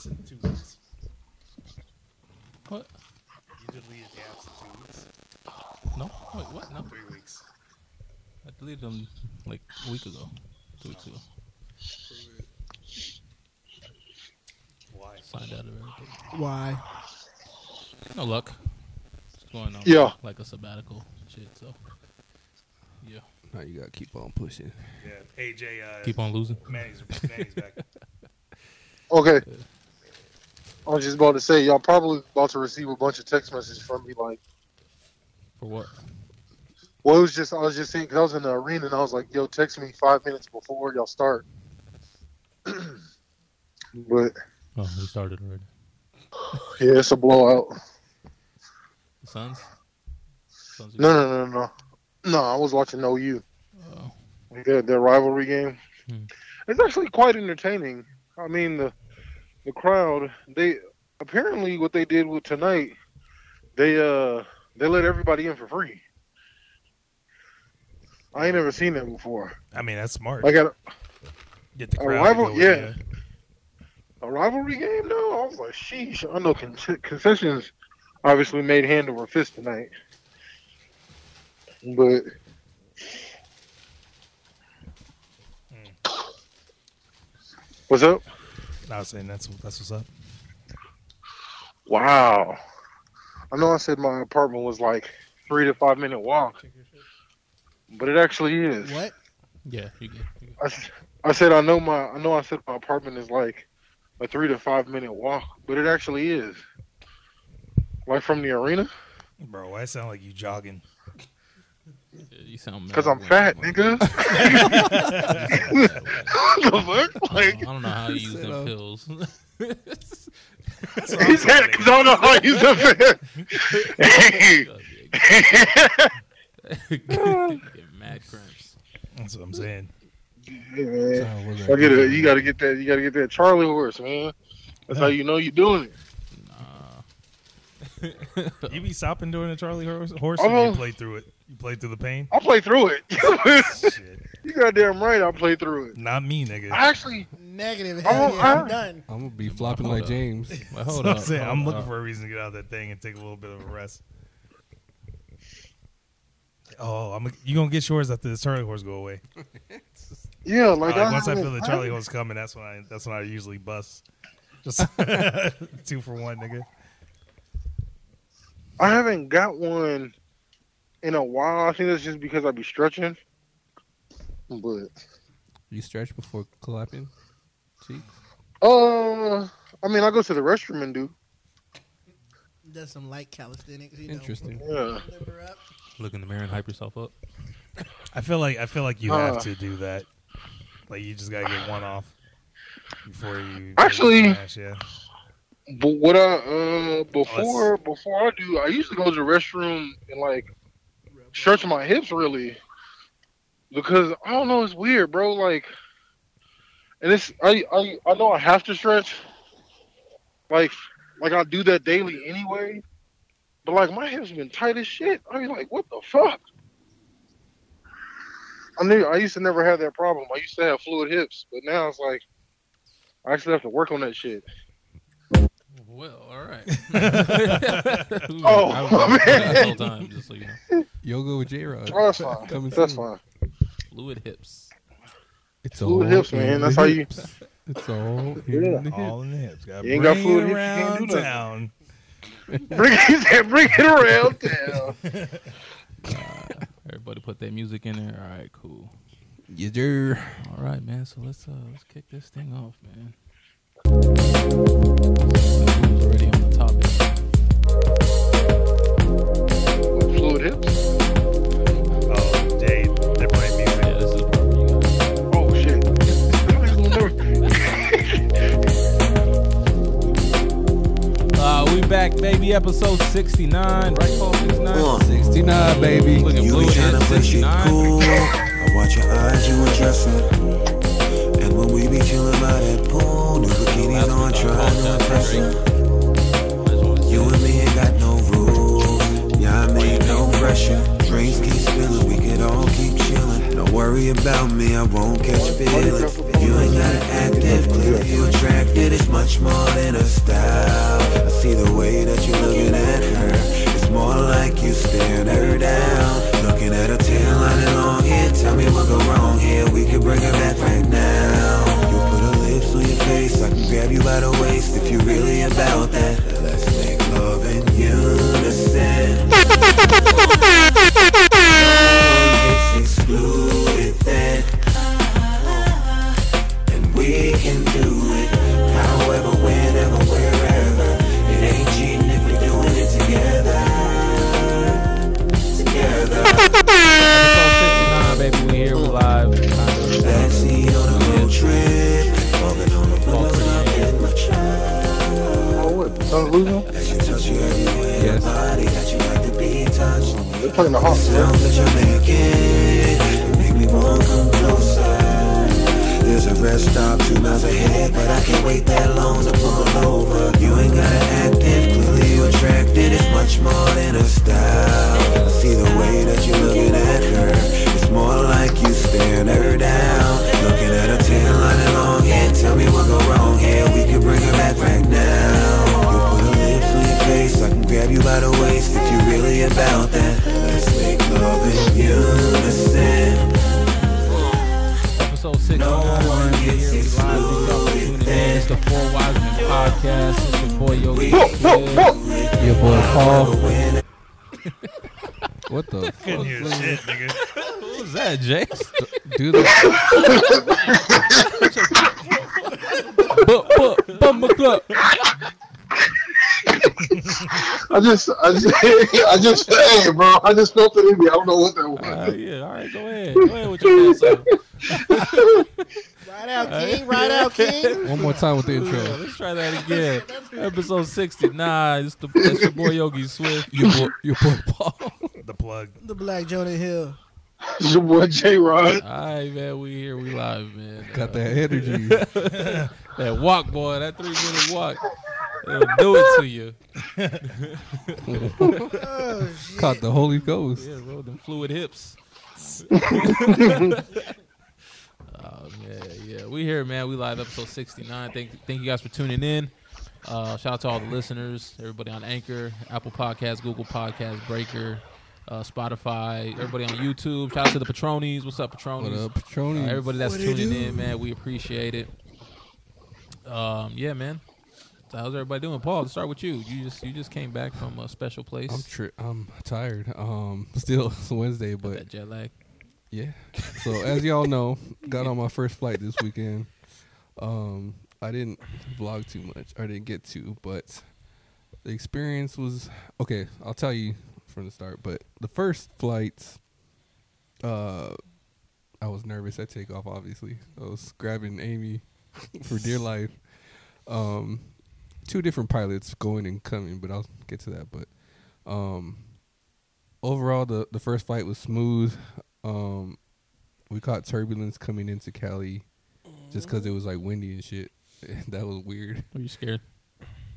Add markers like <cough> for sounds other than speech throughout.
absent two weeks. What? You deleted the apps in two weeks. No. Wait, what? No. Three weeks. I deleted them like a week ago, two weeks ago. Why? Signed out of everything. Why? No luck. What's going on. Yeah. Like a sabbatical shit. So. Yeah. Now you gotta keep on pushing. Yeah. AJ. Uh, Keep on losing. Manny's, Manny's back. <laughs> Okay. I was just about to say, y'all probably about to receive a bunch of text messages from me. Like, For what? well, it was just I was just saying because I was in the arena and I was like, yo, text me five minutes before y'all start. <clears throat> but Oh, we started already. <sighs> yeah, it's a blowout. The Suns. Suns. No, no, no, no, no. I was watching OU. Oh. The, their rivalry game. Hmm. It's actually quite entertaining. I mean, the the crowd. They apparently what they did with tonight. They uh they let everybody in for free. I ain't never seen that before. I mean, that's smart. I got a, Get the crowd. to rival- yeah. a rivalry game. though? I was like, sheesh. I know con- concessions obviously made hand over fist tonight, but what's up? I was saying that's that's what's up. Wow. I know I said my apartment was like three to five minute walk, but it actually is. What? Yeah, you get. You get. I, s- I said I know my I know I said my apartment is like a three to five minute walk, but it actually is. Like from the arena, Bro, why it sound like you jogging? Yeah, you sound. because I'm fat, nigga. <laughs> what the fuck? Like, I don't know how you use Set them up. pills. That's <laughs> what I'm he said, because I don't know how he's <laughs> a fan. get mad cramps. That's what I'm saying. Hey, man. So, was I get it. You gotta get that. You gotta get that Charlie horse, man. That's how you know you're doing it. Nah. You be stopping during the Charlie horse, horse or Oh. you play through it? You play through the pain? I play through it. <laughs> Shit. you goddamn right. I play through it. Not me, nigga. I actually, Negative. I Hell won't- yeah, <laughs> I'm I- done. I'm gonna be flopping <laughs> Hold like up. James. But hold what up. I'm saying. hold I'm looking up. for a reason to get out of that thing and take a little bit of a rest. Oh, I'm you gonna get yours after the Charlie horse go away. yeah, like, Like, I once I haven't- feel the Charlie haven't- horse coming, that's when I that's when I usually bust. Just two for one, nigga. I haven't got one in a while. I think that's just because I be stretching. But You stretch before clapping cheeks. uh, I mean, I go to the restroom and do. Does some light calisthenics. You know. Interesting. Yeah. Limber. Look in the mirror and hype yourself up. I feel like I feel like you Uh. have to do that. Like you just gotta get one off before you Actually- smash, yeah. But what I uh before before I do, I usually go to the restroom and like stretch my hips really because I don't know. It's weird, bro. Like, and it's I I I know I have to stretch. Like, like I do that daily anyway. But like my hips been tight as shit. I mean, like, what the fuck? I knew I used to never have that problem. I used to have fluid hips, but now it's like I actually have to work on that shit. Well, all right. <laughs> <laughs> Oh, I was man. that the whole time, just so you know. Yoga with J Rod. Oh, that's fine. Coming That's soon. fine. Fluid hips. It's Fluid all hips, man. That's the how you- It's all <laughs> Yeah. in the hips. All in the hips. Gotta You ain't got fluid hips, you can't around do nothing. town. Bring it, bring it around town. Everybody put their music in there. All right, cool. Yeah, sir. All right, man. So let's uh let's kick this thing off, man. Who's already on the topic? Fluid hips. Oh, Jay, they're playing. Yeah, this is the you got Oh shit. Uh, we back, baby. Episode 69. Right, Paul? 69? 69, baby. Look at You Fluid ain't tryna Hips, 69. cool. I just, I just, <laughs> I just, hey, bro, I just felt it in me. I don't know what that was. Uh, yeah, all right, go ahead. Go ahead with your dance song. Ride out, King. Ride out, King. <laughs> one more time with the Yeah, intro. let's try that again. Episode 69. It's, the, it's your boy Yogi Swift. Your boy, your boy Paul. The plug. The Black Jonah Hill. It's <laughs> your boy J Rod. All right, man. We here. We live, man. Got that energy. That walk, boy. That three minute walk. It'll do it to you. Oh. <laughs> Caught the Holy Ghost. Yeah, bro. Them fluid hips. <laughs> Oh man, yeah, we here, man. We live episode sixty nine. Thank, thank you guys for tuning in. Uh, shout out to all the listeners, everybody on Anchor, Apple Podcasts, Google Podcasts, Breaker, uh, Spotify, everybody on YouTube. Shout out to the Patronies. What's up, What up, Patroni? Uh, everybody that's What tuning in, man. We appreciate it. Um, yeah, man. So how's everybody doing? Paul, let's start with you. You just you just came back from a special place. I'm tri- I'm tired. Um, <laughs> still it's Wednesday, but that jet lag. yeah. So as y'all know, got on my first flight this weekend. Um, I didn't vlog too much. I didn't get to, but the experience was okay. I'll tell you from the start. But the first flight, uh, I was nervous at takeoff. Obviously, I was grabbing Amy <laughs> for dear life. Um, two different pilots going and coming, but I'll get to that. But um, overall, the the first flight was smooth. Um, we caught turbulence coming into Cali, just because it was like windy and shit. <laughs> that was weird. Were you scared?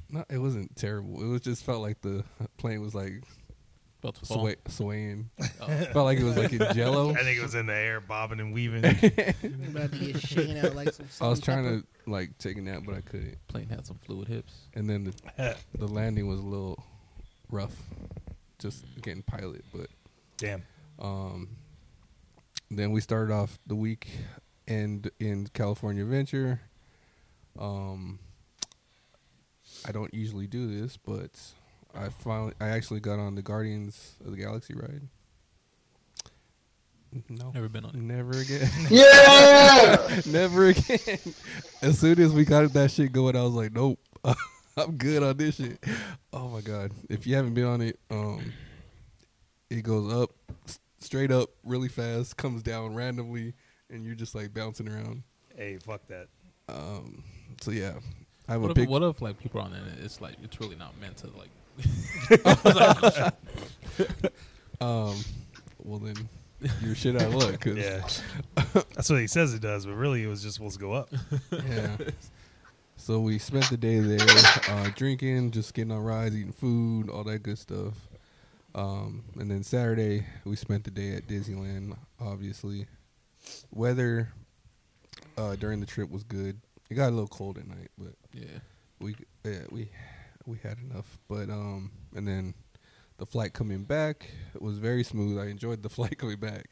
No, it wasn't terrible. It was just felt like the plane was like About to fall. sway, swaying. Oh. <laughs> felt like it was like in jello. <laughs> I think it was in the air, bobbing and weaving. I'm about to get shaken out like some. I was trying type to like take a nap, but I couldn't. Plane had some fluid hips. And then the <laughs> the landing was a little rough, just getting pilot. But Damn. um, then we started off the week and in California Adventure. Um, I don't usually do this, but I finally I actually got on the Guardians of the Galaxy ride. No, Never been on it. never again. <laughs> <laughs> Yeah. Never again. As soon as we got that shit going, I was like, nope, <laughs> I'm good on this shit. Oh my god! If you haven't been on it, um, it goes up, straight up, really fast, comes down randomly, and you're just like bouncing around. Hey, fuck that. Um, so yeah, I have What a if, big. what if like people are on it? It's like it's really not meant to like. <laughs> Um, well then, you're shit out of luck. 'cause- Yeah. <laughs> That's what he says it does, but really it was just supposed to go up. <laughs> yeah. So we spent the day there, uh, drinking, just getting on rides, eating food, all that good stuff. Um, and then Saturday we spent the day at Disneyland, obviously. weather uh, during the trip was good. It got a little cold at night, but Yeah. we yeah, we we had enough. But um, and then the flight coming back was very smooth. I enjoyed the <laughs> flight coming back.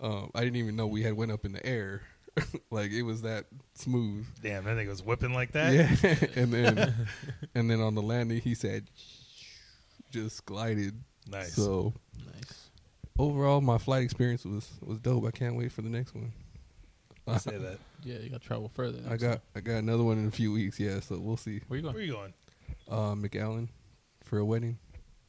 Um, I didn't even know we had went up in the air. <laughs> like it was that smooth. Damn, that nigga was whipping like that. Yeah, <laughs> and then and then on the landing, he said, just glided. Nice. So Nice. overall, my flight experience was was dope. I can't wait for the next one. I say that. Yeah, you got to travel further. I got time. I got another one in a few weeks. Yeah, so we'll see. Where you going? Where you going? Uh, McAllen for a wedding,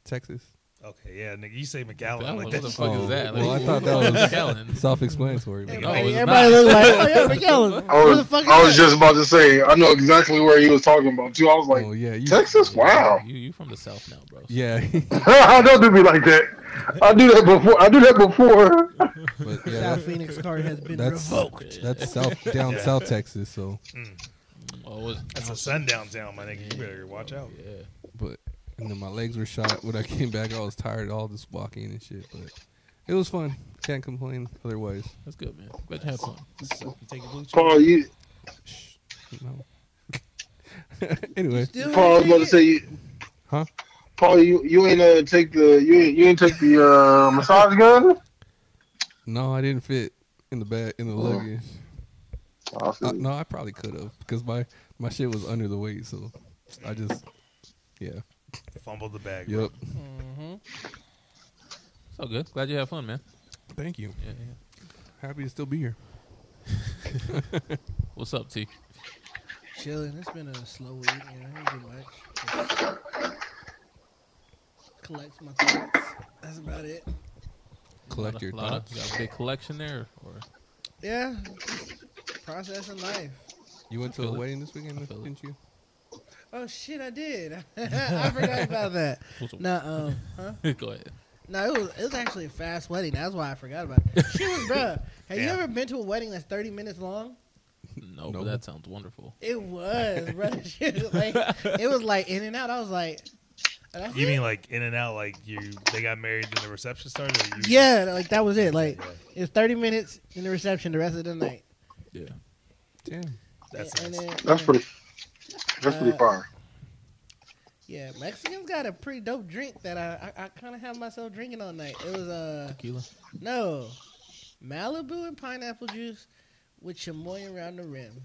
Texas. Okay, yeah, nigga. You say McAllen That like one, what the fuck is that? well, I thought that <laughs> was- is Allen? Self-explanatory. man. No, Everybody, it's everybody not. look like, oh yeah, <laughs> McAllen. I Who the was, fuck is I was that? just about to say, I know exactly where he was talking about too. I was like, oh yeah, you, Texas? Wow. You you from the south now, bro? Yeah, <laughs> Don't do me like that. I do that before. I do that before. but yeah, South that- Phoenix card has been that's revoked. that's south down Yeah. South Texas. So, Oh, was, That's a sundown town, my nigga. You better watch out. yeah. but and then my legs were shot when I came back. I was tired, all this walking and shit. But it was fun. Can't complain. Otherwise, That's good, man. Glad you had fun. You take a blue check. Paul, you, no. <laughs> anyway, Still Paul, I was about to say, you, Huh? Paul, you, you ain't uh, take the you ain't, you ain't take the uh, massage gun. no, I didn't fit in the bag in the Oh. luggage. I Uh, no, I probably could have because my my shit was under the weight. So I just yeah. Fumbled the bag. Yep. Mhm. So good. Glad you had fun, man. Thank you. Yeah, yeah. Happy to still be here. <laughs> What's up, T? Chilling. It's been a slow week. You know, I didn't do much. Just collect my thoughts. That's about it. Collect your lot of- thoughts. Got a big collection there, or Yeah. Processing life. You went to a wedding this weekend, I feel it. didn't you? Oh shit, I did. <laughs> I <laughs> forgot about that. What's? No, um, huh? <laughs> go ahead. No, it was it was actually a fast wedding. That's why I forgot about it. She was, bruh. Have you ever been to a wedding that's thirty minutes long? No, No. but that sounds wonderful. It was, bro. Like, it was like in and out. I was like, that's You it? mean like in and out, like you they got married and the reception started? Or you, Yeah, like that was it. Like Yeah. it was thirty minutes in the reception the rest of the night. Yeah. Damn. That's and nice. then, That's pretty. That's pretty Uh, fire. Yeah, Mexicans got a pretty dope drink that I I, I kind of have myself drinking all night. It was uh Tequila. no Malibu and pineapple juice with chamoy around the rim.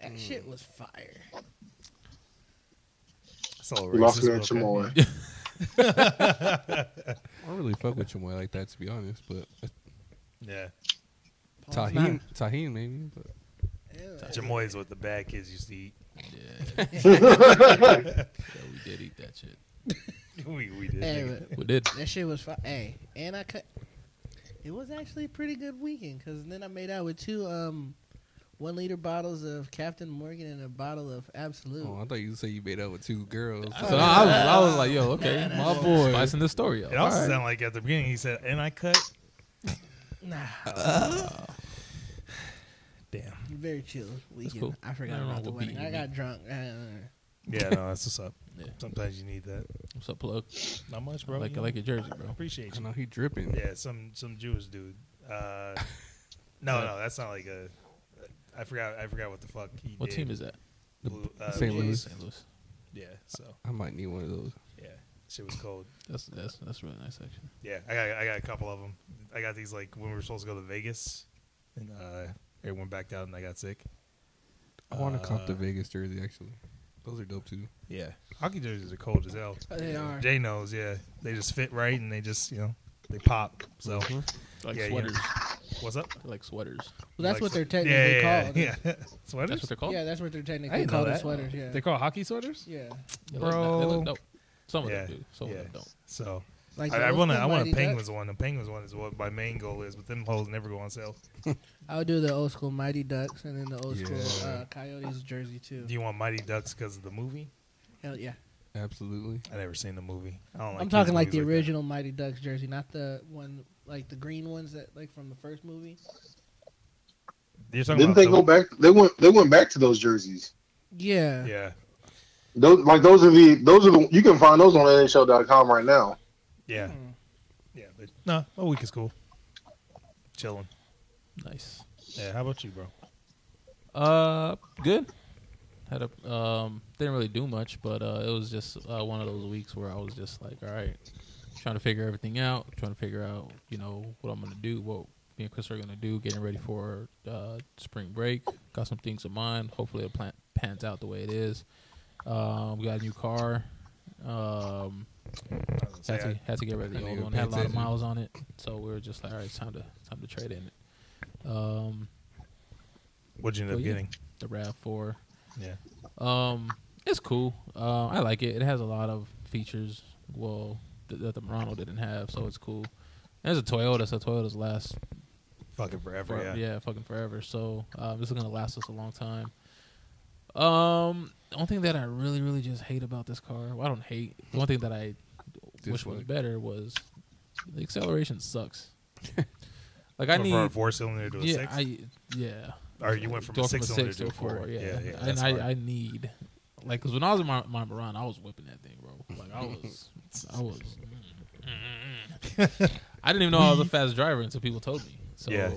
That Mm. shit was fire. It's all We lost racist, me at. Chamoy. <laughs> <laughs> I don't really fuck with Chamoy like that to be honest, but Yeah, Paul's Tajín, Tajín maybe. But not. Ew. Chamoy is what the bad kids used to eat. Yeah. <laughs> yeah. We did eat that shit. <laughs> we we did. Hey, nigga. but We did. that shit was fire. Hey, and I cut. It was actually a pretty good weekend because then I made out with two um one liter bottles of Captain Morgan and a bottle of Absolut. oh, I thought you said you made out with two girls. So I was, I was like, yo, okay, My boy. spicing the story up. It also All right. sounded like at the beginning he said, "And I cut." Nah, Damn. very chill weekend. cool. I forgot Nothing wrong about the with wedding. I got drunk. Uh, Yeah, no, that's what's up. <laughs> Yeah. Sometimes you need that. What's up, plug? Not much, I bro. like, you I like your jersey, I bro. appreciate I you. know he dripping. Yeah, some some Jewish dude. Uh, <laughs> no, no, that's not like a. I forgot. I forgot what the fuck he What did. team is that? Blue, uh, St. Louis. St. Louis. Yeah, so I might need one of those. Yeah, shit was cold. That's that's that's really nice actually. Yeah, I got I got a couple of them. I got these like when we were supposed to go to Vegas, and uh, everyone backed out and I got sick. I want to cop the Uh, Vegas jersey actually. Those are dope too. Yeah, hockey jerseys are cold as hell. they are. Jay knows. Yeah, they just fit right and they just you know they pop. So Like Yeah, you sweaters. what's up? They're like sweaters. Well, that's Like what they're some- technically yeah, called. Yeah, yeah. <laughs> sweaters. That's what they're called. Yeah, that's what they're I technically didn't know called. that. Sweaters. Yeah. They're called hockey sweaters. yeah. They look, ni- they look Bro. dope. Some of yeah, them do. Some yeah. of them don't. So Like I, I want to. I want a penguins Ducks. one. The penguins one is what my main goal is, but them hoes never go on sale. <laughs> I would do the old school Mighty Ducks and then the old school uh, Coyotes jersey too. Do you want Mighty Ducks because of the movie? Hell yeah. Absolutely. I never seen the movie. I don't like. I'm talking like the movies that. original Mighty Ducks jersey, not the one like the green ones that like from the first movie. You're talking Didn't about they the- go back? They went. They went back to those jerseys. Yeah. Yeah, Those like those are the those are the you can find those on NHL.com right now. yeah, Hmm. yeah. But no, a week is cool. Chilling. Nice. Yeah, how about you, bro? Uh, good. Had a um, didn't really do much, but uh, it was just uh, one of those weeks where I was just like, all right, trying to figure everything out, trying to figure out, you know, what I'm gonna do, what me and Chris are gonna do, getting ready for uh, spring break. Got some things in mind. Hopefully, it plan- pans out the way it is. Um, we got a new car. Um, I was gonna say, had to had to get rid of the old one. Had a lot of miles on it, so we were just like, all right, it's time to time to trade in it. Um, what'd you end up yeah. getting? the Rav Four. Yeah. Um, it's cool. Uh, I like it. It has a lot of features. Well, th- that the Murano didn't have, so it's cool. And it's a Toyota, so Toyotas last Fucking forever, for- yeah. fucking forever. So um, this is gonna last us a long time. Um, the only thing that I really, really just hate about this car, well, I don't hate. The one thing that I wish was better was the acceleration sucks. <laughs> like I Went from a four cylinder to a yeah, six. I yeah. or you went from Go a six cylinder to a four. Yeah, yeah, yeah. and I. I need like because when I was in my my Murano, I was whipping that thing, bro. Like I was, I was. Mm, mm, mm, <laughs> I didn't even know I was a fast driver until people told me. So, Yeah.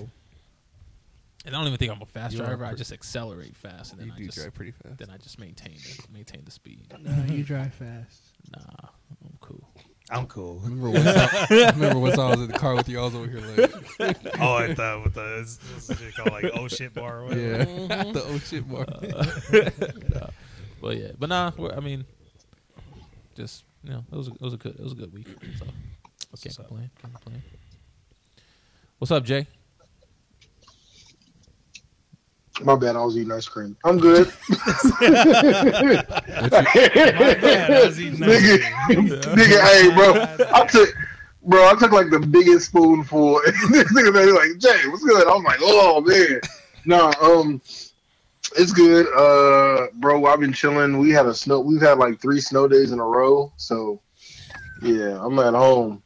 And I don't even think I'm a fast You are driver. I just accelerate fast, and then You I do just drive pretty fast. then I just maintain the, maintain the speed. No, you drive fast. Nah, I'm cool. I'm cool. Remember once I, remember once I was in the car with you, I was over here like, <laughs> oh, at the with the it's, it's what you call like oh shit bar. Or whatever. yeah, mm-hmm. <laughs> the oh shit mark. Uh, <laughs> nah. But yeah, but nah. we're- I mean, just you know, it was a, it was a good it was a good week. So can't what's up. complain. Can't complain. What's up, Jay? My bad, I was eating ice cream. I'm good. Bad, I was eating ice nigga, cream. nigga, hey, bro, I took, bro, I took like the biggest spoonful. And <laughs> this nigga man, like, Jay, what's good? I'm like, oh man, no, um, it's good, uh, bro. I've been chilling. We had a snow. We've had like three snow days in a row. So, yeah, I'm at home.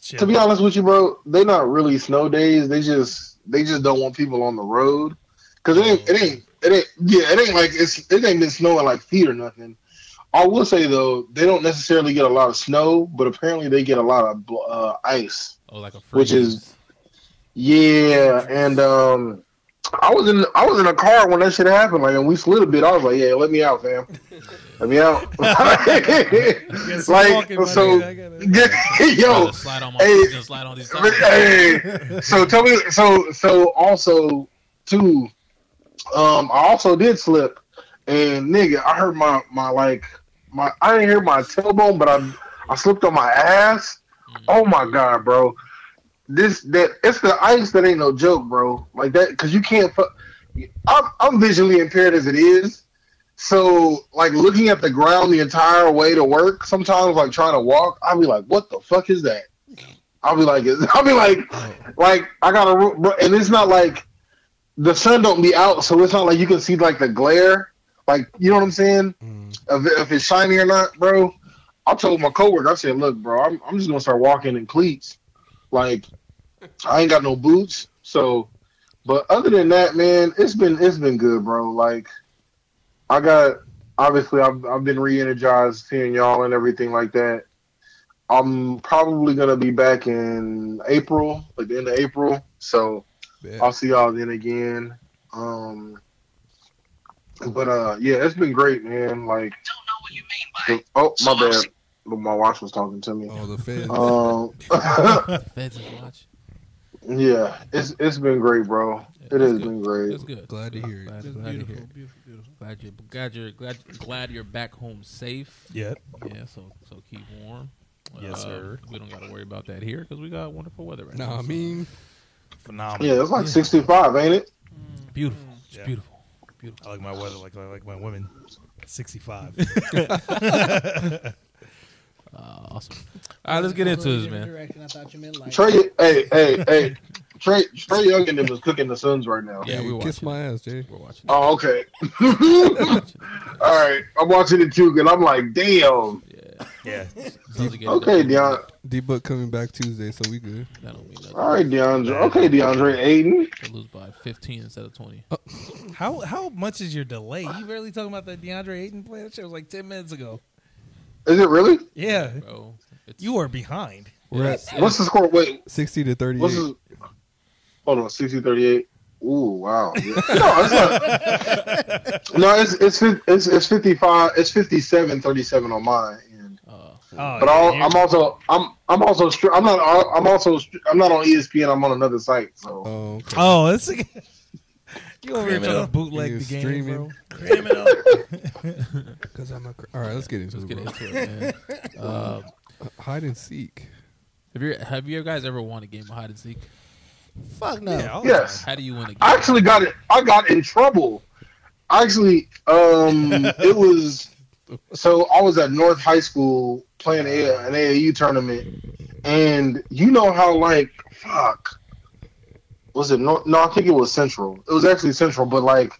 Chill. To be honest with you, bro, they're not really snow days. They just they just don't want people on the road because it ain't it ain't it ain't yeah it ain't like it's it ain't been snowing like feet or nothing. I will say though they don't necessarily get a lot of snow, but apparently they get a lot of uh, ice. Oh, like a Which is- Yeah, and um, I was in I was in a car when that shit happened. Like, and we slid a bit. I was like, yeah, let me out, fam. Let me out. <laughs> <laughs> Like walking, so, nigga. Gotta- <laughs> yo, slide on my hey, slide on these. hey, so tell me, so so also too, um, I also did slip, and nigga, I heard my my like my I didn't hear my tailbone, but I I slipped on my ass. Oh my god, bro, this that it's the ice that ain't no joke, bro. Like that because you can't. I'm I'm visually impaired as it is. So, like looking at the ground the entire way to work, sometimes like trying to walk, I'll be like, "What the fuck is that?" I'll be like, <laughs> I'll be like, like I gotta, and it's not like the sun don't be out, so it's not like you can see like the glare, like you know what I'm saying, Mm. of if it's shiny or not, bro. I told my coworker, I said, "Look, bro, I'm I'm just gonna start walking in cleats, like I ain't got no boots, so." But other than that, man, it's been it's been good, bro. Like I got obviously I've I've been re-energized seeing y'all and everything like that. I'm probably gonna be back in April, like the end of April. So Bet. I'll see y'all then again. Um, but uh, yeah, it's been great, man. Like, the- oh my bad, my watch was talking to me. Oh, the feds. Um, <laughs> Feds watch. yeah, it's it's been great, bro. Yeah, It has good. been great. That's good. Glad to hear it. Glad, Just glad to hear. it. beautiful, beautiful. Glad you're glad you're glad glad you're back home safe. Yeah. Yeah, so so keep warm. Yes, Uh, sir. We don't got to worry about that here because we got wonderful weather right now. Nah, I so- mean, Phenomenal. Yeah, it's like Yeah. 65, ain't it? beautiful. It's Yeah. beautiful. Beautiful. I like my weather like I like my women. Sixty-five. <laughs> <laughs> Uh, awesome. All right, let's get into this, man. Direction. I thought you meant like. Trey, hey, hey, hey, Trey, Trae Young and them is cooking the Suns right now. Yeah, hey, we kiss watching. my ass, Jay. We're watching. Oh, okay. <laughs> All right, I'm watching it too, and I'm like, damn. Yeah. yeah. Like Okay, Deon. D Book coming back Tuesday, so we good. That don't mean nothing. All right, DeAndre. Okay, DeAndre Ayton. They lose by 15 instead of 20. Uh, how how much is your delay? You barely talking about the DeAndre Ayton play? That shit was like ten minutes ago. Is it really? Yeah. bro. It's, You are behind. We're at What's the score? Wait, sixty to thirty-eight. what's the? Hold on, 60 38. Ooh, wow. <laughs> Yeah. No, it's not. No, it's it's it's it's 55. It's 57 37 on mine. And, Uh, Oh, but yeah, I'll, I'm also I'm I'm also I'm not I'm also I'm not on ESPN. I'm on another site. So Oh, okay. Oh, that's a, you over here Cram it trying to up. bootleg You're the game, streaming. bro. Cram it up. <laughs> Because I'm a. Cr- All right, let's get into let's it. get into it, man. <laughs> Uh, Hide and seek. have you have you guys ever won a game of hide and seek? Fuck no. Yeah, Yes. time. How do you win a game? I actually got it. I got in trouble. Actually, um, <laughs> it was so I was at North High School playing a, an AAU tournament, and you know how like fuck was it? No, no, I think it was Central. It was actually Central, but like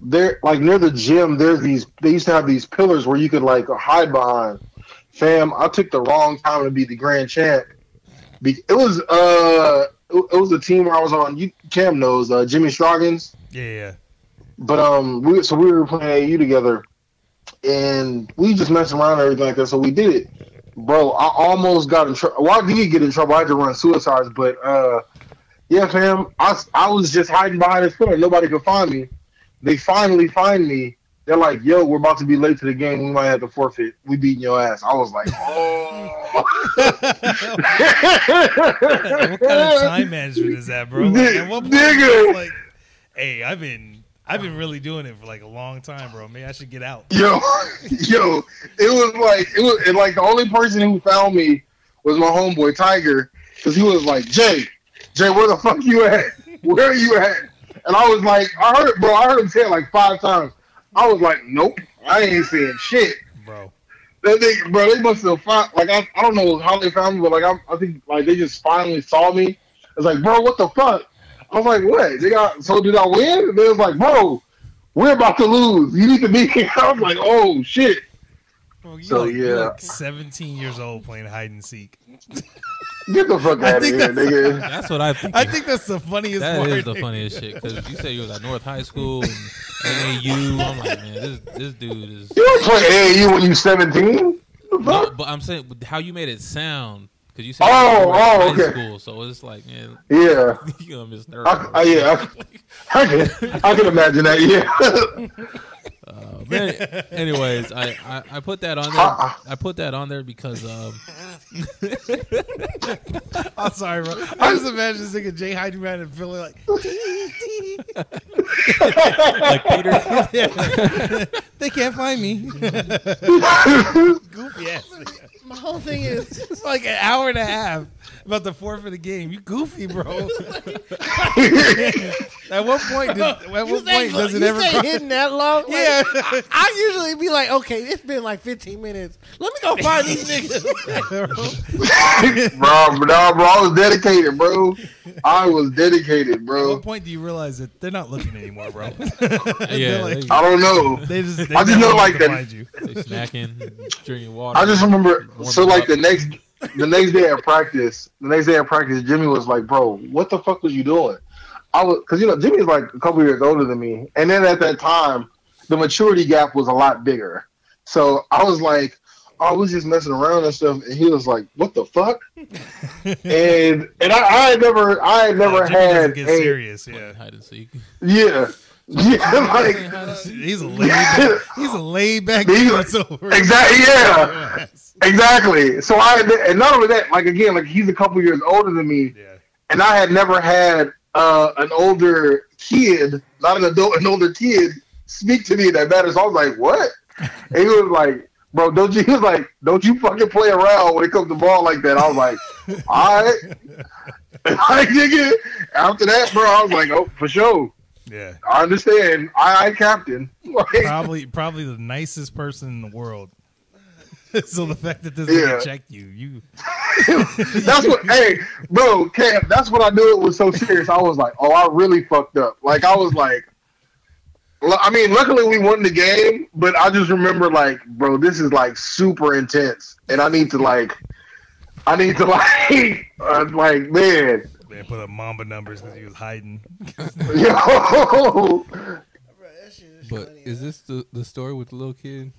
there, like near the gym, there's these. They used to have these pillars where you could like hide behind. Fam, I took the wrong time to be the grand champ. Be- It was uh, it it was a team where I was on. You Cam knows uh, Jimmy Stroggins. Yeah, yeah. But um, we so we were playing AAU together, and we just messed around and everything like that. So we did it, bro. I almost got in trouble. Well, I did get in trouble. I had to run suicides, but uh, yeah, fam. I I was just hiding behind this pillar. Nobody could find me. They finally find me. They're like, "Yo, we're about to be late to the game. We might have to forfeit. We beating your ass." I was like, "Oh." <laughs> what kind of time management is that, bro? Like, at what point Nigga. like, hey, I've been I've been really doing it for like a long time, bro. Maybe I should get out. Yo, <laughs> yo, it was like it was and like the only person who found me was my homeboy Tiger, because he was like, Jay, Jay, where the fuck you at? Where are you at? And I was like, I heard bro. I heard him say it like five times. I was like, nope, I ain't saying shit. Bro. That they, bro, they must have found like I, I don't know how they found me, but like I, I think like they just finally saw me. It's like, bro, what the fuck? I was like, what? They got so did I win? And they was like, bro, we're about to lose. You need to be here. <laughs> I was like, oh shit. Bro, you So, like, you're yeah. like <laughs> 17 years old playing hide and seek. Get the fuck I out of think here, that's- nigga. <laughs> That's what I think. I think that's the funniest that part. is the funniest shit because you said you was at North High School and AAU. I'm like, man, this this dude is. You don't play AAU when you 17? The No, but I'm saying how you made it sound because you said Oh, you were oh, high okay. school, so it's like, man, Yeah. <laughs> you gonna miss I. I, yeah, I, I, can, I can imagine that, yeah. <laughs> Uh, but anyways, I, I, I put that on there. I put that on there because um, <laughs> I'm sorry, bro. I just imagine this nigga Jay hiding around and feeling like, like Peter. yeah. they can't find me. Goofy ass. Nigga. My whole thing is <laughs> It's like an hour and a half about the forfeit of the game. You goofy, bro. <laughs> at what point? Did, at you what stay, point does it you ever? stay cross- hidden that long. Like, Yeah. I, I usually be like, okay, it's been like 15 minutes. Let me go find these <laughs> niggas. bro, no, bro, I was dedicated, bro. I was dedicated, At bro. what point do you realize that they're not looking anymore, bro? Yeah, like, I don't know. they just. They I just know, like, to that- you. They snacking, drinking water. I just remember, warming so like the next, the next day at practice, the next day at practice, Jimmy was like, "Bro, what the fuck was you doing?" I was, cause you know Jimmy's like a couple years older than me, and then at that time, the maturity gap was a lot bigger. So I was like, oh, I was just messing around and stuff, and he was like, "What the fuck?" <laughs> and and I, I had never, I had never Oh, Jimmy doesn't had get a, serious. Yeah, hide and seek. yeah, <laughs> yeah, <laughs> like he's a laid. Back, he's a laid back He's dude. exactly, yeah. Exactly. So I and not only that, like again, like he's a couple years older than me, Yeah. and I had never had uh, an older kid, not an adult, an older kid, speak to me that matter. So I was like, "What?" And he was like, "Bro, don't you?" He was like, "Don't you fucking play around when it comes to ball like that." I was like, "All right." <laughs> Like nigga, after that, bro, I was like, "Oh, for sure." Yeah. I understand. I, I captain. <laughs> Like, Probably, probably the nicest person in the world. <laughs> so the fact that this Yeah. nigga checked you, you <laughs> that's what. hey, bro, Cam. That's what I knew it was so serious. I was like, oh, I really fucked up. Like I was like, I mean, luckily we won the game, but I just remember like, bro, this is like super intense, and I need to like, I need to <laughs> like, uh, like, man, man put up Mamba numbers because he was hiding. yo, But is this the, the story with the little kid?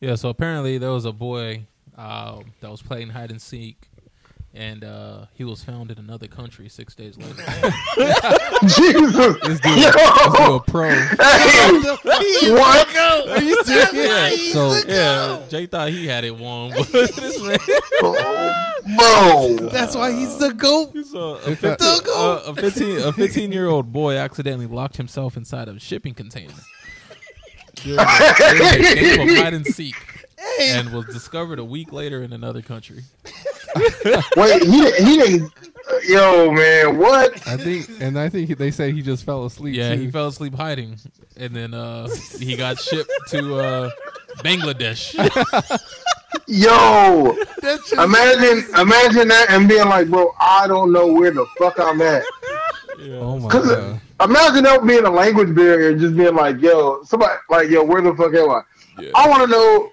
Yeah, so apparently there was a boy um, that was playing hide and seek, and uh, he was found in another country six days later. <laughs> Jesus. this dude, do, it. Let's do Yo. a pro. Hey, what? Are you serious? Yeah. So yeah, Jay thought he had it won, but <laughs> this man. Bro. That's why he's the goat. So a, If I- 15, uh, a 15 a 15 year old boy accidentally locked himself inside of a shipping container. During <laughs> a, <laughs> during a game of hide and seek, and was discovered a week later in another country. <laughs> Wait, he didn't- he didn't. Yo, man, what? I think, and I think they said he just fell asleep. Yeah, too. he fell asleep hiding, and then uh, he got shipped to uh, Bangladesh. Yo, imagine, imagine that and being like, bro, I don't know where the fuck I'm at. Oh my Cause god. imagine that being a language barrier, just being like, yo, somebody, like, yo, where the fuck am I? Yeah. I want to know,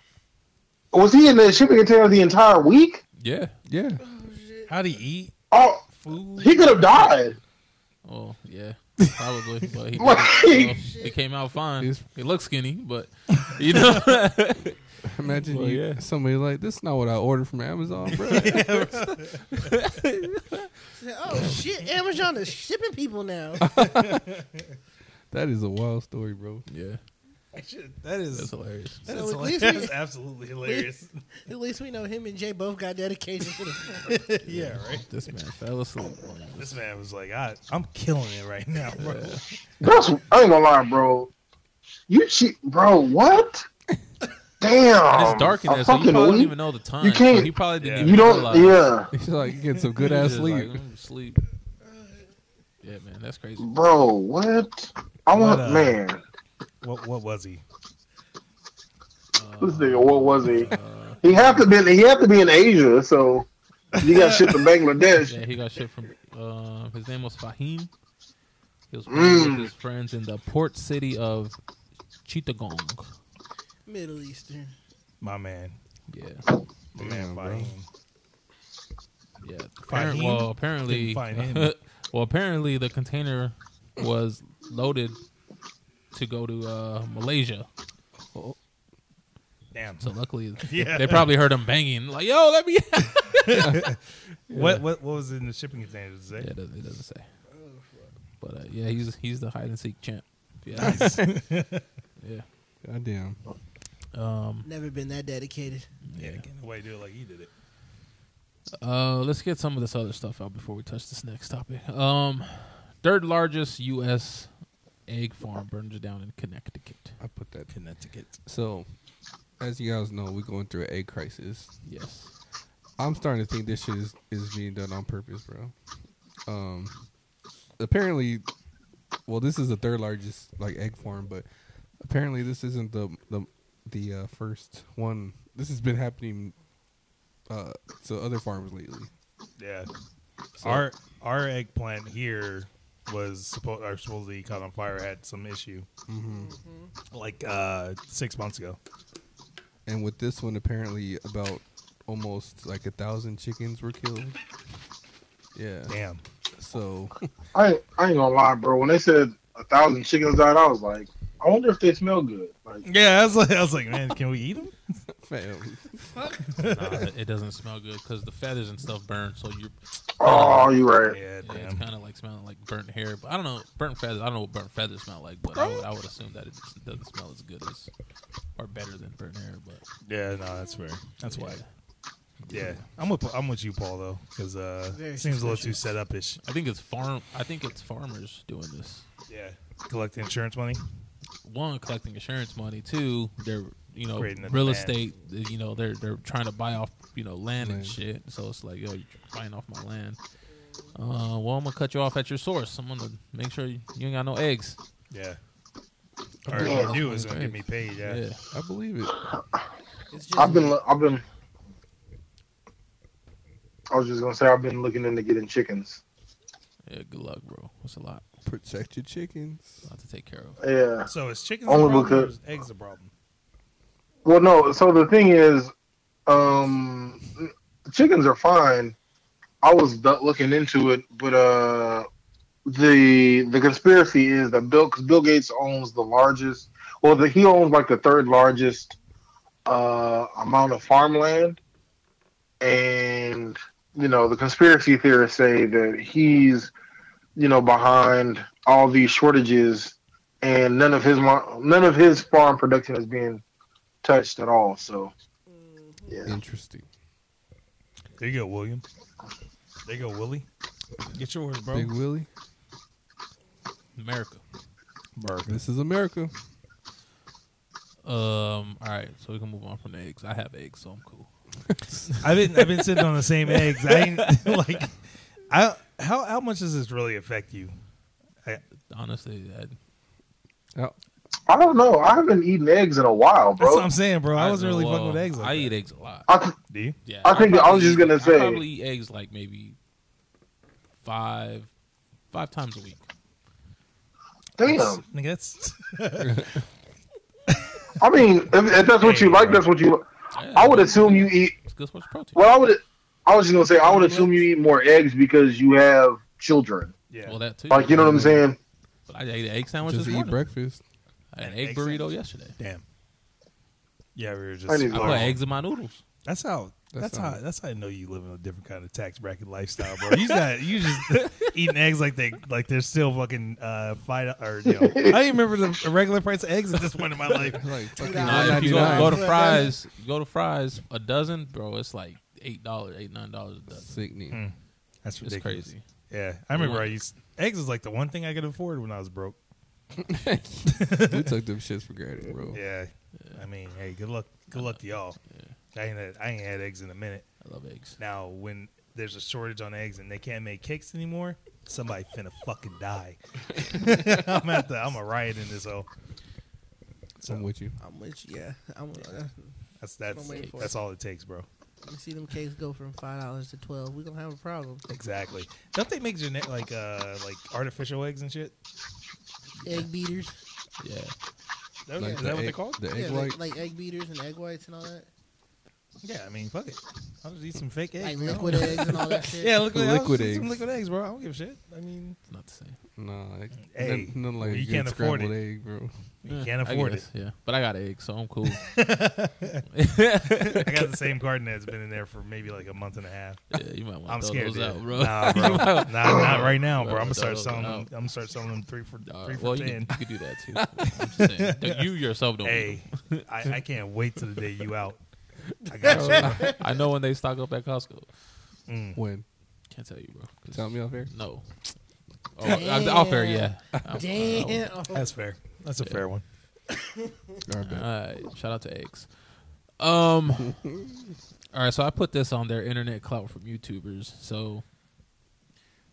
was he in the shipping container the entire week? Yeah. Yeah. Oh, How'd he eat? Oh, Food? he could have died. Oh yeah, <laughs> probably. But he, Like- you know, he came out fine. He's- He looks skinny, but you know. <laughs> <laughs> Imagine Well, you, yeah. somebody like this. Is not what I ordered from Amazon, bro. <laughs> <laughs> Oh shit! Amazon is shipping people now. that is a wild story, bro. yeah, Shit, that is that's hilarious. that So is hilarious. we- That is absolutely hilarious. At least we know him and Jay both got dedication to the yeah, right. This man fell asleep. This man was like, I, I'm killing it right now, bro. That's, I ain't gonna lie, bro. You cheat, bro. What? Damn. And it's dark in there, so you fucking probably don't even know the time. You can't- So he probably didn't Yeah. even You don't. realize. Yeah, <laughs> He's like getting some <laughs> good ass sleep. Like, "Mm, sleep. Yeah, man, that's crazy. bro. What? I want, What, uh, man. What what was he? This nigga, what was he? Uh, He have to be. He have to be in Asia, so you got shipped to Bangladesh. yeah, he got shit from. Uh, his name was Fahim. He was playing Mm. with his friends in the port city of Chittagong. Middle Eastern. My man. Yeah, My man Damn, bro. Yeah. Fahim? Well, apparently, Couldn't find him. <laughs> well, apparently the container was loaded to go to uh, Malaysia. Damn. So luckily, <laughs> Yeah. they probably heard him banging, like, "Yo, let me." <laughs> What what what was in the shipping container? Does it Yeah, say? it doesn't, it doesn't say. But uh, yeah, he's he's the hide and seek champ. Yeah, Nice. yeah. Goddamn. Um, Never been that dedicated. yeah, getting away do it like he did it. uh, let's get some of this other stuff out before we touch this next topic. Um, third largest U.S. egg farm burns down in Connecticut. I put that. Connecticut. So, as you guys know, we're going through an egg crisis. Yes. I'm starting to think this shit is, is being done on purpose, bro. Um, apparently, well, this is the third largest like egg farm, but apparently this isn't the the the uh, first one. This has been happening uh, to other farms lately. Yeah. So- Our our eggplant here was supposed or supposedly caught on fire had some issue hmm like uh six months ago. And with this one, apparently about almost like a thousand chickens were killed. Yeah. Damn. So I I ain't gonna lie, bro. When they said a thousand chickens died, I was like, I wonder if they smell good. Like, Yeah, I was like, I was like, man, can we eat them? <laughs> fam, nah, it doesn't smell good because the feathers and stuff burn. So you're oh, you right. Yeah, Yeah, it's kind of like smelling like burnt hair, but I don't know burnt feathers. I don't know what burnt feathers smell like, but I would, I would assume that it just doesn't smell as good as or better than burnt hair. But Yeah, no, that's fair. That's why. yeah. Yeah, I'm with I'm with you, Paul, though, because uh, Very it seems a little too set up ish. I think it's farm. I think it's farmers doing this. Yeah, collecting insurance money. One, collecting insurance money. Two, they're you know Creating real demand. estate. You know they're they're trying to buy off you know land and shit. So it's like yo, you're buying off my land. Uh, well, I'm gonna cut you off at your source. I'm gonna make sure you, you ain't got no eggs. Yeah, or Yeah. if you do is gonna get me paid. Yeah, yeah. I believe it. It's just I've been, I've been. I was just gonna say I've been looking into getting chickens. Yeah, good luck, bro. That's a lot, Protect your chickens. a lot to take care of. Yeah. So is chickens Only a problem or because- is eggs a problem? Well, no. So the thing is, um, chickens are fine. I was looking into it, but uh, the the conspiracy is that Bill, cause Bill Gates owns the largest, well, the, he owns like the third largest uh amount of farmland, and you know, the conspiracy theorists say that he's, you know, behind all these shortages, and none of his none of his farm production is being touched at all. So, yeah. Interesting. There you go, William. There you go, Willie. Get yours, bro. Big Willie. America. This is America. Um. All right, so we can move on from the eggs. I have eggs, so I'm cool. <laughs> I've been I've been sitting on the same eggs. I ain't <laughs> like I how how much does this really affect you? Honestly, I, Oh, I don't know. I haven't eaten eggs in a while, That's what bro. I'm saying, bro. I, I wasn't really well, fucking with eggs. Uh, like I that. eat eggs a lot. I, th- Do you? Yeah, I think- I was just eat- gonna say- I probably eat eggs like maybe five five times a week. damn. Nigga, that's <laughs> I mean, if, if that's what you Hey, like, that's what you. Yeah, I would assume you eat. It's good source protein. Well, I would. I was just gonna say, I would assume you eat more eggs because you have children. yeah. well, that too. Like, you know what I'm saying? But I ate an egg sandwich just this eat morning. breakfast. I had an An egg egg burrito sandwich? yesterday. Damn. Yeah, we were just. I I put eggs in my noodles. That's how. That's That's, how. how- That's how I know you live in a different kind of tax bracket lifestyle, bro. You got you just <laughs> eating eggs like they like they're still fucking uh five or you know. <laughs> I don't remember the, the regular price of eggs at this point in my <laughs> life. Like fucking Nah, Nah, if you go, go to Fry's, go to Fry's, a dozen, bro. It's like eight dollars, eight nine dollars a dozen. Sickening. Mm. That's It's ridiculous. crazy. Yeah, I remember I used eggs was like the one thing I could afford when I was broke. <laughs> we took them shits for granted, bro. Yeah, I mean, hey, good luck, good luck to y'all. I ain't had, I ain't had eggs in a minute. I love eggs. Now, when there's a shortage on eggs and they can't make cakes anymore, somebody finna fucking die. <laughs> I'm at the, I'm a riot in this hole. So I'm with you. I'm with you. Yeah, I'm. Uh, that's that's I'm waiting for that's all it takes, bro. You see them cakes go from five dollars to twelve. We gonna have a problem. Exactly. Don't they make genet- like uh like artificial eggs and shit? Egg beaters. Yeah, Is that, Like is the that what they egg- call? The egg yeah, white. like, like egg beaters and egg whites and all that. Yeah, I mean, fuck it. I'll just eat some fake eggs. Like bro. liquid eggs and all that <laughs> shit. Yeah, liquid, Liquid I'll just eat Some eggs. liquid eggs, bro. I don't give a shit. I mean, it's not the same. Nah, like, Hey, nothing, nothing like well, a you good can't afford scrambled it. egg, bro. You Yeah, can't I afford it. Yeah, but I got eggs, so I'm cool. <laughs> <laughs> I got the same garden that's been in there for maybe like a month and a half. yeah, you might want I'm to throw scared, those dude. out, bro. Nah, <laughs> bro. Nah, not right now, bro. I'm gonna start selling them. I'm gonna start selling them three for All three right, for well, you ten. can, you can do that too. I'm just saying. That You yourself don't. Hey, I, I can't wait till the day you out. I got you. bro. I know when they stock up at Costco. Mm. When? Can't tell you, bro. 'cause- Tell me off air. No. Oh, I- off air, yeah. Damn. That's fair. That's a fair one. <coughs> All right, All bet. right, shout out to eggs. Um, <laughs> all right, so I put this on their internet clout from YouTubers. So,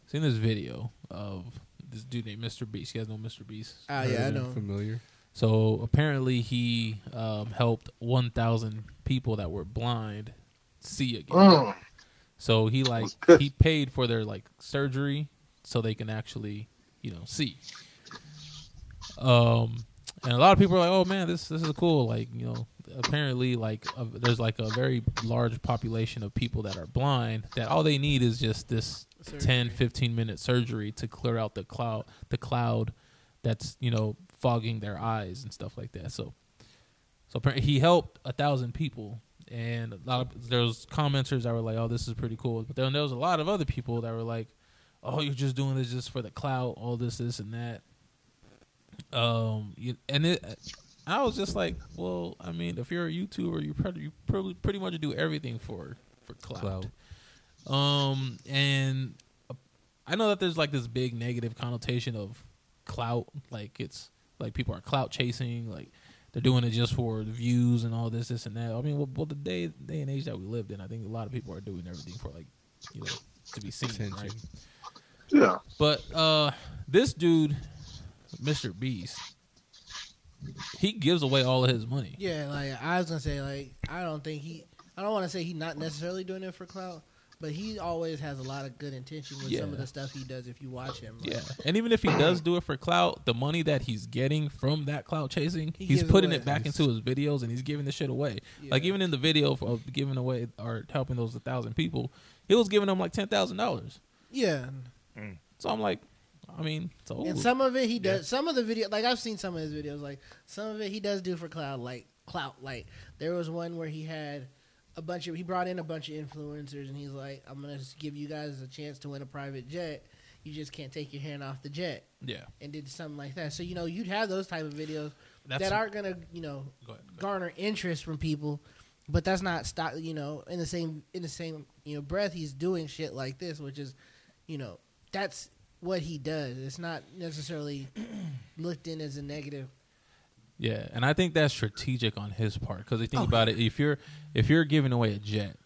seen this video of this dude named Mr. Beast. You guys know Mr. Beast? Ah, yeah, I know. Familiar. So apparently he um, helped 1,000 people that were blind see again. Mm. So he like <laughs> he paid for their like surgery so they can actually you know see. Um, and a lot of people are like, "Oh man, this this is cool." Like you know, apparently like uh, there's like a very large population of people that are blind that all they need is just this 10 15 minute surgery to clear out the cloud the cloud that's you know fogging their eyes and stuff like that. So so he helped a thousand people. And a lot of there was commenters that were like oh this is pretty cool. But then there was a lot of other people that were like oh you're just doing this just for the clout all this this and that um you, and it i was just like well i mean if you're a youtuber you pretty you pretty, pretty much do everything for for clout. Clout. Um, and I know that there's like this big negative connotation of clout, like it's like people are clout chasing, like they're doing it just for the views and all this, this and that. I mean, well, well the day day and age that we lived in, I think a lot of people are doing everything for like you know to be seen, Attention. right? Yeah. But uh, this dude, Mr. Beast, he gives away all of his money. Yeah, like I was gonna say, like I don't think he. I don't want to say he's not necessarily doing it for clout, but he always has a lot of good intention with some of the stuff he does. If you watch him, like, Yeah, and even if he does do it for clout, the money that he's getting from that clout chasing, He he's putting away. it back into his videos and he's giving the shit away. Like even in the video of- of giving away or helping those a thousand people, he was giving them like ten thousand dollars. yeah. Mm. So I'm like, I mean, so And some of it he does. Some of the video, like I've seen some of his videos. Like some of it he does do for cloud, like clout. Like there was one where he had a bunch of he brought in a bunch of influencers, and he's like, I'm gonna just give you guys a chance to win a private jet. You just can't take your hand off the jet, Yeah, and did something like that. So you know, you'd have those type of videos that's that aren't gonna, you know, Go ahead, go ahead. garner interest from people, but that's not stop. You know, in the same in the same you know breath, he's doing shit like this, which is, you know, that's what he does. It's not necessarily <clears throat> looked in as a negative. Yeah, and I think that's strategic on his part because you think Okay. about it. If you're if you're giving away a jet,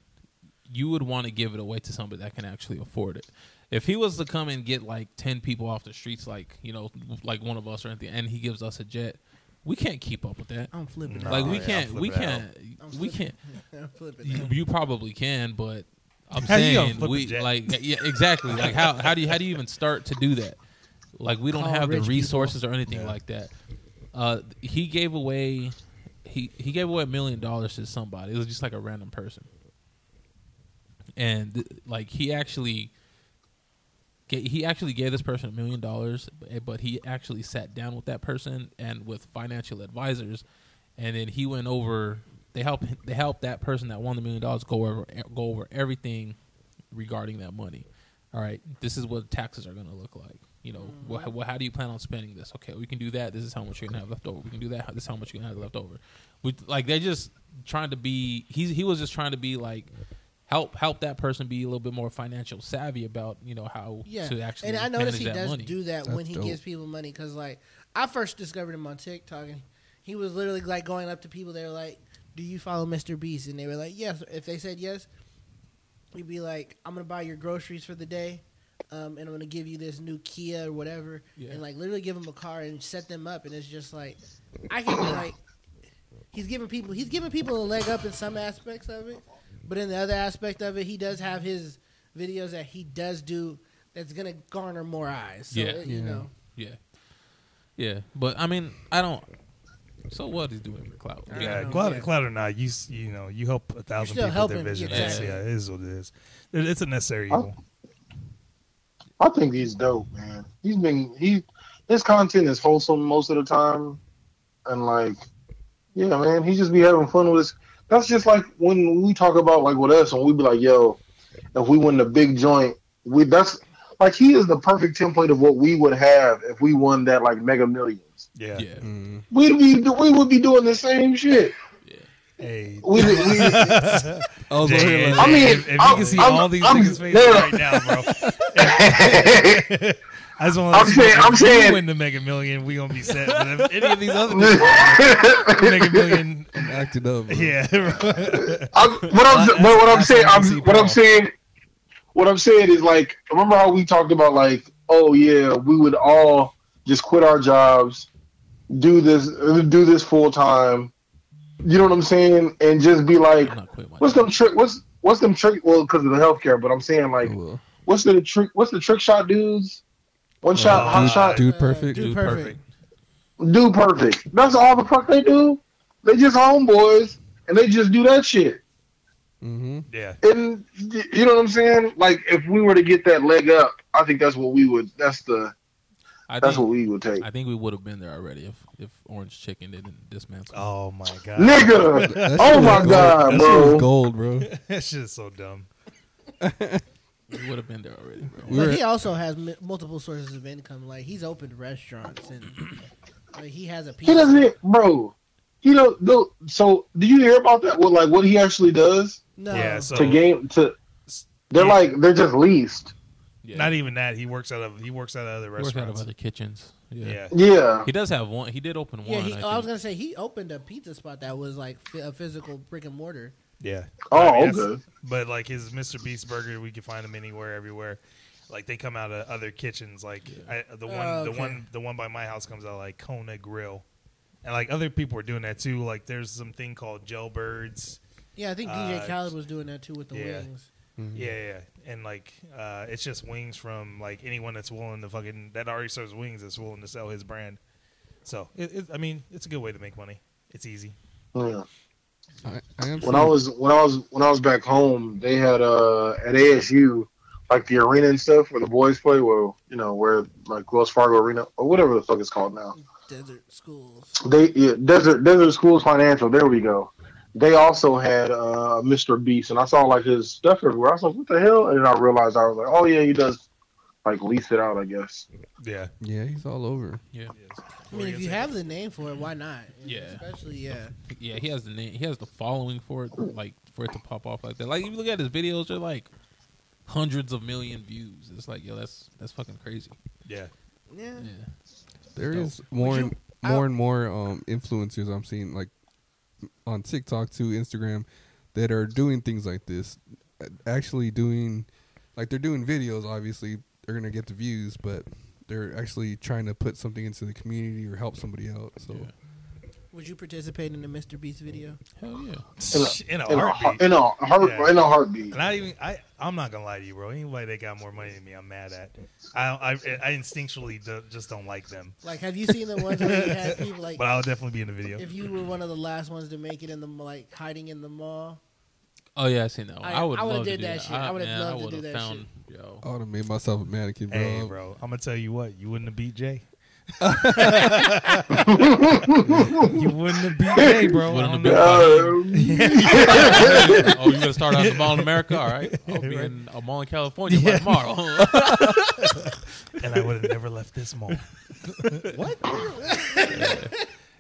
you would want to give it away to somebody that can actually afford it. If he was to come and get like ten people off the streets, like you know, like one of us or anything, and he gives us a jet, we can't keep up with that. I'm flipping. No. like we yeah, can't, we flip it out. can't, we can't. <laughs> You, you probably can, but I'm How you saying flip we like yeah, exactly. Like how how do you how do you even start to do that? Like we don't Call have the rich people. resources or anything Yeah. like that. Uh, he gave away he he gave away a million dollars to somebody. It was just like a random person, and like he actually. He actually gave this person a million dollars, but- but he actually sat down with that person and with financial advisors, and then he went over. They help they help that person that won the million dollars go over go over everything regarding that money. All right, this is what taxes are going to look like. You know, mm-hmm. wha- wha- how do you plan on spending this? Okay, we can do that. This is how much you're going to have left over. We can do that. This is how much you're going to have left over. We, like they're just trying to be. He's he was just trying to be like help help that person be a little bit more financial savvy about you know how Yeah, to actually and I noticed manage he that does money. do that when he dope. gives people money. Because like I first discovered him on TikTok, and he was literally like going up to people. They were like, "Do you follow Mr. Beast?" And they were like, "Yes." If they said yes, he'd be like, "I'm gonna buy your groceries for the day." Um, and I'm gonna give you this new Kia or whatever, Yeah. and like literally give them a car and set them up, and it's just like I can be like he's giving people he's giving people a leg up in some aspects of it, but in the other aspect of it, he does have his videos that he does do that's gonna garner more eyes. So, Yeah. it- you Yeah. know, Yeah, yeah, but I mean, I don't. So what he's doing for clout? I Yeah, know, cloud, yeah. cloud or not, you you know you help a thousand people with their vision. yeah, It's- exactly. Yeah, it is what it is. It- It's a necessary evil. I think he's dope, man. He's been he his content is wholesome most of the time, and like, yeah, man, he just be having fun with his. That's just like when we talk about like with us, and we be like, yo, if we win the big joint, we that's like he is the perfect template of what we would have if we won that like mega millions. Yeah. Yeah, Mm. We'd be we would be doing the same shit. Yeah. Hey. We, we, I was <laughs> Jay, like, I mean, if, if you I'm- can see I'm- all these I'm- niggas' faces no. right now, bro. <laughs> <laughs> I just want I'm to saying- I'm if saying- we win the Mega Million, we gonna be set. But if any of these other niggas win Mega Million, I'm acting up. bro. yeah, I'm, what I'm, but what I'm saying, I'm, what I'm saying, what I'm saying is like, remember how we talked about like, oh yeah, we would all just quit our jobs, do this, do this full time. You know what I'm saying, and just be like, I'm not quitting my what's job. them trick? What's what's them trick? Well, because of the healthcare, but I'm saying like, what's the trick? What's the trick shot dudes? One shot, Uh, hot dude- shot, Dude perfect. Dude Dude perfect. do perfect. That's all the fuck they do. They just homeboys, and they just do that shit. Mm-hmm. yeah. And you know what I'm saying? Like if we were to get that leg up, I think that's what we would. That's the. I That's think, what we would take. I think we would have been there already if if Orange Chicken didn't dismantle. Oh my god, Nigga, <laughs> oh my gold. god, That shit was bro. gold, bro. <laughs> that shit is so dumb. <laughs> We would have been there already, bro. We but he also has m- multiple sources of income. Like he's opened restaurants and like he has a He doesn't, bro. He don't. do So did you hear about that? What like what he actually does No, Yeah, so to game to? They're Yeah. like they're just leased. Yeah. not even that. He works out of he works out of other restaurants. works out of other kitchens. Yeah. Yeah, Yeah, He does have one. He did open one. yeah. He, I oh, I was gonna say he opened a pizza spot that was like a physical brick and mortar. yeah. Oh, I mean, okay. But like his Mr. Beast burger, we can find them anywhere, everywhere. Like they come out of other kitchens. Like I, the one, Oh, the one, the one by my house comes out like Kona Grill, and like other people are doing that too. Like there's some thing called Jailbirds. Yeah, I think DJ Uh, Khaled was doing that too with the yeah. wings. Mm-hmm. Yeah, yeah, and like uh, it's just wings from like anyone that's willing to fucking that already serves wings that's willing to sell his brand. So it, it, I mean, it's a good way to make money. It's easy. yeah. I, I When I was when I was when I was back home, they had uh at ASU like the arena and stuff where the boys play. Well, you know where like Wells Fargo Arena or whatever the fuck it's called now. Desert schools. They yeah, Desert Desert Schools Financial. There we go. They also had uh, Mr. Beast, and I saw like his stuff everywhere. I was like, "What the hell?" And then I realized I was like, "Oh yeah, he does like lease it out, I guess." Yeah. Yeah, he's all over. Yeah, I mean, if you have the name for it, why not? Yeah. Especially, yeah. yeah. He has the name. He has the following for it, like for it to pop off like that. Like if you look at his videos, they're like hundreds of million views. It's like yo, that's that's fucking crazy. Yeah. Yeah. Yeah. There Dope. is more you- and I- more and more um, influencers I'm seeing like on TikTok too, Instagram, that are doing things like this. Actually doing like they're doing videos. Obviously, they're gonna get the views, but they're actually trying to put something into the community or help somebody out. So Yeah. Would you participate in the Mr. Beast video? Hell yeah. In a, In a, heartbeat. in a heart, Yeah. in a heartbeat. Not even I. I'm not gonna lie to you, bro. Anybody that got more money than me, I'm mad at. I I, I instinctually do, just don't like them. Like, have you seen the ones where you had people like, <laughs> But I'll definitely be in the video. if you were one of the last ones to make it in the like hiding in the mall? Oh yeah, I seen that. One. I- I, would I would've love to did do that shit. I would've loved to do that found, Yo, I would have made myself a mannequin, bro. Hey, bro, I'm gonna tell you what. You wouldn't have beat Jay. You wouldn't have beat Jay, bro. Wouldn't have don't beat know. Uh, <laughs> oh, you gonna start out at the mall in America? All right, <laughs> I'll be in a mall in California by tomorrow. <laughs> and I would have never left this mall. what?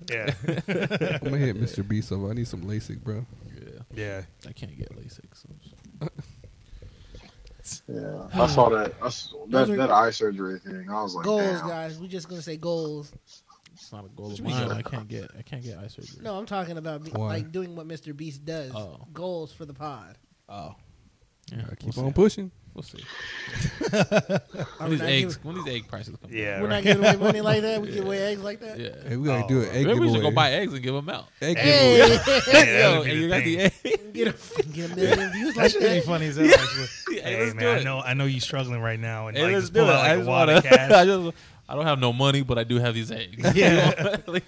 yeah. I'm gonna hit Mr. B up. I need some LASIK, bro. yeah, Yeah. I can't get LASIK. So. Yeah, I saw that. I saw that, are- that eye surgery thing. I was like, goals, damn. guys. We're just gonna say goals. It's not a goal of mine. I can't get. I can't get eye surgery. No, I'm talking about be, like doing what Mr. Beast does. Oh. Goals for the pod. Oh, yeah. Keep we'll on see. pushing. We'll see. <laughs> When these eggs, when these egg prices come. Yeah. we're right. not giving away money like that. We <laughs> give away eggs like that. Yeah. Hey, we gotta Oh, do an egg Maybe we should giveaway. go buy eggs and give them out. egg Hey, giveaway. <laughs> Yeah, Yo, be and the you got the thing. egg. get a get a million views That like should be that. funny as hell. Actually. Hey, Hey let's man, do I know I know you're struggling right now, and Hey, like let's just do pull it. out I like a just wad wanna. of cash. I just. I don't have no money, but I do have these eggs. Yeah. Like,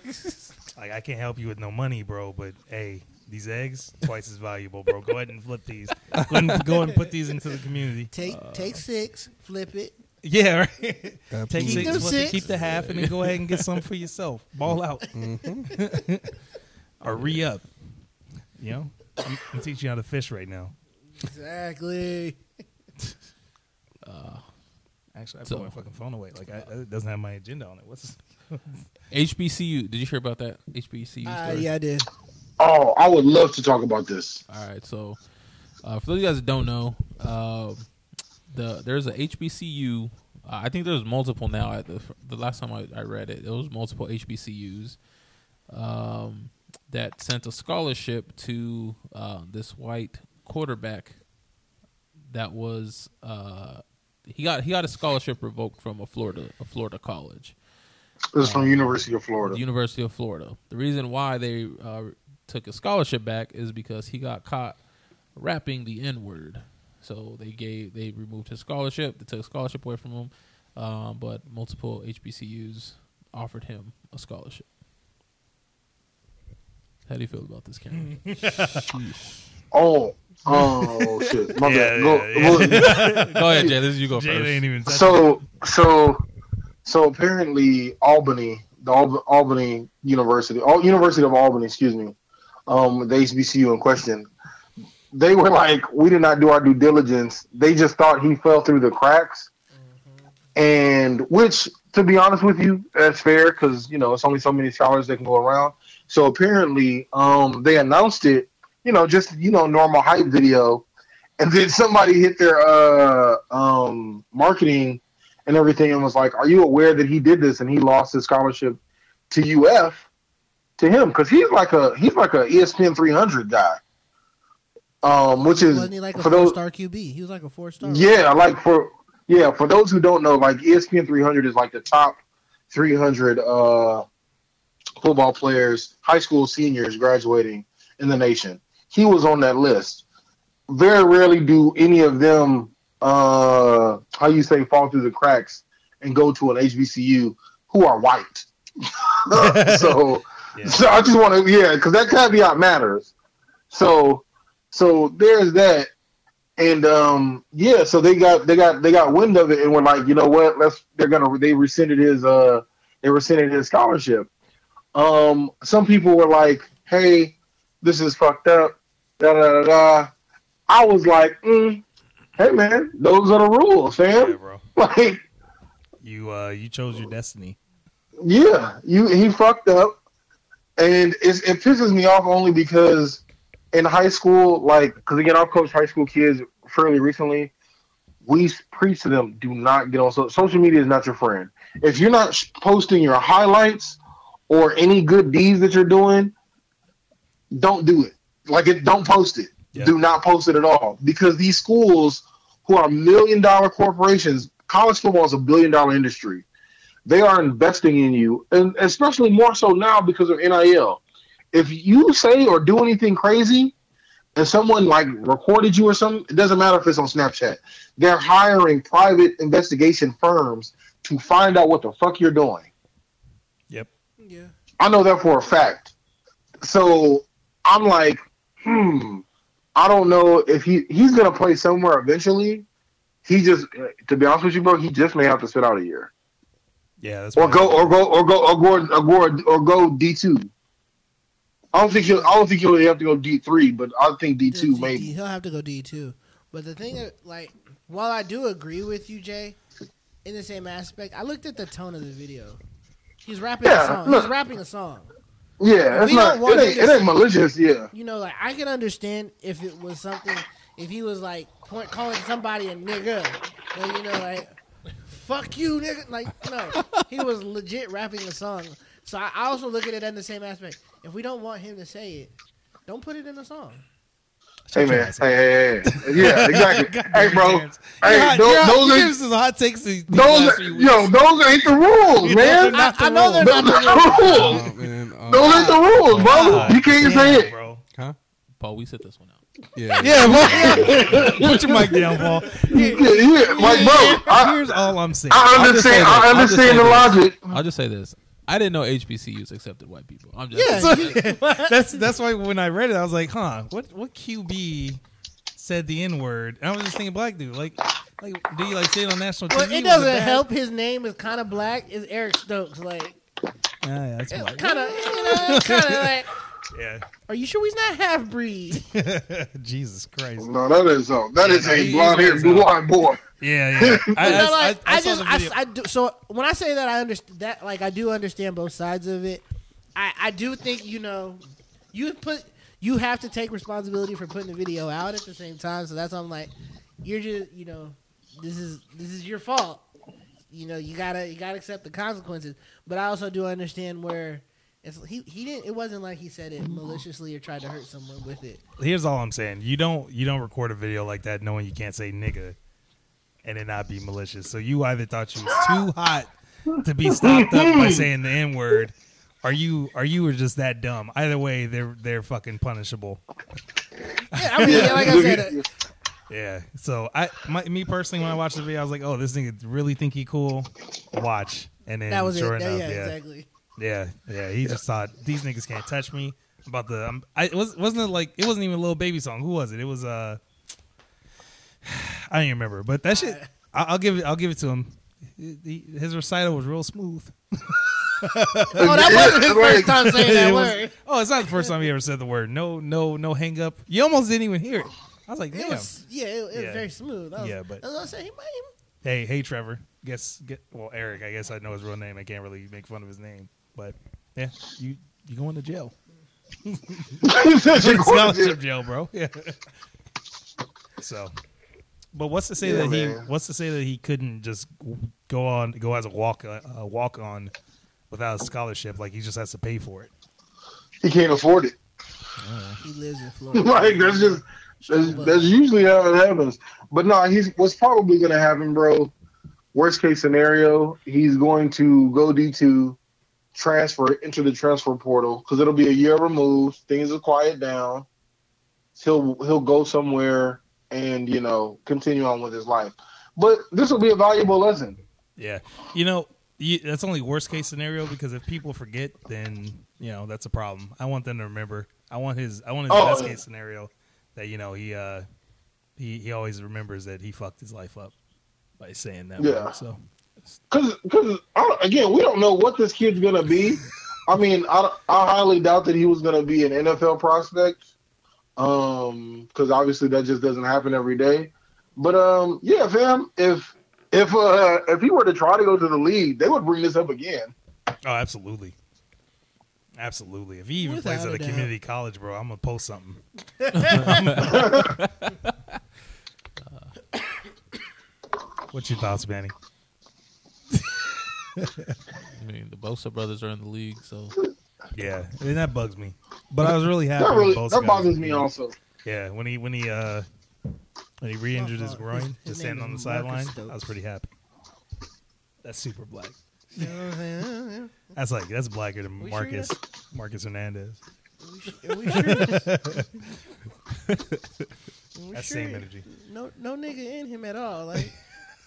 Like I can't help you with no money, bro. But hey, these eggs twice as valuable, bro. Go ahead and flip these. Go ahead and, go ahead and put these into the community. Take take six, flip it. Yeah, right. Take Absolutely. Keep six, them flip it, six. keep the half, and then go ahead and get some for yourself. Ball out or re up. You know, I'm, I'm teaching you how to fish right now. Exactly. Actually, I put my fucking phone away. Like I, it doesn't have my agenda on it. What's <laughs> HBCU. Did you hear about that HBCU Uh, story? yeah, I did. Oh, I would love to talk about this. All right, so uh, for those of you guys that don't know, um the there's a HBCU. Uh, I think there's multiple now. At the the last time I, I read it, there was multiple HBCUs um, that sent a scholarship to uh, this white quarterback. That was uh, he got he got a scholarship revoked from a Florida a Florida college. This is from University of Florida. University of Florida. The reason why they uh, took his scholarship back is because he got caught rapping the N word. So they gave they removed his scholarship. They took a scholarship away from him, um, but multiple HBCUs offered him a scholarship. How do you feel about this, Cameron? <laughs> Oh, oh <laughs> shit. My Yeah, bad. Go, yeah, yeah. go- Go ahead, Jay. This is you go Jay first. ain't even touch it. so so so apparently Albany, the Al- Albany University, Al- University of Albany, excuse me, um, the HBCU in question, they were like, we did not do our due diligence. They just thought he fell through the cracks, and which, to be honest with you, that's fair because you know it's only so many scholars that can go around. So apparently, um, they announced it, you know, just you know, normal hype video, and then somebody hit their uh um marketing and everything and was like, "Are you aware that he did this and he lost his scholarship to UF to him because he's like a he's like a ESPN 300 guy, um, which is Wasn't he like a for four those star QB? He was like a four star. yeah, like for yeah for those who don't know, like ESPN 300 is like the top 300 uh football players, high school seniors graduating in the nation. He was on that list. Very rarely do any of them, uh, how you say, fall through the cracks and go to an HBCU who are white. <laughs> so, Yeah. so I just want to, yeah, because that caveat matters. So, so there's that, and um, yeah, so they got they got they got wind of it and were like, you know what? Let's they're gonna they rescinded his uh they rescinded his scholarship. Um, some people were like, hey, This is fucked up. Da da da da. I was like, mm, hey man, those are the rules, Yeah, fam. bro. <laughs> Like, You uh, you chose your destiny. yeah, you he fucked up, and it's, it pisses me off only because in high school, like, because again, I've coached high school kids fairly recently. We preach to them: do not get on so, social media. Is not your friend. If you're not posting your highlights or any good deeds that you're doing, don't do it. Like, it, don't post it. Yeah. Do not post it at all because these schools, who are million dollar corporations, college football is a billion dollar industry they are investing in you, and especially more so now because of NIL. If you say or do anything crazy, and someone like recorded you or something, it doesn't matter if it's on Snapchat. They're hiring private investigation firms to find out what the fuck you're doing. Yep. Yeah. I know that for a fact. So I'm like, hmm, I don't know if he he's gonna play somewhere eventually. He just, to be honest with you, bro, he just may have to sit out a year Yeah, that's or go or go or go or go or go or go D two. I don't think he'll. I don't think he'll have to go D three, but I think D two maybe. He'll have to go D two. But the thing, that, like, while I do agree with you, Jay, in the same aspect, I looked at the tone of the video. He's rapping Yeah, a song. look. He's rapping a song. Yeah, it's We not. don't want It ain't, him it ain't malicious. Yeah, You know, like I can understand if it was something, if he was like point, calling somebody a nigga, or you know, like fuck you, nigga. Like no, he was legit rapping a song. So I I also look at it in the same aspect. If we don't want him to say it, don't put it in the song. hey man, hey, hey, hey, yeah, <laughs> exactly. Hey, bro, it, hey, You're hot- those, you're hot- those are some hot takes these, these those, are, yo, those ain't the rules, man. I- I know they're not the rules. Oh, man. Um, Those ain't the rules, bro. God You can't damn, say it. bro. huh? Paul, we sit this one out. Yeah. Yeah, <laughs> well, <laughs> put your mic down, Paul. Yeah, yeah, like, bro, I, Here's all I'm saying. I I'll just say understand. I understand say the this. logic. I'll just say this. I didn't know HBCUs accepted white people. I'm just Yeah, So- <laughs> that's that's why when I read it, I was like, huh, what what QB said the N word? And I was just thinking black dude. Like like do you like say it on national TV? Well, it it doesn't bad? help. His name is kind of black. Is Eric Stokes like Yeah, yeah, that's black. kind of you know kind of like? Yeah. Are you sure he's not half breed? <laughs> Jesus Christ. No, that is uh, so. That is Yeah, a he- blonde haired he's blue eyed boy. Yeah, yeah. <laughs> I, You know, like, I, saw just, I. I do. So when I say that, I understand that. Like, I do understand both sides of it. I, I do think you know, you put, you have to take responsibility for putting the video out at the same time. So that's why I'm like, you're just, you know, this is this is your fault. You know, you gotta you gotta accept the consequences. But I also do understand where. It's, he he didn't. It wasn't like he said it maliciously or tried to hurt someone with it. Here's all I'm saying. You don't you don't record a video like that knowing you can't say nigga and it not be malicious. So you either thought you was too hot to be stopped up by <laughs> saying the N word, Are you are you were just that dumb. Either way, they're they're fucking punishable. Yeah, I mean, yeah, like I said, uh, Yeah. So I my, me personally when I watched the video, I was like, oh, this nigga really think he cool. Watch. And then that was sure it. enough, yeah, yeah, exactly. Yeah, yeah. He just thought these niggas can't touch me. About the, um, I it was wasn't it like it wasn't even a little baby song. Who was it? It was uh, <sighs> I don't even remember. But that shit, <laughs> I, I'll give it. I'll give it to him. He- he- his recital was real smooth. <laughs> Oh, that wasn't his first time saying that <laughs> It was- word. oh, it's not the first time he ever said the word. No, no, no hang up. You almost didn't even hear it. I was like, It damn. was yeah, it, it was very smooth. I was, Yeah, but- I was gonna say he might. Hey, hey, Trevor. Guess get well, Eric. I guess I know his real name. I can't really make fun of his name, but yeah, you you going to jail? <laughs> Scholarship jail, bro. Yeah. <laughs> so, but what's to say Yeah, that he? What's to say that he couldn't just go on, go as a walk, uh, uh, walk on, without a scholarship? Like he just has to pay for it. He can't afford it. He lives in Florida. <laughs> like that's just that's, that's usually how it happens. But no, he's what's probably going to happen, bro. Worst case scenario, he's going to go D two, transfer into the transfer portal because it'll be a year removed. Things will quiet down. He'll he'll go somewhere and you know continue on with his life. But this will be a valuable lesson. Yeah, you know, you, that's only worst case scenario because if people forget, then you know that's a problem. I want them to remember. I want his. I want his Oh, best case scenario that you know he uh he he always remembers that he fucked his life up by saying that. Yeah. word. So Because because again, we don't know what this kid's gonna be. I mean, I, I highly doubt that he was going to be an NFL prospect, um, because obviously that just doesn't happen every day. But um, yeah, fam, if if uh if he were to try to go to the league, they would bring this up again. Oh, absolutely. Absolutely. If he even plays at a a doubt. community college, bro, I'm gonna post something. <laughs> What's your thoughts, Manny? I mean, the Bosa brothers are in the league, so Yeah, and that bugs me. But I was really happy. That when really both that bothers me also. Yeah, when he when he uh when he re-injured his groin, His- his just standing on the sideline, I was pretty happy. That's super black. You know what I'm saying? <laughs> That's like that's blacker than We sure Marcus Marcus Hernandez. Are we sure? Are we That sure <laughs> same energy. No, no nigga in him at all. Like,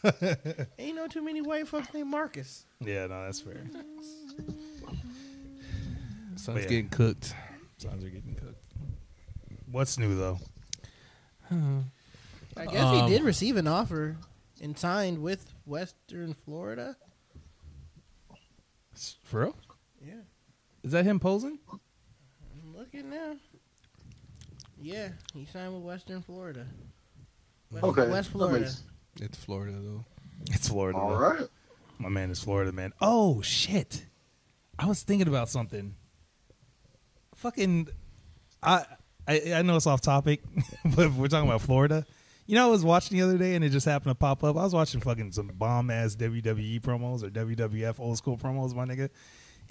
<laughs> ain't no too many white folks named Marcus. Yeah, no, that's fair. Son's yeah. getting cooked. Sounds are getting cooked. What's new though? I guess Um, he did receive an offer and signed with Western Florida. For real? Yeah, Is that him posing? I'm looking now. Yeah, he signed with Western Florida. West, Okay, West that Florida. makes- It's Florida though. It's Florida. All though. right. My man is Florida, man. Oh shit! I was thinking about something. Fucking, I I, I know it's off topic, <laughs> but we're talking about Florida. You know, I was watching the other day and it just happened to pop up. I was watching fucking some bomb ass WWE promos or WWF old school promos, my nigga.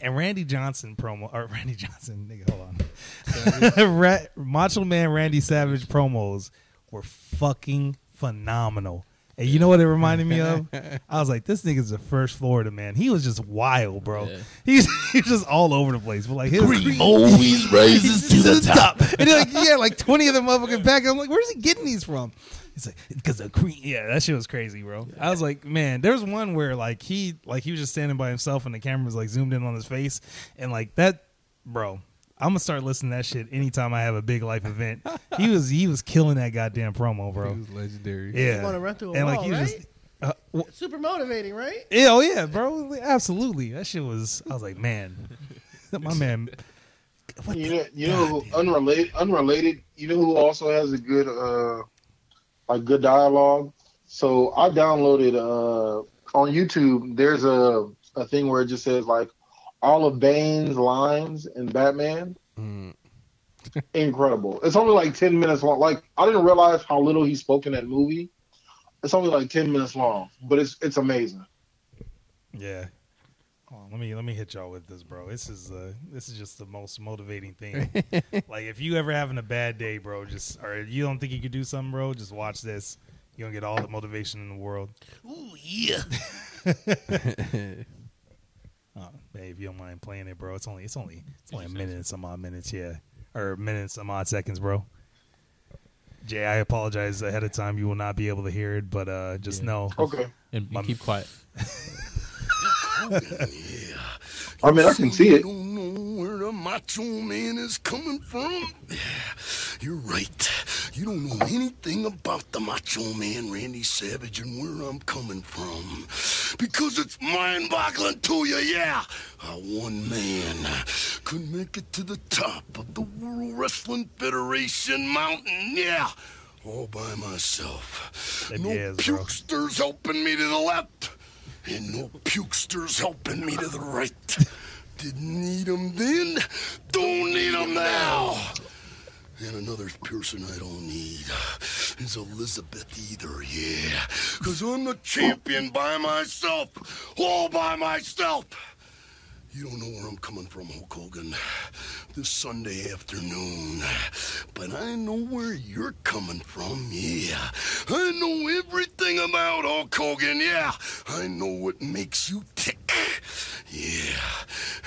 And Randy Johnson promo or <laughs> Randy Johnson, nigga, hold on. <laughs> Ra- Macho Man Randy Savage promos were fucking phenomenal. And you know what it reminded me of? <laughs> I was like, this nigga's the first Florida man. He was just wild, bro. Yeah. He's <laughs> he's just all over the place. But like his always <laughs> rises to the top. and like yeah, like twenty of them motherfucking back. I'm like, where's he getting these from? He's like, because the cream. Yeah, that shit was crazy, bro. I was like, man, there was one where like he like he was just standing by himself and the camera was like zoomed in on his face and like that, bro. I'm gonna start listening to that shit anytime I have a big life event. he was he was killing that goddamn promo, bro. He was legendary. Yeah, You wanna run through a and like wall, he was right? just. Uh, w- Super motivating, right? yeah, oh yeah, bro. Absolutely. That shit was. I was like, man, <laughs> my man. What You know, you know, who, unrelated, unrelated. You know who also has a good, uh, like good dialogue. So I downloaded uh on YouTube. There's a a thing where it just says like all of Bane's lines in Batman. Mm. <laughs> Incredible. It's only like ten minutes long. Like I didn't realize how little he spoke in that movie. It's only like ten minutes long, but it's it's amazing. Yeah. Hold on, let me let me hit y'all with this, bro. This is uh this is just the most motivating thing. <laughs> like if you ever having a bad day, bro, just or you don't think you could do something, bro, just watch this. You're gonna get all the motivation in the world. Ooh, yeah. <laughs> Oh, hey, if you don't mind playing it, bro, it's only it's only it's only a minute and some odd minutes, yeah, or minutes minute some odd seconds, bro. Jay, I apologize ahead of time. You will not be able to hear it, but uh, just Yeah. know. Okay. and, and keep quiet. <laughs> I mean, I can see it. <laughs> where macho man is coming from? Yeah, you're right. You don't know anything about the macho man, Randy Savage, and where I'm coming from. Because it's mind boggling to you, yeah. How one man could make it to the top of the World Wrestling Federation mountain, yeah. All by myself. Them no yeahs, bro. pukesters helping me to the left. And no pukesters helping me to the right. Didn't need 'em then, don't need 'em now. And another person I don't need is Elizabeth either, yeah. Cause I'm the champion by myself, all by myself. You don't know where I'm coming from, Hulk Hogan, this Sunday afternoon. But I know where you're coming from, yeah. I know everything about Hulk Hogan, yeah. I know what makes you tick, yeah.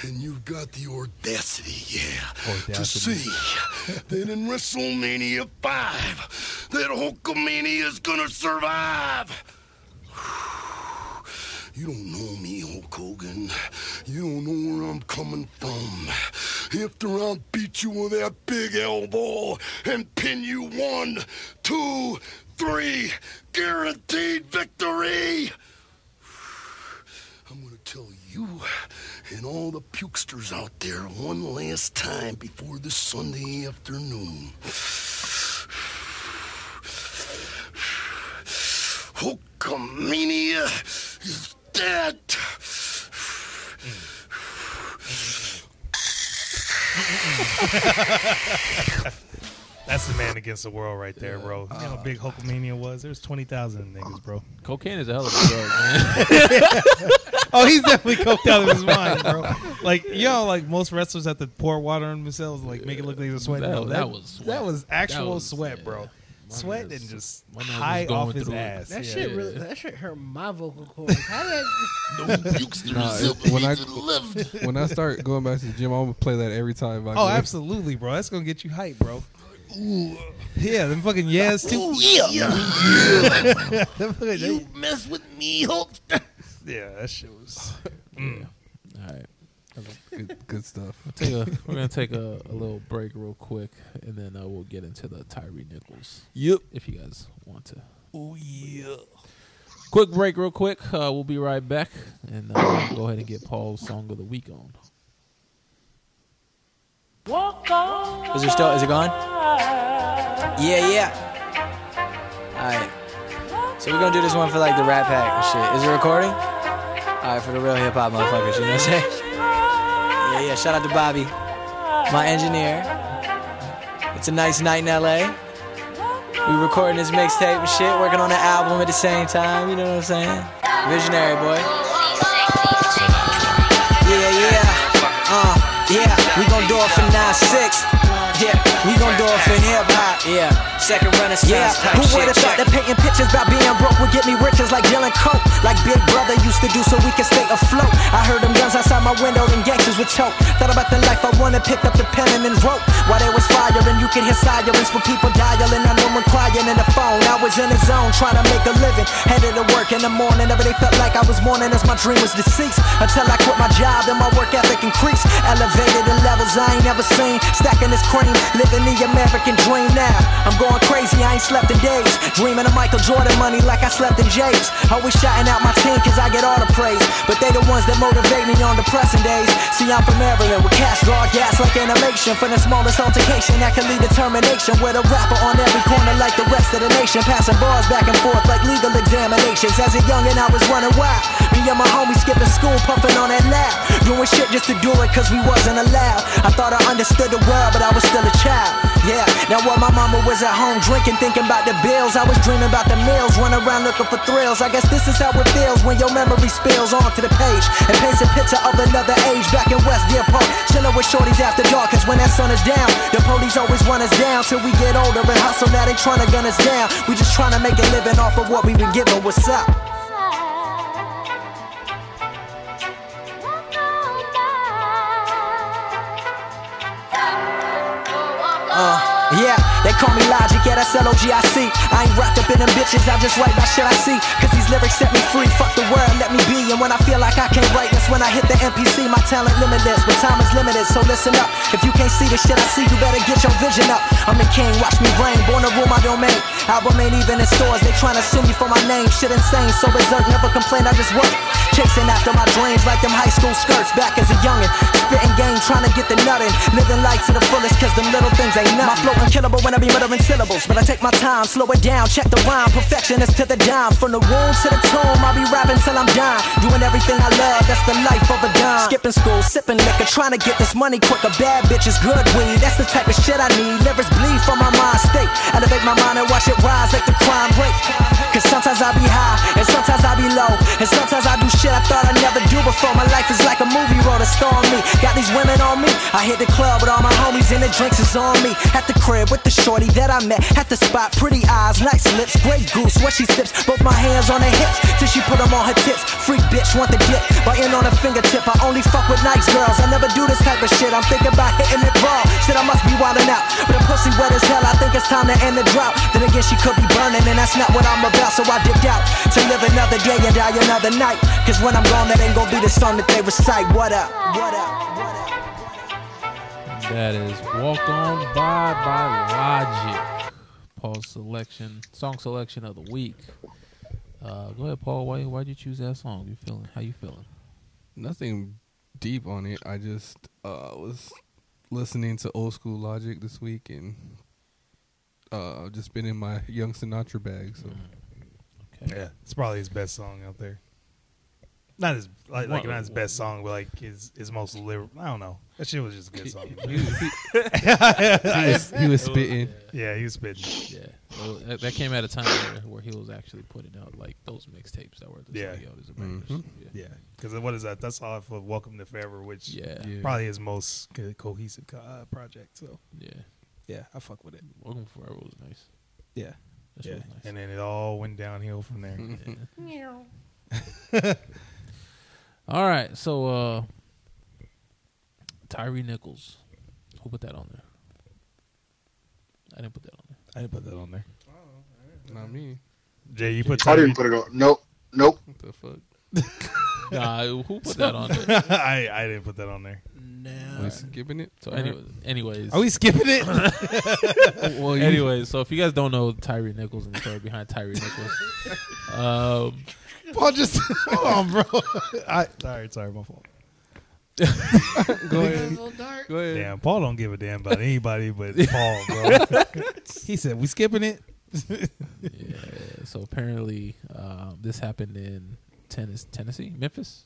And you've got the audacity, yeah, to Audacity. say that in WrestleMania 5, that Hulkamania is gonna survive. You don't know me, Hulk Hogan. You don't know where I'm coming from. After I beat you with that big elbow and pin you one, two, three, guaranteed victory. I'm gonna tell you and all the pukesters out there one last time before this Sunday afternoon. <sighs> Hulkamania is dead. That's the man against the world right there, bro. You know how big Hulkamania was? There was 20,000 niggas, bro. Cocaine is a hell of a drug, man. <laughs> Oh, he's definitely coked out of his mind, bro. Like, you know, like most wrestlers have to pour water on themselves, like make it look like they're sweating. That- No, that was sweat. that was actual That was- sweat, yeah. bro. My Sweat man's- and just my high going off his through ass. That yeah. shit really. That shit hurt my vocal cords. How did? No <laughs> pukesters Nah, when I- even lived. when I start going back to the gym, I'm gonna play that every time. I Oh, go. absolutely, bro. That's gonna get you hype, bro. Yeah, them fucking yes too. Ooh, yeah. <laughs> Them fucking- You mess with me, Hulkster. <laughs> yeah, that shit was. All right. Mm. Good, good stuff. Take a, we're gonna take a, a little break real quick, and then uh, we'll get into the Tyre Nichols. Yep. If you guys want to. Oh yeah. Quick break, real quick. Uh, we'll be right back, and uh, go ahead and get Paul's song of the week on. Is it still? Is it gone? Yeah, yeah. All right. So we're gonna do this one for like the Rat Pack and shit. Is it recording? All right, for the real hip hop motherfuckers. You know what I'm saying? Yeah. Shout out to Bobby, my engineer. It's a nice night in LA. We recording this mixtape and shit, working on the album at the same time. You know what I'm saying? Visionary boy. Yeah, yeah. Uh, yeah. We gon' do it for 9-6. Yeah, we gon' do it for hip hop. Yeah, second renaissance Yeah, type who shit. would've thought that painting pictures about being broke would get me riches like Dylan Coke? Like Big Brother used to do so we could stay afloat. I heard them guns outside my window, them gangsters would choke. Thought about the life I wanted, picked up the pen and then wrote. While there was fire and you could hear sirens for people dialing. I know one crying in the phone. I was in the zone trying to make a living. Headed to work in the morning, every day felt like I was mourning as my dream was deceased. Until I quit my job and my work ethic increased. Elevated in levels I ain't never seen. Stacking this cream, living the American dream now. I'm going crazy, I ain't slept in days. Dreaming of Michael Jordan money like I slept in James. Always shouting out my team cause I get all the praise. But they the ones that motivate me on depressing days. See, I'm from Maryland with cash, draw gas like animation. For the smallest altercation that can lead to termination. With a rapper on every corner like the rest of the nation. Passing bars back and forth like legal examinations. As a youngin', I was running wild. Me and my homies skipping school, puffing on that loud. Doing shit just to do it cause we wasn't allowed. I thought I understood the world, but I was still a child. Yeah, now while my mama was at home drinking, thinking about the bills, I was dreaming about the meals, running around looking for thrills. I guess this is how it feels when your memory spills onto the page and paints a picture of another age back in West Deer Park. Chilling with shorties after dark, cause when that sun is down, the police always run us down till we get older and hustle. Now they trying to gun us down. We just trying to make a living off of what we've been given. What's up? Uh, yeah, they call me Logic, yeah, that's L-O-G-I-C. I ain't wrapped up in them bitches, I just write about shit I see. Cause these lyrics set me free, fuck the world, let me be. And when I feel like I can't write, that's when I hit the MPC. My talent limitless, but time is limited, so listen up. If you can't see the shit I see, you better get your vision up. I'm the king, watch me reign, born to rule my domain. Album ain't even in stores, they tryna sue me for my name. Shit insane, so berserk, never complain, I just work. Chasing after my dreams like them high school skirts back as a youngin'. Spitting game, trying to get the nuttin'. Living life to the fullest, cause them little things ain't nothing. My flow unkillable when I be muttering syllables. But I take my time, slow it down, check the rhyme. Perfectionist to the dime. From the womb to the tomb, I'll be rapping till I'm dying. Doing everything I love, that's the life of a dime. Skipping school, sipping liquor, trying to get this money quicker. Bad bitches, good weed, that's the type of shit I need. Lyrics bleed from my mind state. Elevate my mind and watch it rise like the crime rate. Cause sometimes I be high, and sometimes I be low. And sometimes I do shit I thought I'd never do before. My life is like a movie, a star on me. Got these women on me. I hit the club with all my homies, and the drinks is on me. At the crib with the shorty that I met. At the spot, pretty eyes, nice lips, Grey Goose. What she sips, both my hands on her hips. Till she put them on her tits. Freak bitch, want the dip. Biting on her fingertip. I only fuck with nice girls. I never do this type of shit. I'm thinking about hitting it raw. Shit, I must be wildin' out. But the pussy wet as hell. I think it's time to end the drought. Then again, she could be burning, and that's not what I'm about. So I dipped out to live another day and die another night. Cause when I'm gone, that ain't gonna be the song that they recite. What up? What up? That is Walk On By by Logic. Paul's selection, song selection of the week. Uh, go ahead, Paul. Why why'd you choose that song? You feeling? How you feeling? Nothing deep on it. I just uh, was listening to old school Logic this week and uh, just been in my <laughs> Young Sinatra bag. So Okay. Yeah, it's probably his best song out there. Not his like, like What- not his best song, but like his his most lyrical. I don't know. That shit was just a good song. <laughs> he, he- he <laughs> was, he was spitting. yeah, he was spitting. Yeah, well, that, that came at a time where, where he was actually putting out like those mixtapes that were the Yeah. yeah. these are bangers. Mhm. Yeah. Yeah, because what is that? That's all for Welcome to Forever, which Yeah. Yeah. probably his most co- cohesive co- uh, project. So yeah, yeah, I fuck with it. Welcome Forever was nice. Yeah, That's yeah, really nice. and then it all went downhill from there. Yeah. <laughs> All right, so uh Tyre Nichols, who put that on there? I didn't put that on there. I didn't put that on there. Not me. Jay, you put I didn't put it on. Nope. Nope. What the fuck? <laughs> Nah, who put that on there? <laughs> I I didn't put that on there. No. We skipping it? So, anyway, anyways, Are we skipping it? <laughs> well, you- anyways, so if you guys don't know Tyre Nichols and the story behind Tyre Nichols, um, Paul, just hold on, bro. I sorry, sorry, my fault. Go ahead. Go ahead. Damn, Paul don't give a damn about anybody but <laughs> Paul, bro. he said we skipping it. yeah, so apparently um, this happened in Tennessee, Tennessee, Memphis,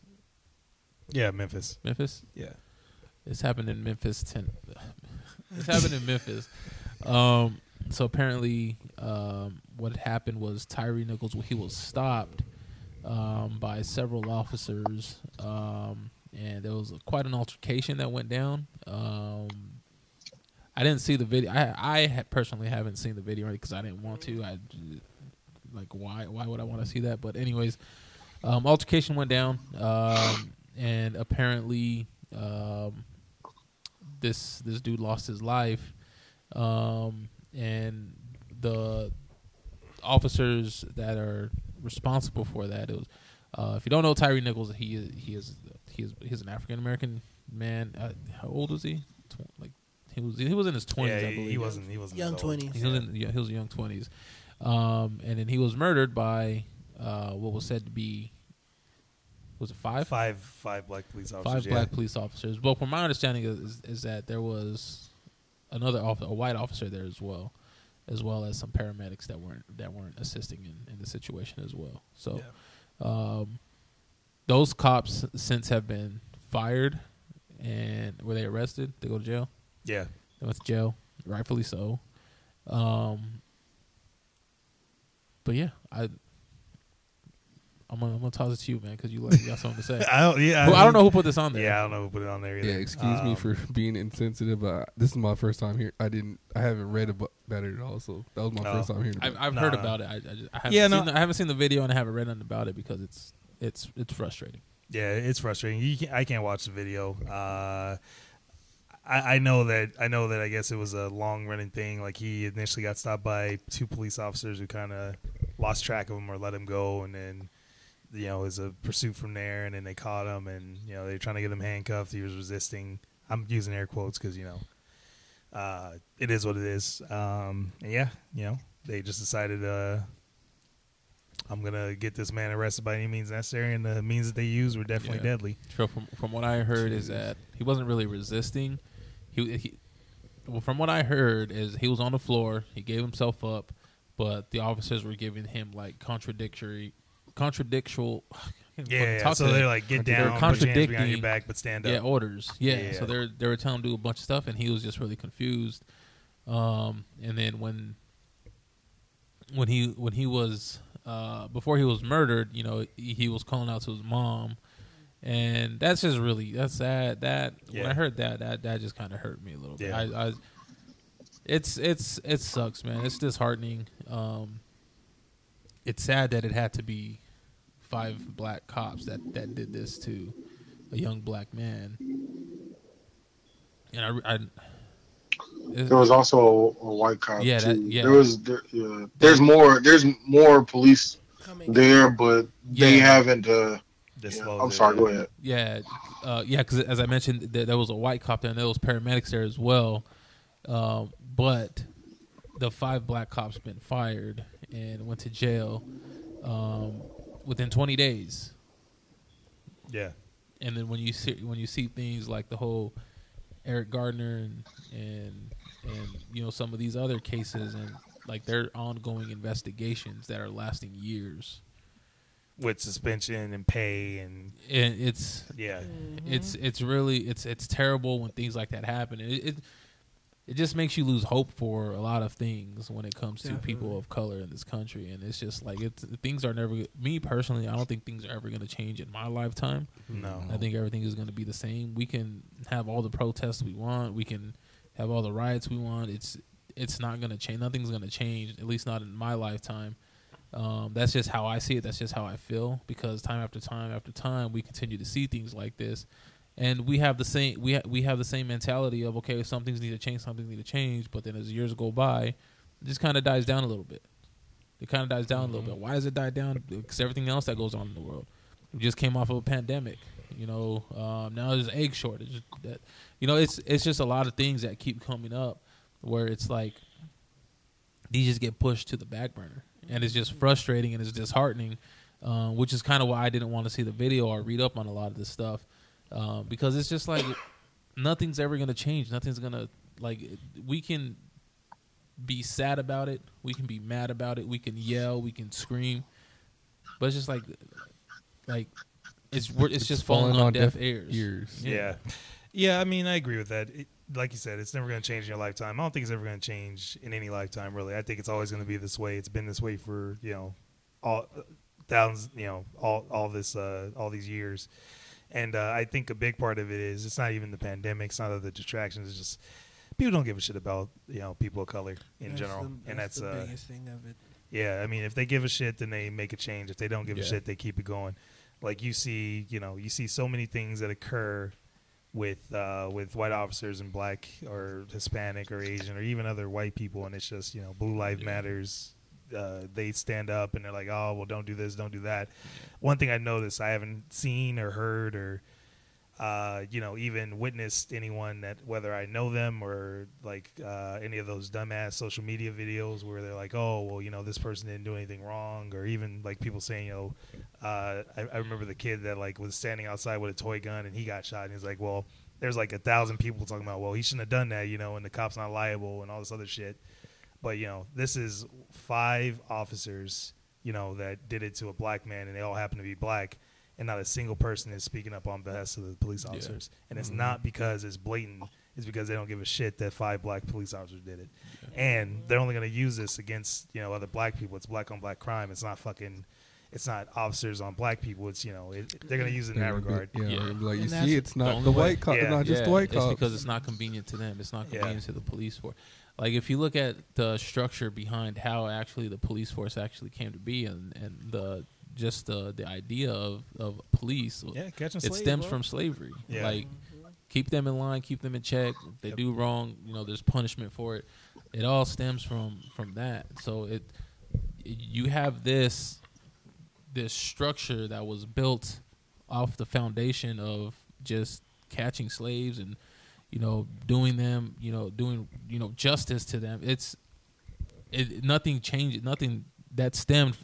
Yeah, Memphis. Memphis. Yeah. This happened in Memphis. Ten. this happened in Memphis. Um, so apparently, um, what happened was Tyre Nichols. He was stopped um, by several officers, um, and there was quite an altercation that went down. Um, I didn't see the video. I I personally haven't seen the video because I didn't want to. I like why why would I want to see that? But anyways, um, altercation went down, um, and apparently um, this this dude lost his life, um, and the officers that are responsible for that. It was uh, if you don't know Tyre Nichols, he is he is he is he's an African American man. Uh, how old was he? Tw- like he was he was in his twenties, yeah, I he, believe. he wasn't. He wasn't Young 20s. He was in yeah, he was young twenties, um, and then he was murdered by uh, what was said to be was it five Five five black police officers. five yeah. black police officers. But from my understanding is, is, is that there was another off- a white officer there as well, as well as some paramedics that weren't that weren't assisting in, in the situation as well. So um, those cops since have been fired, and were they arrested? They go to jail. Yeah. They went to jail, rightfully so. Um, but yeah, I. I'm gonna, I'm gonna toss it to you, man, because you like you got something to say. <laughs> I don't. Yeah. Who- I don't know who put this on there. Yeah, I don't know who put it on there either. Yeah, excuse me Um, for <laughs> being insensitive. But this is my first time here. I didn't. I haven't read abo- about it at all. So that was my Oh. first time hearing I've, it. I've No, heard no. about it. I, I, just, I haven't Yeah, seen no. the, I haven't seen the video and I haven't read nothing about it because it's it's it's frustrating. Yeah, it's frustrating. Can, I can't watch the video. Uh, I, I know that I know that I guess it was a long running thing. Like he initially got stopped by two police officers who kind of lost track of him or let him go, and then you know it was a pursuit from there, and then they caught him, and you know they're trying to get him handcuffed. He was resisting. I'm using air quotes because you know uh, it is what it is. Um, yeah, you know they just decided. Uh, I'm gonna get this man arrested by any means necessary, and the means that they used were definitely Yeah. deadly. So from from what I heard is that he wasn't really resisting. He, he well, from what I heard is he was on the floor. He gave himself up, but the officers were giving him like contradictory, contradictual. <sighs> Yeah, yeah, talk so today. they're like, get They're down, put your hands your contradicting- back, but stand up. Yeah, orders. Yeah. Yeah, yeah. So they're they were telling him to do a bunch of stuff, and he was just really confused. Um, and then when when he when he was uh, before he was murdered, you know, he, he was calling out to his mom, and that's just really that's sad. That when I heard that, that that just kind of hurt me a little bit. Yeah. I, I it's it's it sucks, man. It's disheartening. Um, it's sad that it had to be five black cops that that did this to a young black man. And I, I There was also a, a white cop. Yeah, that- too. yeah. There was there, yeah, there's more there's more police Coming. there, but they haven't. Uh, yeah, I'm sorry. Go ahead. Yeah, uh, yeah. Because as I mentioned, there, there was a white cop there, and there was paramedics there as well. Um, but the five black cops been fired and went to jail um, within 20 days. Yeah, and then when you see when you see things like the whole Eric Garner and and and you know some of these other cases and like their ongoing investigations that are lasting years with suspension and pay and and it's yeah, mm-hmm. it's it's really it's it's terrible when things like that happen. It, it it just makes you lose hope for a lot of things when it comes to people of color in this country, and it's just like it's things are never. Me personally, I don't think things are ever going to change in my lifetime. no. I think everything is going to be the same. We can have all the protests we want. We can have all the riots we want. It's it's not going to change. Nothing's going to change. At least not in my lifetime. Um, that's just how I see it. That's just how I feel. Because time after time after time, we continue to see things like this, and we have the same we ha- we have the same mentality of okay, some things need to change, some things need to change. But then as years go by, it just kind of dies down a little bit. It kind of dies down a little bit. Why does it die down? Because everything else that goes on in the world. We just came off of a pandemic. You know, um, now there's egg shortage. That you know, it's it's just a lot of things that keep coming up where it's like these just get pushed to the back burner, and it's just frustrating and it's disheartening. Um, which is kind of why I didn't want to see the video or read up on a lot of this stuff um, because it's just like <coughs> nothing's ever gonna change. Nothing's gonna like we can be sad about it. We can be mad about it. We can yell. We can scream. But it's just like, like it's we're, it's, just falling, on, deaf, ears. ears. Yeah. yeah, I mean, I agree with that. It, like you said, it's never going to change in your lifetime. I don't think it's ever going to change in any lifetime, really. I think it's always going to be this way. It's been this way for you know, all thousands, you know, all all this uh, all these years. And uh, I think a big part of it is it's not even the pandemic, it's not other distractions. It's just people don't give a shit about you know people of color in That's general, the- and that's the uh, biggest thing of it. yeah, I mean, if they give a shit, then they make a change. If they don't give a shit, they keep it going. Like you see, you know, you see so many things that occur with uh, with white officers and black or Hispanic or Asian or even other white people, and it's just you know, blue life matters. Uh, they stand up and they're like, oh well, don't do this, don't do that. One thing I noticed, I haven't seen or heard or uh, you know, even witnessed anyone that whether I know them or like uh, any of those dumbass social media videos where they're like, oh, well, you know, this person didn't do anything wrong, or even like people saying, you know, uh, I, I remember the kid that like was standing outside with a toy gun and he got shot, and he's like, well, there's like a thousand people talking about, well, he shouldn't have done that, you know, and the cop's not liable and all this other shit. But you know, this is five officers, you know, that did it to a black man, and they all happen to be black, and not a single person is speaking up on behalf of the police Yeah. officers. And it's mm-hmm. not because it's blatant; it's because they don't give a shit that five black police officers did it, and they're only going to use this against you know other black people. It's black on black crime. It's not fucking. It's not officers on black people. It's you know it, they're going to use it in that Yeah, regard. Yeah, Yeah. like you And that's see, it's not only the white cop, Yeah. not just the Yeah, white It's because it's not convenient to them. It's not Yeah. convenient to the police force. Like if you look at the structure behind how actually the police force actually came to be, and, and the just the the idea of of police, Yeah, catching it stems bro. from slavery. Yeah. Like keep them in line, keep them in check. If they Yep. do wrong, you know, there's punishment for it. It all stems from from that. So it you have this this structure that was built off the foundation of just catching slaves and you know doing them you know doing you know justice to them it's it nothing changed nothing that stemmed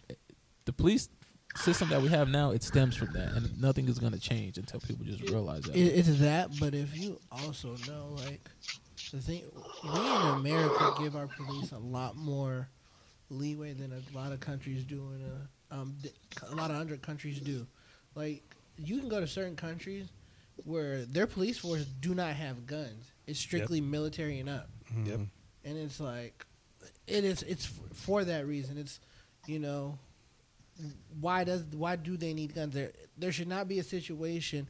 the police system that we have now it stems from that and nothing is going to change until people just realize that It, it's that, but if you also know, like, the thing, we in America give our police a lot more leeway than a lot of countries do, in a, um, a lot of other countries do. Like, you can go to certain countries where their police force do not have guns. It's strictly military and up, Yep. and it's like, it is. It's for that reason. It's, you know, why does why do they need guns? There there should not be a situation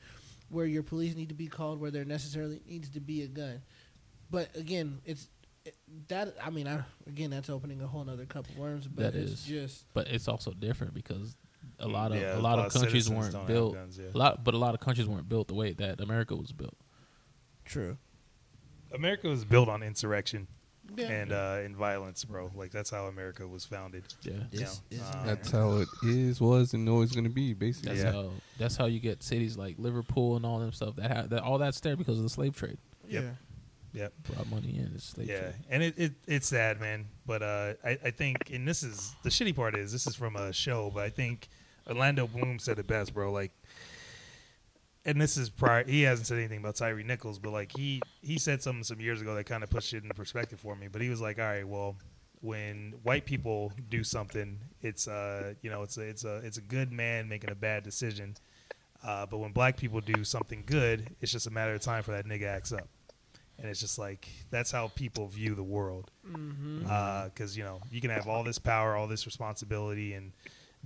where your police need to be called where there necessarily needs to be a gun. But again, it's it, that I mean, I again that's opening a whole other cup of worms. But That it's is. just but it's also different because a lot of Yeah, a lot of countries weren't built guns, yeah. a lot but a lot of countries weren't built the way that America was built true. America was built on insurrection Yeah. and uh, and violence, bro. Like that's how America was founded. yeah You is um, That's how it is, was, and always going to be, basically. That's Yeah. how that's how you get cities like Liverpool and all them stuff. That, ha- that all that's there because of the slave trade. Yep. yeah. Yep. Brought money in. It's slave Yeah, trade. and it, it it's sad, man. But uh, I I think, and this is the shitty part is this is from a show, but I think Orlando Bloom said it best, bro. Like, and this is prior. He hasn't said anything about Tyre Nichols, but like he he said something some years ago that kind of pushed it into perspective for me. But he was like, all right, well, when white people do something, it's uh you know it's a it's a it's a good man making a bad decision. Uh, but when black people do something good, it's just a matter of time for that nigga acts up. And it's just like that's how people view the world. Because you know you can have all this power, all this responsibility, and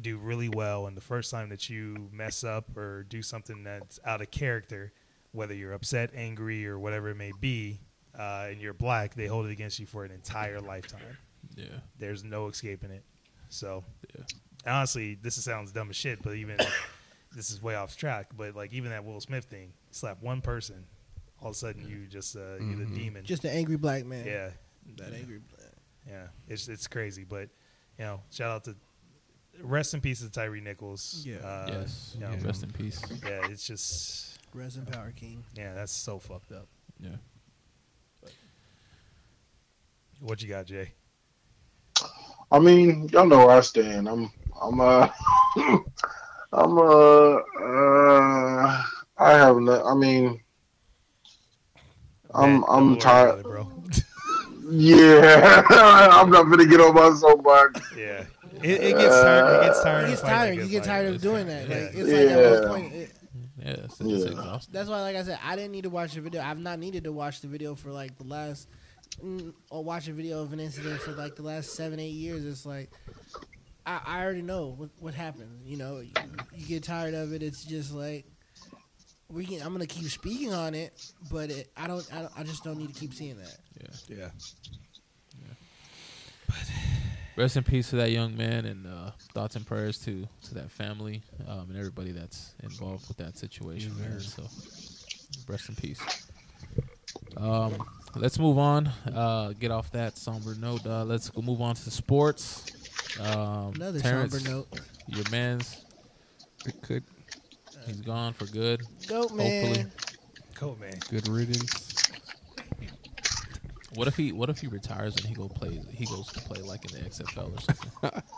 do really well, and the first time that you mess up or do something that's out of character, whether you're upset, angry, or whatever it may be, uh, and you're black, they hold it against you for an entire lifetime. Yeah. There's no escaping it. So, Yeah. honestly, this sounds dumb as shit, but even <coughs> this is way off track. But like even that Will Smith thing, slap one person, all of a sudden you just uh, you're the demon. Just an angry black man. yeah, That angry black. yeah, it's it's crazy, but you know, shout out to rest in peace to Tyre Nichols. Yeah. uh, yes. you know, Rest in peace. yeah, it's just Rest in power, King. yeah, that's so fucked up. Yeah. What you got, Jay? I mean, y'all know where I stand. I'm, I'm, uh, <laughs> I'm, uh, uh, I have no. I mean, I'm, Man, I'm tired. it, bro. <laughs> Yeah, <laughs> I'm not gonna get on my soapbox. yeah, it, it gets tired. It gets tired. It gets tired. You get tired of doing that. Yeah. Like it's like at Yeah. one point. It, Yeah. It's, it's Yeah. exhausting. that's why, like I said, I didn't need to watch the video. I've not needed to watch the video for like the last, mm, or watch a video of an incident for like the last seven, eight years. It's like I, I already know what what happened. You know, you, you get tired of it. It's just like we can. I'm gonna keep speaking on it, but it, I don't. I, don't, I just don't need to keep seeing that. Yeah. Yeah, Rest in peace to that young man, and uh, thoughts and prayers to to that family um, and everybody that's involved with that situation. Man. So, rest in peace. Um, let's move on. Uh, get off that somber note. Uh, let's go move on to sports. Um, Another Terrence, somber note. Your man's It could he's gone for good. Goat man. Hopefully. cool man. good riddance. What if he What if he retires and he go play? He goes to play like in the XFL or something. <laughs>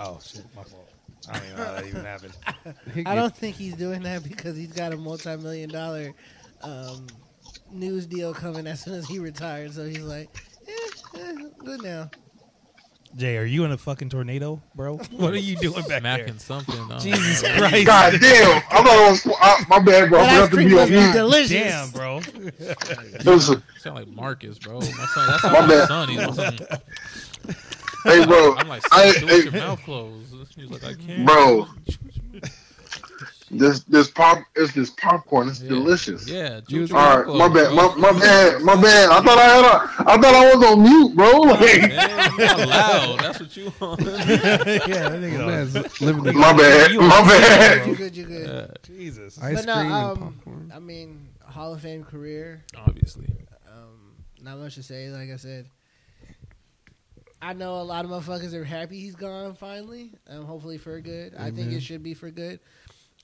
Oh shit, my fault. I don't even know how that even happened. <laughs> I don't think he's doing that because he's got a multi-million dollar um, news deal coming as soon as he retires. So he's like, eh, eh, good now. Jay, are you in a fucking tornado, bro? <laughs> What are you doing back Smacking there? something. uh, Jesus Christ! God damn! I thought it was uh, my bad, bro. That I ice forgot to be on must mute. delicious. Damn, bro. <laughs> Listen, Sound like Marcus, bro. My son, that's My not my bad. son. He's my son. hey, bro. I'm like, I, "Son, do it your hey, mouth closed. He's like, I can't. bro. <laughs> This this pop it's this popcorn. It's Yeah. delicious. Yeah. You was chew with All your right, mouth my bad, my, my bad, my bad. I thought I had a, I thought I was on mute, bro. <laughs> Like, Man, you loud. That's what you want. <laughs> <laughs> yeah, that nigga. My man's living the my bad, You my bad. You good? You good? Yeah, Jesus. ice but no, cream and um, popcorn. I mean, Hall of Fame career. obviously. Um, not much to say. Like I said, I know a lot of motherfuckers are happy he's gone finally. Um, hopefully for good. I think it should be for good.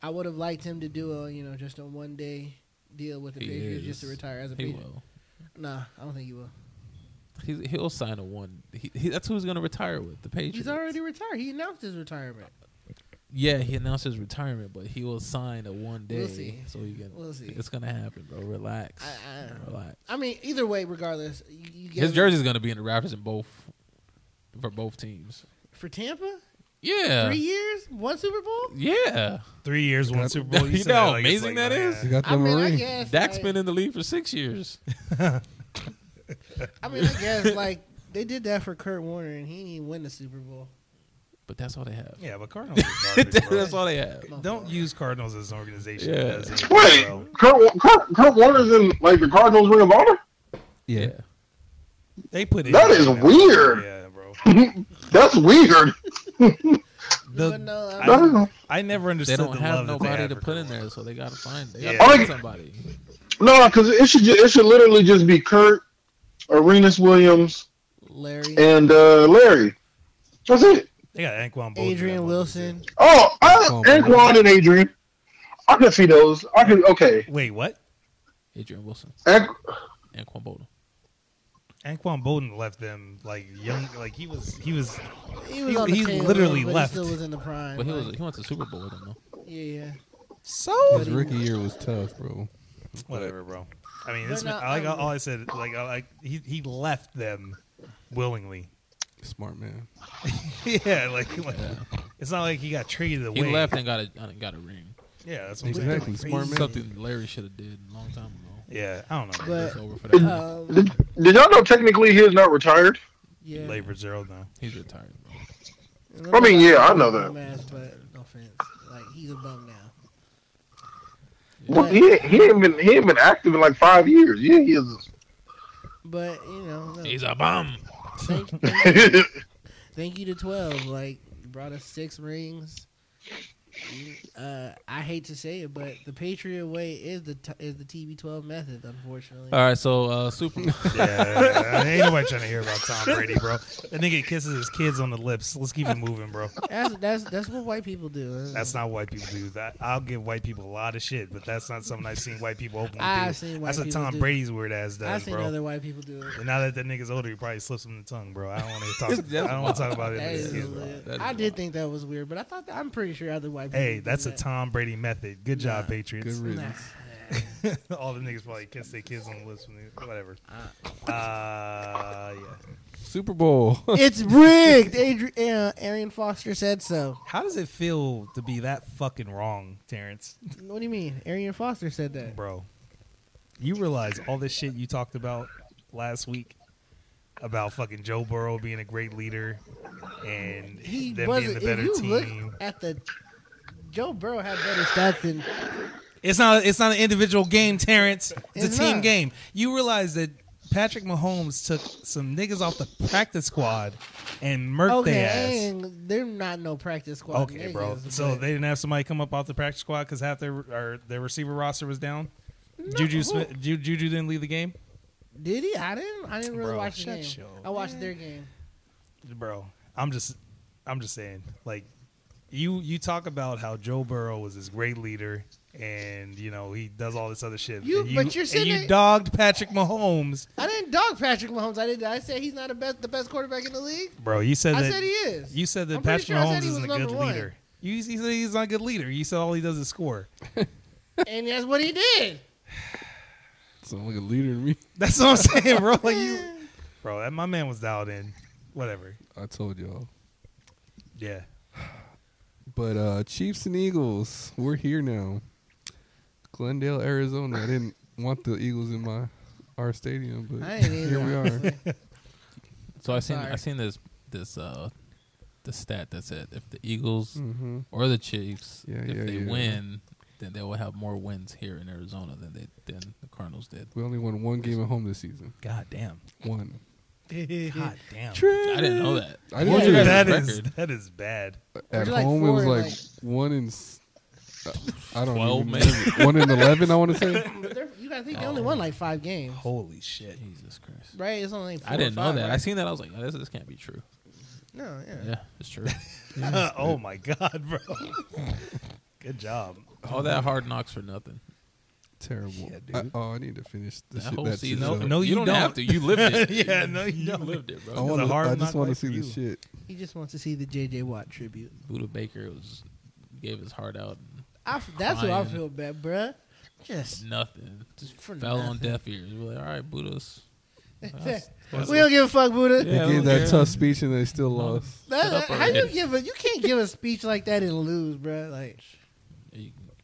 I would have liked him to do a you know just a one day deal with the He Patriots just to retire as a He Patriot. will. Nah, I don't think he will. He's, he'll sign a one. He, he, that's who he's going to retire with. The Patriots. He's already retired. He announced his retirement. Yeah, he announced his retirement, but he will sign a one day. We'll see. So he can. We'll see. It's gonna happen, bro. Relax. I, I, Relax. I mean, either way, regardless, you, you get His jersey's gonna be in the Raptors in both for both teams. for Tampa. Yeah. Three years, one Super Bowl. Yeah. Three years, one Super Bowl. You said know how like amazing like, that is? man. You got I the mean, I ring. guess. Dak's like- been in the league for six years. <laughs> I mean, I guess like they did that for Kurt Warner, and he didn't even win the Super Bowl. But that's all they have. Yeah, but Cardinals <laughs> is garbage, bro. that's all they have. Don't use Cardinals as an organization. Yeah. that does Wait, well. Kurt, Kurt, Kurt Warner's in like the Cardinals Ring of Honor. Yeah. They put it That in is weird. Yeah, bro. <laughs> That's weird. The- but no, I I- mean, No, I never They don't the have love nobody to put in there, so they gotta find. They Yeah. gotta I find think- somebody. because it should ju- it should literally just be Kurt, Aeneas Williams, Larry, and uh, Larry. That's it. They got Anquan Boldin. Adrian Wilson. Oh, I, Oh, Anquan and Adrian. I can see those. I can. Okay. Wait, what? Adrian Wilson Anqu- and Quan Boldin. Anquan Boldin left them like young, like he was, he was. He was He- on the he tail literally end, but left. He still was in the prime. But he was he went to Super Bowl with them though. yeah, yeah. So His rookie year was tough, bro. whatever, bro. I mean, this But no, I like I'm- all I said. Like, I like he he left them willingly. Smart man. <laughs> yeah, like, like it's not like he got traded away. He left and got a uh, got a ring. Yeah, that's what I'm Exactly. saying. Smart man. Something Larry should have did a long time ago. Yeah, I don't know. But It's over for that. um, Did, did y'all know technically he is not retired? yeah, Labor zero now. He's retired, bro. I mean, yeah, I know that. Dumbass, but no offense, like he's a bum now. Well, he he ain't been he ain't been active in like five years. Yeah, he is. But you know, no. He's a bum. thank, <laughs> thank, you, thank you to twelve. Like brought us six rings. You- Uh, I hate to say it, but the Patriot way is the t- is the TB12 method. Unfortunately, All right, so uh, Super. Yeah, ain't nobody trying to hear about Tom Brady, bro. That nigga kisses his kids on the lips. Let's keep it moving, bro. that's that's that's what white people do. That's not white people do. That I'll give white people a lot of shit, but that's not something I've seen white people openly I've do. seen white that's what Tom do. Brady's weird ass I've does, seen bro. other white people do it. And now that that nigga's older, he probably slips him the tongue, bro. I don't want to <laughs> talk. I don't want to talk about it. That with is his kids, bro. lit. That is I did think that was weird, but I thought that, I'm pretty sure other white people. Hey, do that's a that. Tom Brady method. Good job, Nah. Patriots. Good Nah. riddance. <laughs> All the niggas probably kiss their kids on the lips when whatever. Uh. Uh, yeah. Super Bowl. <laughs> it's rigged. Adri- uh, Arian Foster said so. How does it feel to be that fucking wrong, Terrence? What do you mean? Arian Foster said that. Bro, you realize all this shit you talked about last week about fucking Joe Burrow being a great leader and He them being the better if you team. look at the Joe Burrow had better stats than It's not. It's not an individual game, Terrence. It's, It's a team not. game. You realize that Patrick Mahomes took some niggas off the practice squad and murked okay, their ass. and they're not no practice squad. Okay, bro. niggas, So but- they didn't have somebody come up off the practice squad because half their or their receiver roster was down. Juju Smith, Ju- Juju didn't leave the game, did he? I didn't. I didn't really Bro, watch the shut game. your- I watched their game. bro. I'm just, I'm just saying. Like, you you talk about how Joe Burrow was this great leader, and you know he does all this other shit. You- and but you're and you there- dogged Patrick Mahomes, I didn't dog Patrick Mahomes. I did. I said he's not the best, the best quarterback in the league. bro. You said I that said he is. You said that I'm Patrick sure Mahomes isn't a good one. leader. You, you said he's not a good leader. You said all he does is score. <laughs> and that's what he did. <sighs> Sound like a leader to me. <laughs> That's what I'm saying, bro. Like you, <laughs> bro. That my man was dialed in. Whatever. I told y'all. Yeah. <sighs> <sighs> But uh Chiefs and Eagles, we're here now. Glendale, Arizona. I didn't <laughs> want the Eagles in my our stadium, but I ain't here we either. are. <laughs> So I seen Sorry. I seen this this uh the stat that said if the Eagles hmm or the Chiefs Yeah, if yeah, they yeah. win, then they will have more wins here in Arizona than they than the Cardinals did. We only won one game at home this season. God damn. One. God damn. I didn't know that. I What's didn't your either. guys' That is record? that is bad. At you like home, it was and like, like- one in. s- uh, I don't 12 even maybe? know. one in eleven. I want to say. <laughs> But they're- you gotta think they only won like five games, Holy shit. Jesus Christ. right? It's only. Four I didn't or know five, that. I right? seen that. I was like, oh, this, this can't be true. No, yeah. Yeah, it's true. <laughs> oh my god, bro. <laughs> Good job. All that hard knocks for nothing. Terrible. Yeah, dude. I, oh, I need to finish the That shit. whole That season. No. No, you don't, don't. have to. You lived it. <laughs> Yeah, no, you don't. lived it, bro. I, wanna, hard I just want to see for the shit. He just wants to see the J.J. Watt tribute. Budda Baker was gave his heart out. I, that's what I feel bad, bruh. Just nothing. Just For fell on deaf ears. We're like, all right, Budda's. <laughs> we don't give a fuck, Buddha. They Yeah, gave okay. that tough speech and they still lost. That- Shut how you give a? You can't give a speech like that and lose, bruh. Like, You,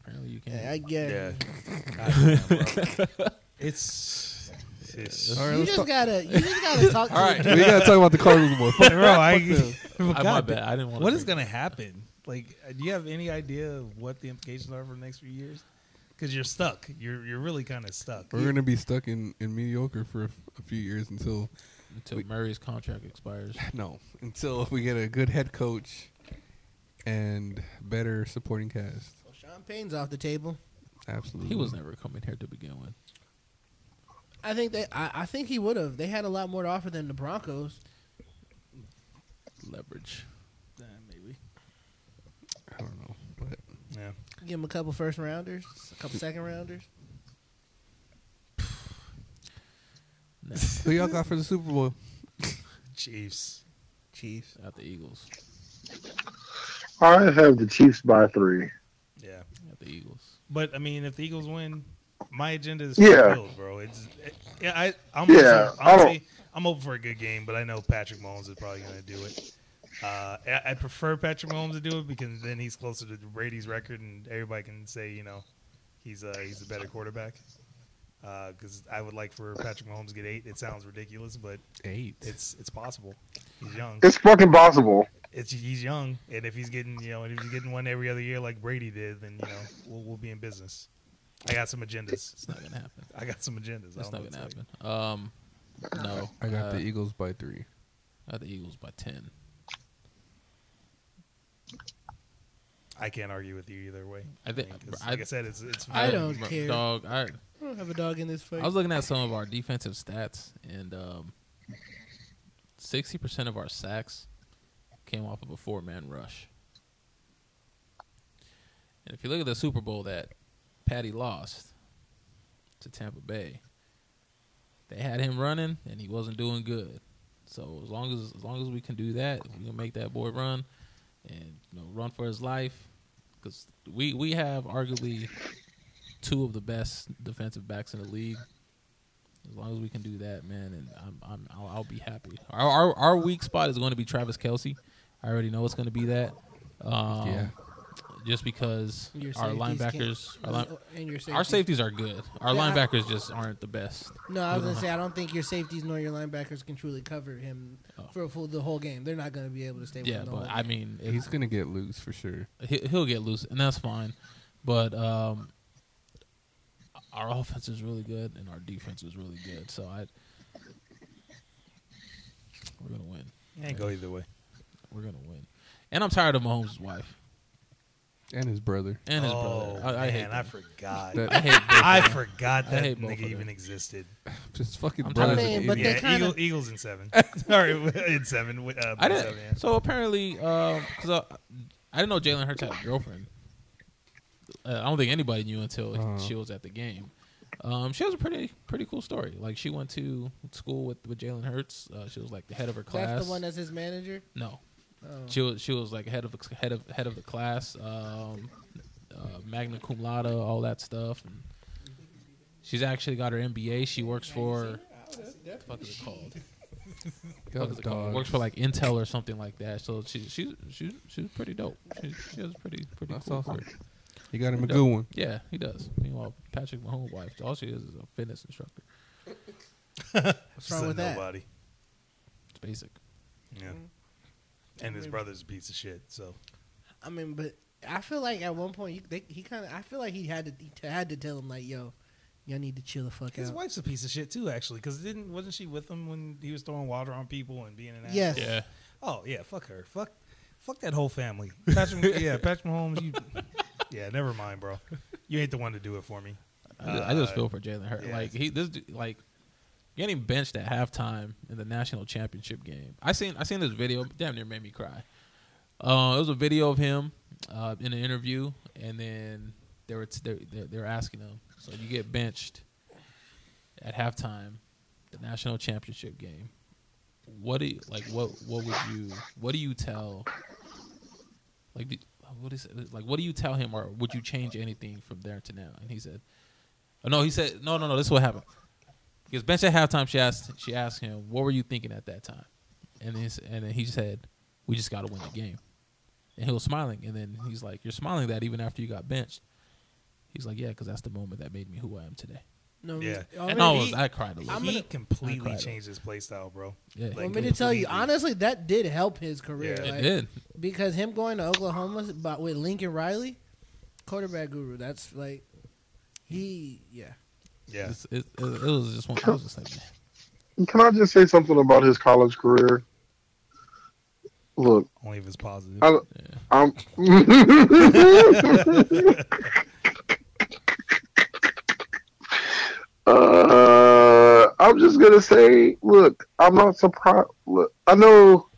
apparently you can't. I get Yeah. <laughs> it. God. <laughs> It's, it's All right, You let's just talk. gotta, you just gotta <laughs> talk to. All right. we gotta talk about the Cardinals more. Fuck, bro. I, fuck them. I, my God, bad. I didn't want. What is gonna happen? Like, uh, do you have any idea of what the implications are for the next few years? Because you're stuck. You're you're really kind of stuck. We're gonna be stuck in, in mediocre for a, a few years until until Murray's contract expires? no until we get a good head coach and better supporting cast. Sean Payton's off the table. Absolutely, He was never coming here to begin with. I think they. I, I think he would have. They had a lot more to offer than the Broncos. Leverage. maybe. I don't know, but Yeah. Give him a couple first rounders, a couple second rounders. <sighs> Nah, who y'all got for the Super Bowl? <laughs> Chiefs. Chiefs. not the Eagles. I have the Chiefs by three. Yeah. Not the Eagles. But I mean, if the Eagles win, my agenda is Yeah. fulfilled, bro. It's yeah, I I'm Yeah, also- I don't- honestly, I'm hoping for a good game, but I know Patrick Mahomes is probably going to do it. Uh, I, I prefer Patrick Mahomes to do it because then he's closer to Brady's record, and everybody can say you know he's uh, he's a better quarterback. Because I would like for Patrick Mahomes to get eight. It sounds ridiculous, but Eight. it's it's possible. He's young. It's fucking possible. It's he's young, and if he's getting you know if he's getting one every other year like Brady did, then you know we'll, we'll be in business. I got some agendas. It's not gonna happen. I got some agendas. I That's don't not gonna what to happen. Um, no, I got uh, the Eagles by three. I got the Eagles by ten. I can't argue with you either way. I think- mean, 'cause I- like I said, it's it's. I don't care. Dog, I I don't have a dog in this fight. I was looking at some of our defensive stats, and um, sixty percent of our sacks came off of a four-man rush. And if you look at the Super Bowl that Patty lost to Tampa Bay, they had him running, and he wasn't doing good. So as long as as long as we can do that, we can make that boy run, and you know run for his life, because we we have arguably two of the best defensive backs in the league. As long as we can do that, man, and I'm, I'm I'll, I'll be happy. Our, our our weak spot is going to be Travis Kelce. I already know it's going to be that. Um, Yeah. Just because Your our safeties linebackers, our, line, and your our safeties- safeties are good. Our Yeah, I- linebackers just aren't the best. No, I was gonna say I don't think your safeties nor your linebackers can truly cover him Oh. for a full the whole game. They're not gonna be able to stay. with Yeah, him but I mean, He's gonna get loose for sure. he, he'll get loose, and that's fine. But um, our offense is really good, and our defense is really good. So I, we're gonna win. It ain't go either way. We're gonna win. And I'm tired of Mahomes' wife And his brother. and his oh, brother. I, I hate man, I forgot. That- I hate. both I of them. forgot I that hate both nigga even existed. <laughs> Just fucking I'm brothers. tired of and it, but idiots. they Yeah, kinda- Eagle, Eagles in seven. <laughs> <laughs> Sorry, in seven. Uh, I didn't. seven, yeah. So apparently, because uh, I didn't know Jalen Hurts had a girlfriend. Uh, I don't think anybody knew until Uh-huh. she was at the game. Um, she has a pretty pretty cool story. Like she went to school with with Jalen Hurts. Uh, she was like the head of her class. that's the one that's his manager. no, Oh. she was she was like head of head of head of the class, um, uh, magna cum laude, all that stuff. And she's actually got her MBA. She works for what the fuck is it called? <laughs> That Fuck was is it called? Works for like Intel or something like that. So she she's she's she's pretty dope. She, she has a pretty pretty That's cool awesome. career. He got him a good one. Yeah, he does. Meanwhile, Patrick Mahomes' wife, all she is is a fitness instructor. <laughs> What's wrong Son with that? Nobody. It's basic. Yeah. And his brother's a piece of shit. So I mean, but I feel like at one point you, they, he kind of. I feel like he had to he t- had to tell him like, "Yo, y'all need to chill the fuck out. his out." wife's a piece of shit too, actually. Because didn't wasn't she with him when he was throwing water on people and being an asshole? Yes. Yeah. Oh yeah, fuck her. Fuck, fuck that whole family. Patrick, <laughs> yeah, Patrick Mahomes. You, yeah, never mind, bro. You ain't the one to do it for me. I just, I just Uh, feel for Jalen Hurts. yeah. Like he this dude- like getting benched at halftime in the national championship game. I seen I seen this video. Damn near made me cry. Uh, it was a video of him uh, in an interview, and then they were t- they they they were asking him. So you get benched at halftime, the national championship game. What do you like? What what would you? What do you tell? Like what is like? What do you tell him, or would you change anything from there to now? And he said, oh, "No." He said, "No, no, no. This is what happened." He was benched at halftime. She asked, she asked him, "What were you thinking at that time?" And then, he s- and then he said, "We just got to win the game." And he was smiling, and then he's like, "You're smiling that even after you got benched." He's like, "Yeah, because that's the moment that made me who I am today." No, Yeah. I'm and gonna- I was, I cried a little. I'm he gonna- completely I changed his play style, bro. Yeah. Like, Want me to tell you honestly, that did help his career. Yeah. It did. because him going to Oklahoma, but with Lincoln Riley, quarterback guru. That's like he, yeah. Yeah, It, it, it was just one. I was just like, man. Can I just say something about his college career? Look, only if it's positive. I, I'm. <laughs> uh, I'm just gonna say, look, I'm not surprised. Look, I know.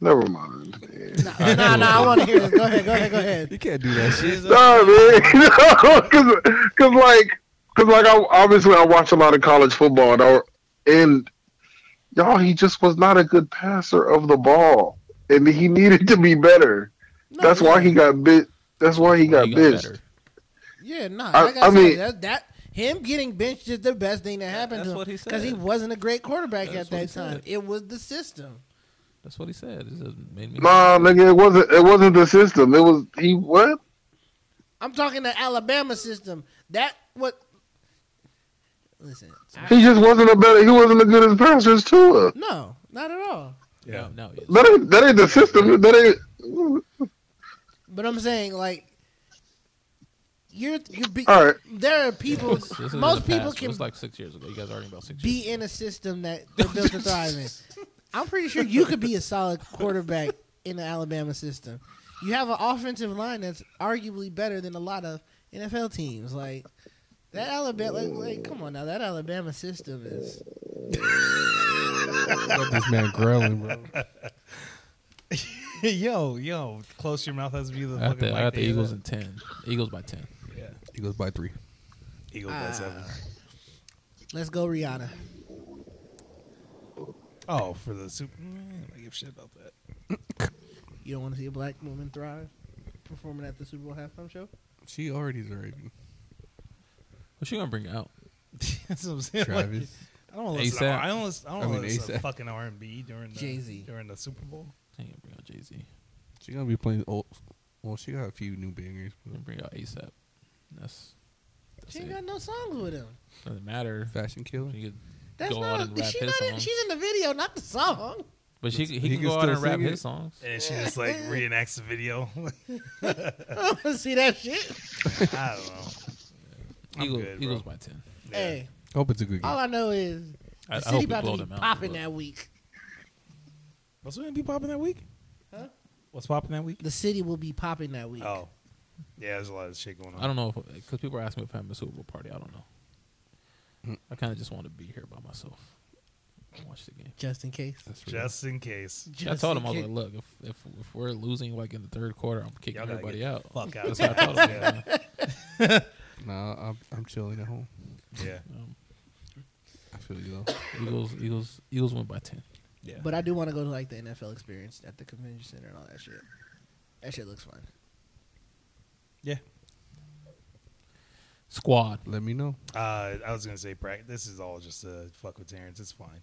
Never mind. man. Nah, nah, nah, I want to hear this. Go ahead, go ahead, go ahead. You can't do that shit. <laughs> No, man, because cause like, cause like, I, obviously, I watch a lot of college football, and, I, and y'all, he just was not a good passer of the ball, and he needed to be better. No, That's why he got bit. That's why he got He bitched. better. Yeah, nah. I- like I, I said, mean- that, that him getting benched is the best thing that happened that's to him what he because he wasn't a great quarterback That's at that time. said. It was the system. That's what he said. It just made me. Nah, nigga, it wasn't. It wasn't the system. It was he. What? I'm talking the Alabama system. That what? Listen, I- He just wasn't a better. He wasn't as good as passer too. Tua. no, not at all. Yeah. No, no, That ain't. That ain't the system. That ain't. But I'm saying like. You're, you're be, All right. there are people. This is most the people past. It can was like six years ago. You guys are arguing about six years. be in a system that they're <laughs> built to thrive in. I'm pretty sure you could be a solid quarterback in the Alabama system. You have an offensive line that's arguably better than a lot of NFL teams. Like that Alabama, like, like come on now, that Alabama system is. Got this man growling, bro. <laughs> yo, yo, close your mouth has to be the I got the, I got the Eagles in ten. Eagles by ten. Yeah, He goes by three. Eagles by Ah. seven. Let's go, Rihanna. Oh, for the super. I give shit about that. You don't want to see a black woman thrive performing at the Super Bowl halftime show? She already thriving. What's she gonna bring out? <laughs> That's what I'm saying. Like, Travis. I don't listen. To, A$AP. I don't listen. I don't I mean, listen to fucking R and B during the Jay-Z. during the Super Bowl. She ain't gonna bring out Jay Z. She gonna be playing old. Well, she got a few new bangers. She gonna bring out ASAP. That's that's She ain't it. got no songs with him. Doesn't matter. Fashion killer. She could That's go not. out and rap she his not in, songs. she's in the video, not the song. But she, he, He can can go out and rap sing it. his songs. And she just like <laughs> reenacts the video. I don't want to see that shit. I don't know. I'm Eagles, good, Eagles bro. by ten. Yeah. Hey, Hope it's a good game. all I know is the I, I city hope we about to be popping that week. What's going to be popping that week? Huh? What's popping that week? The city will be popping that week. Oh, yeah. There's a lot of shit going on. I don't know because people are asking me if I'm a Super Bowl party. I don't know. I kind of just want to be here by myself. and Watch the game. Just in case. That's real. Just in case. I Just told in him I was case. like, look, if, if if we're losing like in the third quarter, I'm kicking Y'all gotta everybody get out. the Fuck out. That's what I told him. yeah. <laughs> man. Nah, I'm, I'm chilling at home. yeah. Um, I feel you though. Eagles, Eagles, Eagles win by ten. Yeah. But I do want to go to like the NFL experience at the convention center and all that shit. That shit looks fun. yeah. Squad. Let me know. Uh, I was gonna say practice. This is all just uh, fuck with Terrence. It's fine.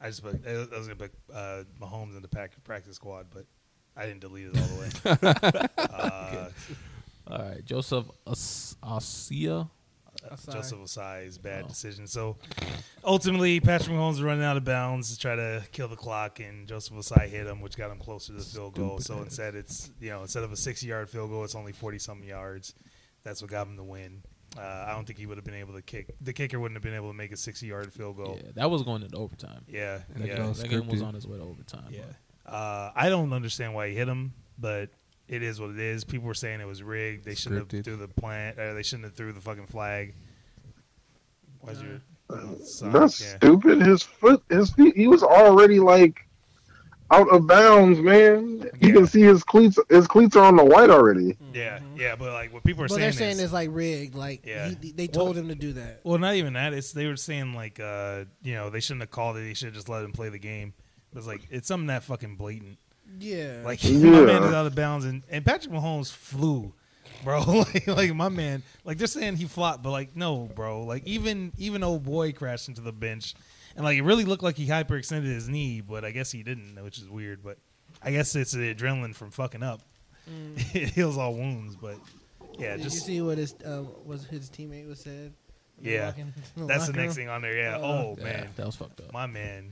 I just put, I was gonna put uh, Mahomes in the pack, practice squad, but I didn't delete it all the way. <laughs> uh, All right, Joseph As- Asia. Ossai. Joseph Ossai's bad Oh. decision. So ultimately, Patrick Mahomes was running out of bounds to try to kill the clock, and Joseph Ossai hit him, which got him closer to the field goal. So instead, it's you know instead of a sixty-yard field goal, it's only forty something yards. That's what got him the win. Uh, I don't think he would have been able to kick. The kicker wouldn't have been able to make a sixty-yard field goal. Yeah, that was going into overtime. Yeah, And yeah, it goes That game was on his way to overtime. yeah. Uh, I don't understand why he hit him, but it is what it is. People were saying it was rigged. They shouldn't Scripted. have threw the plant. Or they shouldn't have threw the fucking flag. Why's your son, That's yeah. stupid. His foot, his feet. He was already like out of bounds, man. You Yeah. can see his cleats. His cleats are on the white already. Yeah, yeah, but like what people are But saying they're saying is, it's like rigged. Like Yeah. he, they told him to do that. well, not even that. It's they were saying like, uh, you know, they shouldn't have called it. They should have just let him play the game. It was like it's something that fucking blatant. Yeah. Like <laughs> Yeah. my man is out of bounds, and, and Patrick Mahomes flew, bro. <laughs> like, like my man, like they're saying he flopped, but like no, bro. Like even even old boy crashed into the bench, and like it really looked like he hyperextended his knee, but I guess he didn't, which is weird. But I guess it's the adrenaline from fucking up. <laughs> it heals all wounds, but yeah, Did just you see what his um, was his teammate was said? Yeah. the that's the next room? thing on there. Yeah. Uh, oh Yeah, man, that was fucked up. my man.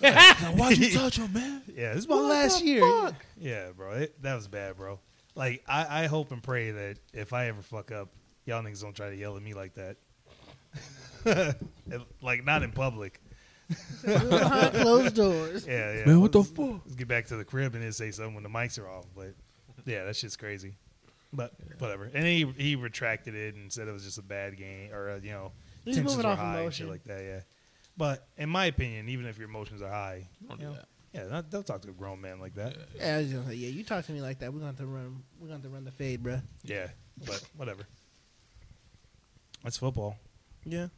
Why'd you touch him, man? Yeah, this is my What last the year. fuck? Yeah, bro, it, that was bad, bro. Like, I, I hope and pray that if I ever fuck up, y'all niggas don't try to yell at me like that. <laughs> like, not in public. Behind closed doors. Yeah, yeah. Man, what the let's- fuck? Let's get back to the crib and then say something when the mics are off. But yeah, that shit's crazy. But whatever. And he he retracted it and said it was just a bad game or uh, you know He's tensions moving were off high and shit like that. Yeah. But in my opinion, even if your emotions are high, Don't you do know, that. yeah, not, don't talk to a grown man like that. Yeah, I was gonna say, yeah, you talk to me like that. We're going to run. We're going to run the fade, bruh. Yeah, but whatever. That's football. Yeah,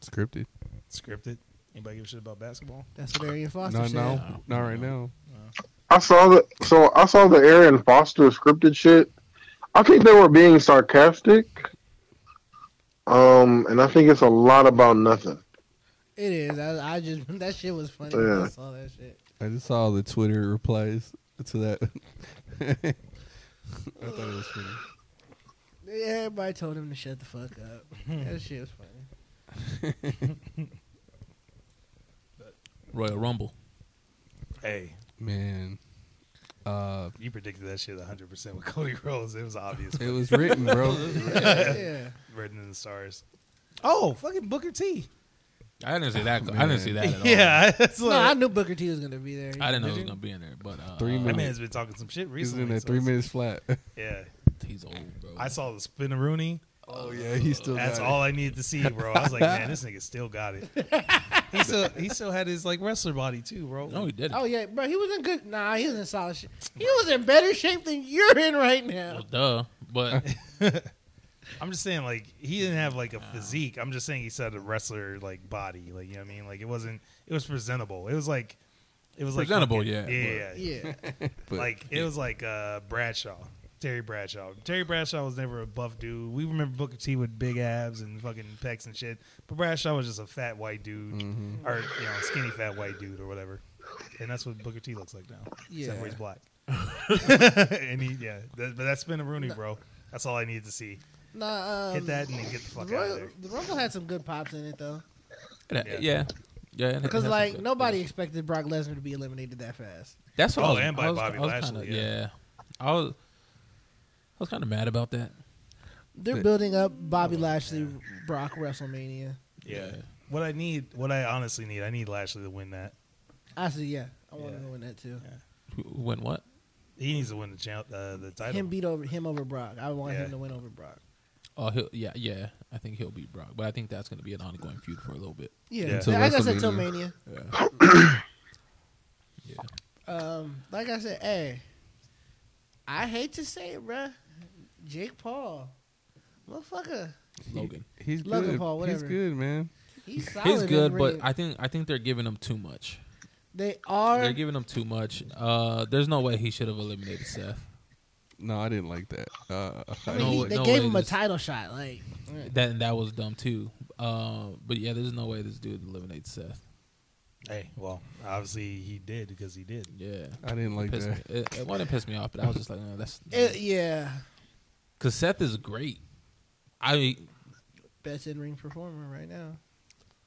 Scripted. Scripted. Anybody give a shit about basketball? that's what Arian Foster Not said. now. Not right now. I saw the so I saw the Arian Foster scripted shit. I think they were being sarcastic. Um, and I think it's a lot about nothing. It is. I, I just <laughs> that shit was funny. when Yeah. I saw that shit. I just saw the Twitter replies to that. <laughs> I thought it was funny. Yeah, everybody told him to shut the fuck up. <laughs> that shit was funny. <laughs> Royal Rumble. Hey, Man, uh, you predicted that shit 100 percent with Cody Rhodes. It was obvious. it was written, bro. <laughs> yeah. written in the stars. Oh, fucking Booker T. I didn't see that. I didn't see that at all. Yeah, that's No, I knew Booker T was gonna be there. I didn't know Did he was you? gonna be in there, but uh, Three uh, that man's been talking some shit recently. He's in that so three minutes flat. Yeah, He's old, bro. I saw the spinneroonie. Oh yeah, he still. That's got all I needed to see, bro. I was like, man, this <laughs> nigga still got it. <laughs> he still he still had his like wrestler body too, bro. no, he didn't. Oh yeah, bro, he was in good. Nah, he was in solid shape. He was in better shape than you're in right now. Well, duh. But <laughs> I'm just saying, like, he didn't have like a physique. I'm just saying he said a wrestler like body, like you know what I mean. Like it wasn't. It was presentable. It was like, it was like Presentable, fucking- yeah, yeah, yeah. Yeah, But- like it was like uh, Bradshaw, Terry Bradshaw. Terry Bradshaw was never a buff dude. We remember Booker T with big abs and fucking pecs and shit, but Bradshaw was just a fat white dude, Mhm. or you know, skinny fat white dude or whatever. And that's what Booker T looks like now. Yeah. except for he's black. <laughs> and he, yeah, that, but that's been a Rooney, bro. That's all I needed to see. nah. Um, Hit that and then get the fuck the, out of Royal, there. the Rumble had some good pops in it though, yeah, Yeah. yeah, yeah. because like some good- nobody expected Brock Lesnar to be eliminated that fast. That's what Oh, I was, and by I was, Bobby I was Lashley, Kinda, yeah. yeah, I was. I was kind of mad about that. They're But- building up Bobby Lashley, Brock WrestleMania. Yeah. What I need, what I honestly need, I need Lashley to win that. Actually, yeah, I want Yeah. to win that too. Who- When what? He needs to win the champ, uh, the title. Him beat over him over Brock. I want Yeah. him to win over Brock. Oh, he'll, yeah, yeah. I think he'll beat Brock, but I think that's going to be an ongoing feud for a little bit. Yeah, Yeah. Until like I said, till WrestleMania. Mania. Yeah. <coughs> yeah. Um, like I said, hey, I hate to say it, bruh. Jake Paul, motherfucker, Logan. He's good. Logan good. Paul, whatever. He's good, man. he's solid. He's good, but ring. I think I think they're giving him too much. they are. They're giving him too much. Uh, there's no way he should have eliminated Seth. No, I didn't like that. Uh, I I- mean, No he, way- they no gave way him a title shot. Like, That that was dumb too. Uh, but yeah, there's no way this dude eliminates Seth. Hey, well, obviously he did because he did. Yeah, I didn't like Pissed that. me, it, it wouldn't piss me off, but I was just like, no, that's it, yeah, because Seth is great. I best in ring performer right now.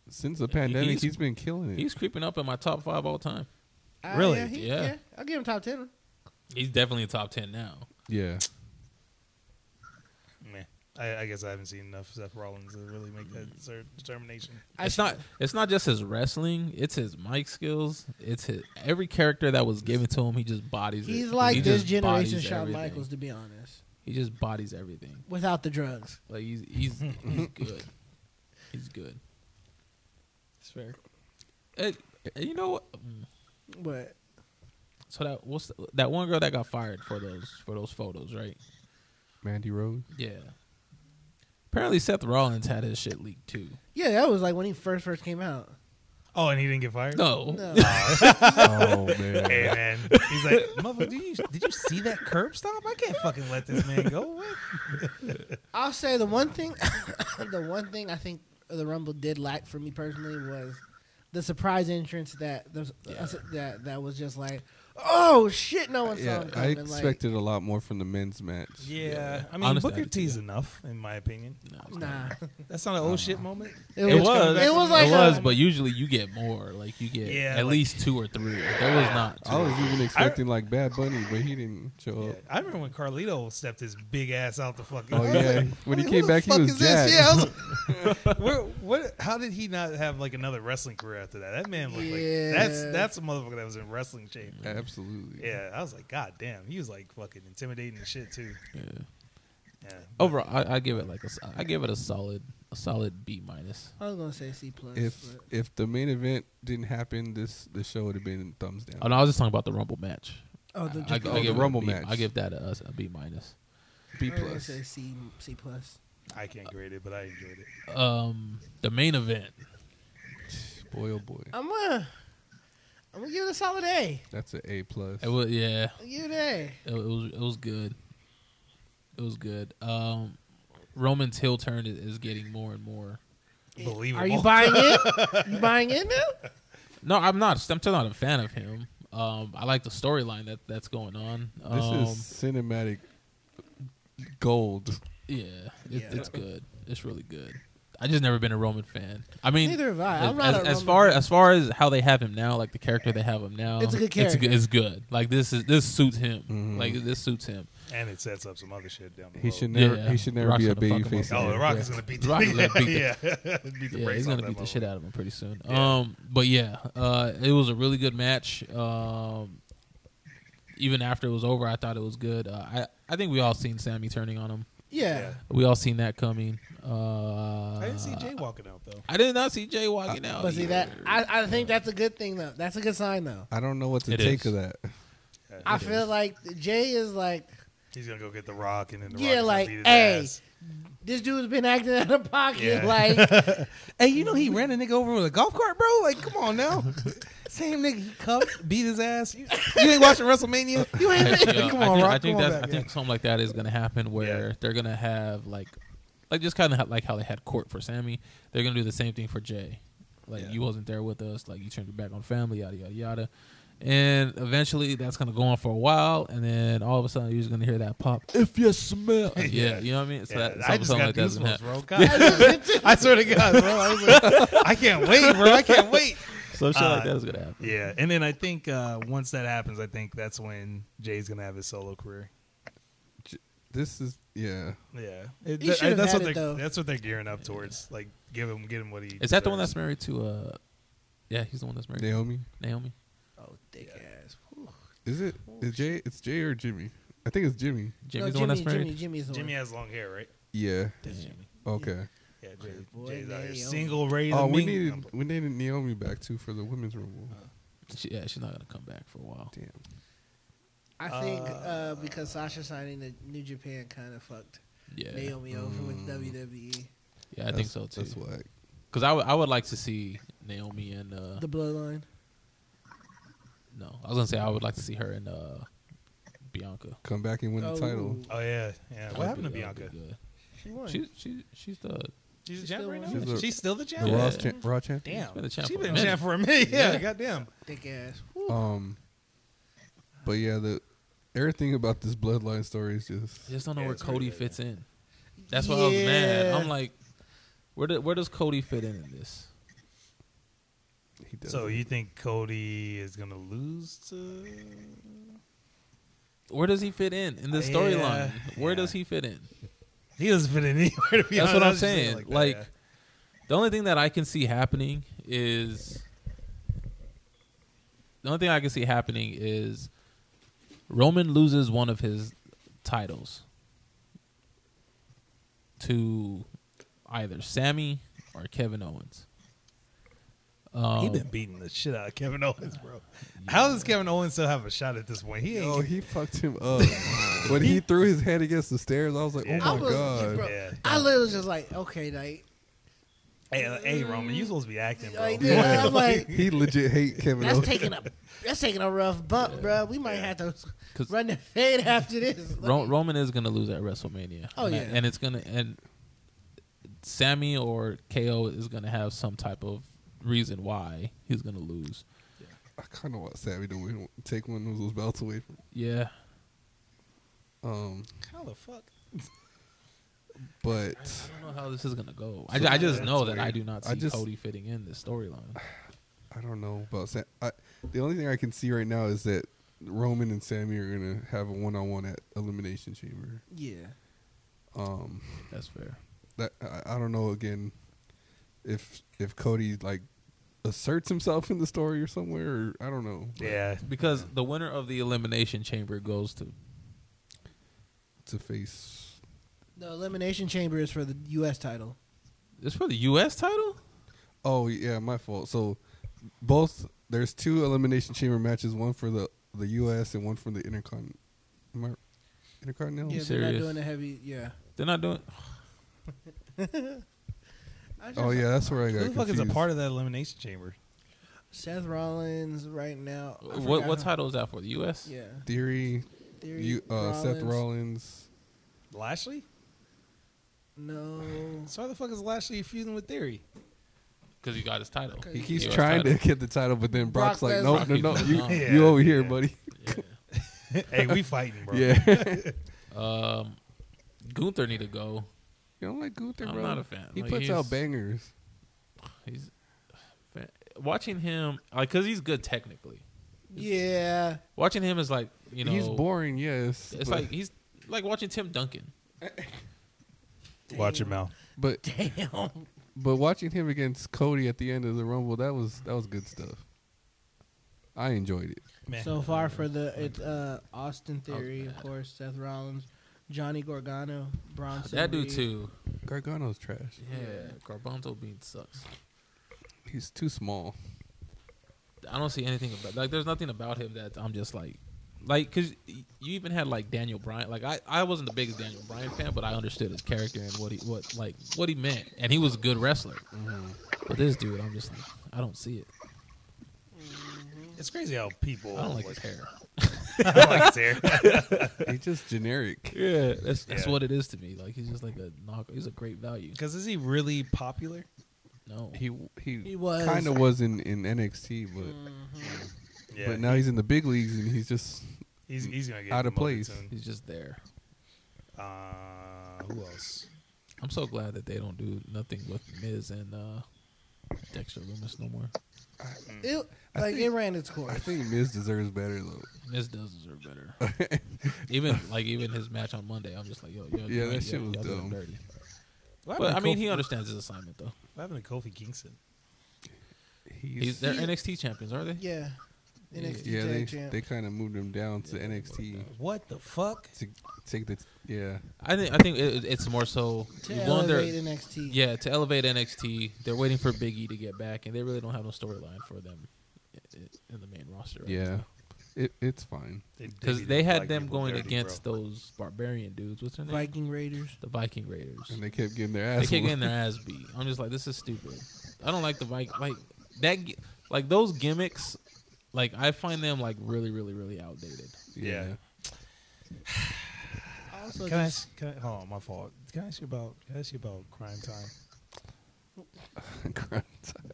Since the pandemic, He's- he's been killing it. he's creeping up in my top five all time. Uh, Really? Yeah, he- Yeah. yeah. I'll give him top ten. He's definitely in top ten now. Yeah, Man, I, I guess I haven't seen enough Seth Rollins to really make that cer- determination. It's not. It's not just his wrestling. It's his mic skills. It's his every character that was given to him. He just bodies it. He's like He this just generation bodies Shawn. Michaels, to be honest, He just bodies everything. without the drugs. Like he's he's he's <laughs> good. He's good. It's fair. Eh, you know what? But So that what's the, that one girl that got fired for those for those photos, right? Mandy Rose. Yeah. Apparently Seth Rollins had his shit leaked too. yeah, that was like when he first first came out. Oh, and he didn't get fired. No. No. <laughs> oh man. Hey man, he's like, motherfucker, did you did you see that curb stop? I can't fucking let this man go. What? <laughs> I'll say the one thing, <coughs> the one thing I think the Rumble did lack for me personally was the surprise entrance that the, that that was just like, oh shit, no one saw Yeah, him I coming. like, expected a lot more from the men's match. Yeah, I mean Honestly, Booker did too, T's enough in my opinion. nah, <laughs> That's not an old shit moment. it, It was, was. It was like it was, a- but usually you get more. Like you get Yeah, at like- least two or three. There was not. Two. I was even expecting like Bad Bunny, but he didn't show Yeah, up. I remember when Carlito stepped his big ass out the fucking. Oh yeah, when he came back, he was is jacked. Yeah, I was <laughs> <laughs> where, what? How did he not have like another wrestling career after that? That man looked like that's that's a motherfucker that was in wrestling shape. Absolutely. Yeah, I was like, God damn, he was like fucking intimidating and shit too. Yeah. Yeah, Overall, I, I give it like a. s- I give it a solid, a solid B minus. I was gonna say C plus. If but- if the main event didn't happen, this the show would have been thumbs down. Oh no, I was just talking about the Rumble match. oh, the, I, I, oh, give the Rumble B- match. I give that a, a B minus. B was gonna plus. say C C plus. I can't grade it, but I enjoyed it. Um, the main event. Boy oh boy, I'm gonna I'm gonna give it a solid A. that's an A plus. It was yeah. I'll give it an A. It, it was it was good. It It was good. Um, Roman's heel turn is, is getting more and more. Believable. Are you buying it? <laughs> You buying it now? No, I'm not. I'm still not a fan of him. Um, I like the storyline that that's going on. This Um, is cinematic gold. yeah, it, Yeah. it's good. It's really good. I just never been a Roman fan. I mean, Neither have I. As, I'm not as, a as far fan. as far as how they have him now, like the character they have him now, It's a good It's, character. good, it's good. Like this is this suits him. Mhm. Like this suits him. And it sets up some other shit down the He should never. Yeah. He should never Rock's be a baby him face. Oh, the. Rock Yeah. is gonna beat The the, Rock is <laughs> gonna beat the- yeah, <laughs> beat the yeah, he's gonna beat the shit out of him pretty soon. Yeah. Um, but yeah, uh, it was a really good match. Um, even after it was over, I thought it was good. Uh, I I think we all seen Sammy turning on him. Yeah. We all seen that coming. Uh, I didn't see Jay walking out though. I did not see Jay walking out. But see that I, I think that's a good thing though. That's a good sign though. I don't know what to It take is. of that. I feel like Jay is like He's gonna go get the Rock, and then the Yeah, Rock like, beat his hey, ass. this dude's been acting out of pocket. Yeah. Like <laughs> hey, you know he ran a nigga over with a golf cart, bro. Like, come on now. <laughs> Same nigga, he cuffed, beat his ass. You, you ain't watching WrestleMania? You I, ain't. <laughs> yeah, come I on, think, Rock. I think come on that's. back. I think something like that is gonna happen where they're gonna have like, like just kind of like how they had court for Sammy. They're gonna do the same thing for Jay. Like Yeah. you wasn't there with us. Like you turned your back on family. Yada yada yada. And eventually that's gonna go on for a while, and then all of a sudden you're just gonna hear that pop. If you smell, <laughs> yeah, you know what I mean. So Yeah, that, I something, just got like that's gonna goosebumps, happen. bro. God. <laughs> I swear to God, bro. I, was like, I can't wait, bro. I can't wait. Some shit like Uh, that is gonna happen. Yeah, and then I think uh, once that happens, I think that's when Jay's gonna have his solo career. This is yeah. Yeah, It- He that- that's what it, they're though. that's what they're gearing up towards. Like, give him give him what he. Is that the one that's married to? uh Yeah, he's the one that's married. Naomi. to Naomi. Oh thick ass. Whew. Is it? Is Jay? It's Jay or Jimmy? I think it's Jimmy. Jimmy's no, the one that's married. Jimmy, Jimmy's the Jimmy one. has long hair, right? Yeah. That's Jimmy. Okay. Yeah, Jay, Boy, Jay's out here Naomi. single, ready to Oh, we mingle. needed we needed Naomi back too for the women's rumble. She, yeah, she's not gonna come back for a while. Damn. I think uh, because Sasha signing the New Japan kind of fucked Yeah, Naomi over with Mm. WWE. yeah, I think so too. That's whack. Because I would I would like to see Naomi and uh, The Bloodline. no, I was gonna say I would like to see her and uh, Bianca. Come back and win the title. Oh yeah, yeah. That What would happened to be- that would Bianca? be good. She won. She's she she's the She's She's the champ still right now. one. She's She's, the- still the The champ. Yeah. Raw, cha- Raw champion. Damn, She's been the champ She's for a been minute. champ for a minute. Yeah, Yeah. goddamn. thick ass. Whew. Um, but yeah, the everything about this bloodline story is just I just don't know Yeah, where Cody good, fits in. That's why I was mad. I'm like, where do, where does Cody fit in in this? he. So you think Cody is gonna lose to? Where does he fit in in this Yeah, storyline? Where yeah. does he fit in? He doesn't fit in anywhere. To be That's honest. what I I'm was just saying. that, Like, yeah. the only thing that I can see happening is the only thing I can see happening is Roman loses one of his titles to either Sammy or Kevin Owens. Um, he been beating the shit out of Kevin Owens, bro. How does Kevin Owens still have a shot at this point? He ain't. Oh, he fucked him up. <laughs> when he threw his head against the stairs, I was like, Yeah. "Oh I my was, god!" bro, Yeah. I literally was just like, okay, like, hey, hey, Roman, you supposed to be acting, bro. like yeah. I'm like, <laughs> He legit hate Kevin that's Owens. taking a that's taking a rough bump, bro. We might have to 'Cause- run the fade after this. Ro- Roman is gonna lose at WrestleMania. Oh, and, yeah. and it's gonna and Sammy or KO is gonna have some type of reason why he's gonna lose. I kind of want Sammy to win, take one of those belts away from. Yeah, Um, How the fuck? but I don't know how this is gonna go. I, I just know that I do not see just- Cody fitting in this storyline. <sighs> I don't know about Sam. I, the only thing I can see right now is that Roman and Sammy are gonna have a one-on-one at Elimination Chamber. yeah, Um, That's fair. that I, I don't know again if if Cody like asserts himself in the story or somewhere. Or, I don't know. Yeah, Because the winner of the elimination chamber goes to to face. the elimination chamber is for the U.S. title. it's for the U.S. title. Oh yeah, my fault. So both there's two elimination chamber matches, one for the the U.S. and one for the intercon. Am I, intercontinental. yeah, they're serious? not doing the heavy. Yeah. They're not doing. <laughs> I just- Oh yeah, that's where I got who the fuck is a part of that elimination chamber? Seth Rollins right now. I What what title is that for? The U.S. Yeah. Theory, Theory, you, uh, Seth Rollins, Lashley? No. So why the fuck is Lashley feuding with Theory? Because he got his title. He keeps US trying title. to get the title, but then Brock Brock's like, Lesnar. no, Brock no, keeps no, you. Yeah, you over here, yeah. buddy. <laughs> hey, we fighting, bro. Yeah. <laughs> Um, Gunther need to go. you don't like Gunther, I'm bro? not a fan. He Like, puts out bangers. He's <sighs> watching him like because he's good technically. Yeah. Watching him is like you know He's boring, yes. It's but, like he's like watching Tim Duncan. <laughs> Watch your mouth. but Damn. but watching him against Cody at the end of the Rumble, that was that was good stuff. I enjoyed it. Man. So far for the it's uh Austin Theory, of course, Seth Rollins, Johnny Gargano, Bronson. That dude Reed. too. Gargano's trash. Yeah, Garbanzo bean sucks. He's too small. I don't see anything about like. There's nothing about him that I'm just like, like, cause you even had like Daniel Bryan. Like I, I wasn't the biggest Daniel Bryan fan, but I understood his character and what he, what like, what he meant, and he was a good wrestler. Mm-hmm. But this dude, I'm just like, I don't see it. Mm-hmm. It's crazy how people. I don't like his hair. <laughs> I don't like his hair. <laughs> He's just generic. Yeah, that's that's Yeah. what it is to me. Like he's just like a knock. He's a great value. Because is he really popular? No, He he, He was. kind of was in, in NXT, but mm-hmm. Yeah. but now he's in the big leagues and he's just he's he's gonna get out of place. soon. he's just there. Uh, who else? I'm so glad that they don't do nothing with Miz and uh, Dexter Lumis no more. It, like it ran its course. I think Miz deserves better though. Miz does deserve better. <laughs> even like even his match on Monday, I'm just like, yo, yo, Yeah, yo, that shit yo, was y'all dumb. dirty. But I mean, Kofi- he understands his assignment though. What happened to Kofi Kingston? He's, He's they're He- NXT champions, are they? Yeah. NXT yeah, they champ. they kind of moved him down to NXT What the fuck? to take the yeah. I think I think it, it's more so to you wonder. elevate NXT. Yeah, to elevate NXT, they're waiting for Big E to get back, and they really don't have no storyline for them i- i- in the main roster. Right Yeah, it it's fine. because beat they had them going dirty, against bro. those barbarian dudes. What's their name? Viking Raiders. The Viking Raiders. And they kept getting their They ass. keep whooped. getting their ass beat. I'm just like, this is stupid. I don't like the Viking. Like that. Like those gimmicks. Like I find them like really, really, really outdated. yeah. <sighs> Also, Can I, just, ask, can I? Hold on, my fault. Can I ask you about? Can I ask you about Cryme Tyme? <laughs> Cryme Tyme.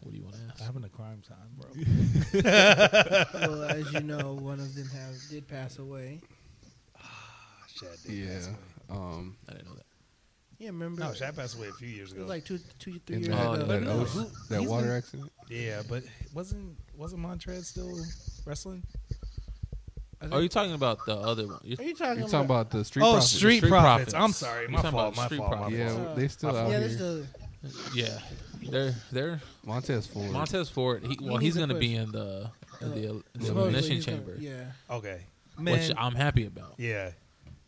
What do you want to ask? Having a crime time, bro. <laughs> well, as you know, one of them have did pass away. Shad did yeah. pass away. Um, I didn't know that. Yeah, remember? No, Shad passed away a few years ago. it ago. was like two, two, three in years uh, that, Oh, ago. yeah. that, no, ocean- who- that water been- accident. yeah, but wasn't wasn't Montez still wrestling? I think- Are you talking about the other one? You're, Are you talking You're about? talking about the street. oh, profits. Street, Street Profits. Profits. I'm sorry, You're my talking fault. about My Street fault. Profits. Yeah, fault. they still out yeah, here. there's the yeah, they're they're Montez Ford. Montez Ford. He, well, needs he's going to push. be in the in the, in the supposedly elimination he's gonna- chamber, Yeah. Okay, man. I'm happy about. yeah,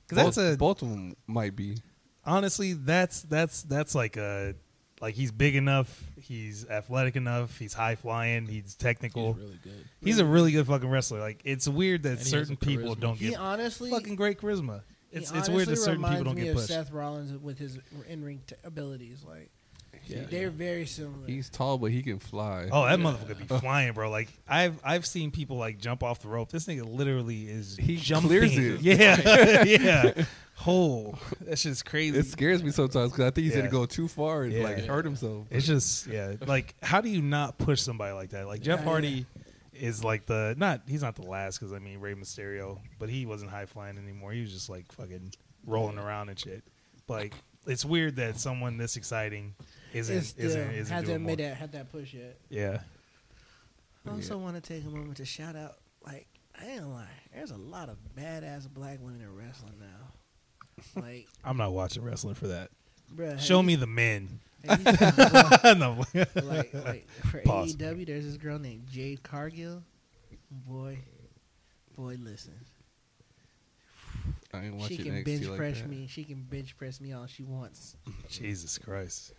because that's a both of them might be. Honestly that's that's that's like a like he's big enough, he's athletic enough, he's high flying, he's technical. He's really good. He's a really good fucking wrestler. Like it's weird that And he has certain people charisma. don't get. He get honestly, fucking great charisma. It's it's weird that certain people don't get of pushed. Seth Rollins with his in-ring t- abilities. Like Yeah. they're very similar. He's tall, but he can fly. Oh, that motherfucker could be <laughs> flying, bro. Like I've I've seen people like jump off the rope. This nigga literally is He jumping. clears it. <laughs> Yeah, <laughs> yeah. Whole That's just crazy. It scares me sometimes because I think he's Yeah. gonna go too far and Yeah. like hurt himself. It's just yeah. Like how do you not push somebody like that? Like Jeff Yeah, Hardy is like the not he's not the last because I mean Rey Mysterio, but he wasn't high flying anymore. He was just like fucking rolling around and shit. But like it's weird that someone this exciting isn't It's still isn't isn't hasn't doing more. made that had that push yet. Yeah. I also want to take a moment to shout out. Like I ain't gonna lie, there's a lot of badass black women in wrestling now. Like, <laughs> I'm not watching wrestling for that. bruh, Show you- me the men. have you <laughs> seen- bruh, no. <laughs> like, like for Pause. AEW, there's this girl named Jade Cargill. Boy, boy, listen. I ain't She watching can NXT bench like press that. me. She can bench press me all she wants. Jesus Christ.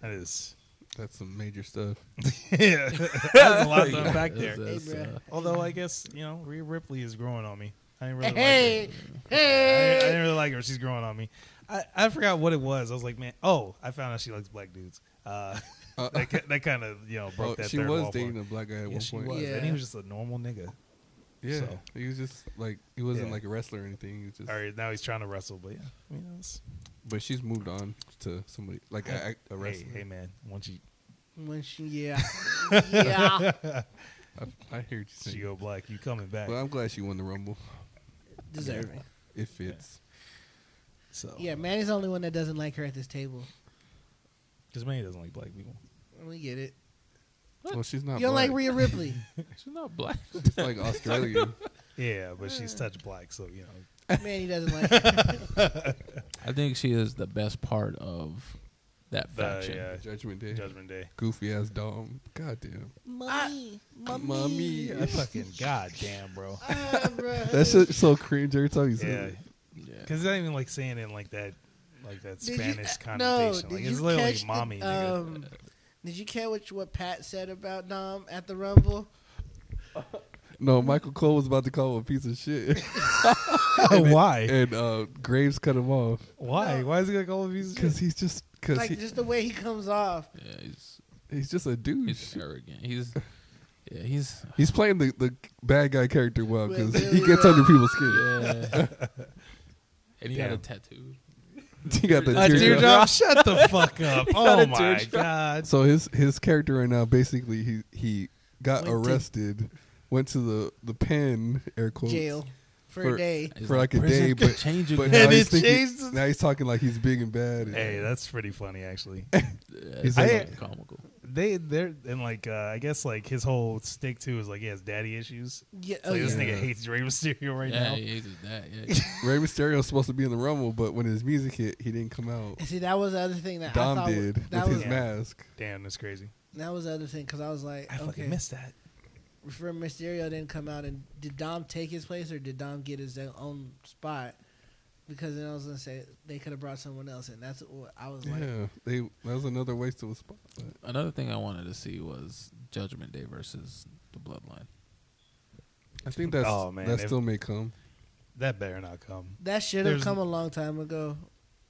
That is That's some major stuff. <laughs> yeah. That's a lot to unpack there. It's, Hey, bruh. uh, Although I guess, you know, Rhea Ripley is growing on me. I didn't really Hey, like her. I, didn't- I didn't really like her. She's growing on me. I, I forgot what it was. I was like, man, oh, I found out she likes black dudes. Uh, Uh, <laughs> that ki- that kind of you know broke oh, that she therd was wall for dating her. a black guy at Yeah, one she point. was, Yeah. and he was just a normal nigga. Yeah, So, he was just like he wasn't Yeah. like a wrestler or anything. He was just, all right, now he's trying to wrestle, but yeah, I mean, it's, but she's moved on to somebody like a, a hey, wrestler. hey, man, once you once she, yeah, <laughs> yeah, <laughs> I, I hear you saying. go black, you coming back. But I'm glad she won the rumble. deserving. It fits. so Yeah, Manny's the only one that doesn't like her at this table. because Manny doesn't like black people. We get it. Well, she's not. You don't like black. Rhea Ripley. <laughs> She's not black. It's like Australia. <laughs> Yeah, but she's touch black, so you know. Man, he doesn't like <laughs> her. I think she is the best part of that The, faction. yeah, Judgment Day. Judgment Day. Goofy ass Dom. Goddamn. Mommy, Mommy. Yeah, fucking goddamn, bro. Ah, bruh. That so cringe every time you say Yeah, it. Yeah. because it's not even like saying it in like that, like that Did you- Spanish uh, connotation. No, like it's literally catch the- mommy. nigga. um, did you care what, what Pat said about Dom at the Rumble? No, Michael Cole was about to call him a piece of shit. <laughs> <laughs> Why? and uh, Graves cut him off. Why? Why is he gonna call him a piece of shit? Because shit? he's just. Because Like he, just the way he comes off. Yeah, he's he's just a douche. he's arrogant. He's yeah, he's He's playing the, the bad guy character well because he gets under people's skin. yeah. <laughs> and he had a Damn. tattoo. He got the A teardrop. teardrop? <laughs> Shut the fuck <laughs> up! Oh a my teardrop. god! So his his character right now basically he he got Went to- arrested, went to the the pen air quotes Jail for, For- a day. For like a day, but change but now And he's it thinking, changed- now he's talking like he's big and bad. and- Hey, that's pretty funny actually. <laughs> Yeah, He's it's like- comical. They they're and like uh, I guess like his whole stick too is like he has daddy issues. Yeah, So oh, this yeah. nigga hates Rey Mysterio right yeah, now. he hates that. Yeah. <laughs> Rey Mysterio's supposed to be in the Rumble, but when his music hit, he didn't come out. And see, that was the other thing that I Dom thought did that with was his mask. Damn, that's crazy. that was the other thing because I was like, I fucking okay, missed that. for Mysterio didn't come out, and did Dom take his place or did Dom get his own spot? Because then I was gonna say they could have brought someone else in. That's what I was like. Yeah, they that was another waste of a spot. But Another thing I wanted to see was Judgment Day versus the Bloodline. I think that's Oh, man, that if- still may come. That better not come. That should have come a long time ago,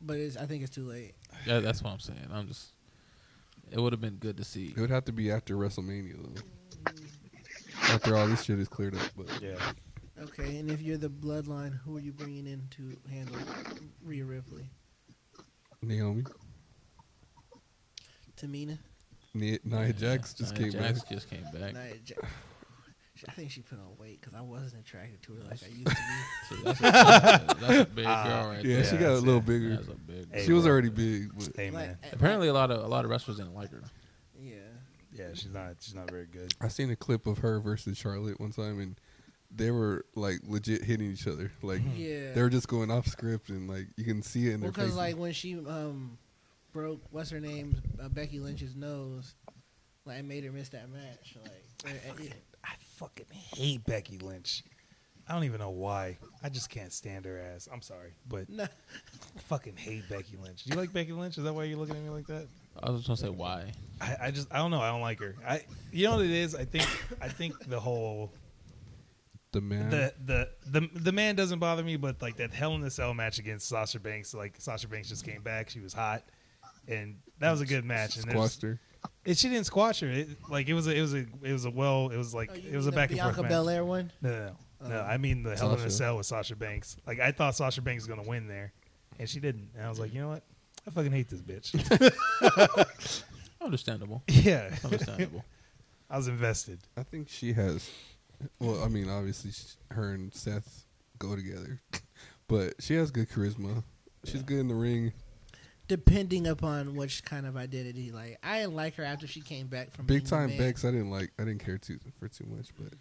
but it's, I think it's too late. Yeah, that's what I'm saying. I'm just. It would have been good to see. It would have to be after WrestleMania though. After all this shit is cleared up, but Yeah. Okay, and if you're the bloodline, who are you bringing in to handle Rhea Ripley? Naomi, Tamina? Nia, Nia Jax just Nia came Jax back. just came back. Nia Ja- <sighs> I think she put on weight because I wasn't attracted to her like I used to be. <laughs> See, that's, a, that's a big <laughs> girl Ah, right Yeah, there. she got a little it. bigger. That's a big. Hey, she was already big. But Hey Like, man. uh, Apparently, a lot of a lot of wrestlers didn't like her. yeah. Yeah, she's not. She's not very good. I seen a clip of her versus Charlotte one time, and they were like legit hitting each other. Like Yeah. they were just going off script, and like you can see it in their Because faces. like when she um broke what's her name uh, Becky Lynch's nose, like it made her miss that match. Like uh, yeah. I fucking hate Becky Lynch. I don't even know why. I just can't stand her ass. I'm sorry, but no, I fucking hate Becky Lynch. Do you like Becky Lynch? Is that why you're looking at me like that? I was just gonna say why. I, I just I don't know. I don't like her. I you know what it is. I think I think the whole the man. the the the the man doesn't bother me, but like that Hell in a Cell match against Sasha Banks, like Sasha Banks just came back. She was hot, and that was a good match. And squashed her. It, she didn't squash her. It, like it was a it was a it was a well it was like Oh, it was a mean the back and forth match. Belair one. No, no, no. no Oh. I mean the Hell in a Sasha. Cell with Sasha Banks. Like I thought Sasha Banks was gonna win there, and she didn't. And I was like, you know what? I fucking hate this bitch. Understandable. <laughs> yeah, Understandable. <laughs> I was invested. I think she has. Well, I mean, obviously, sh her and Seth go together, <laughs> but she has good charisma. She's good in the ring. Depending upon which kind of identity, like I didn't like her after she came back from Big being the time man. Bex, I didn't like. I didn't care too for too much, but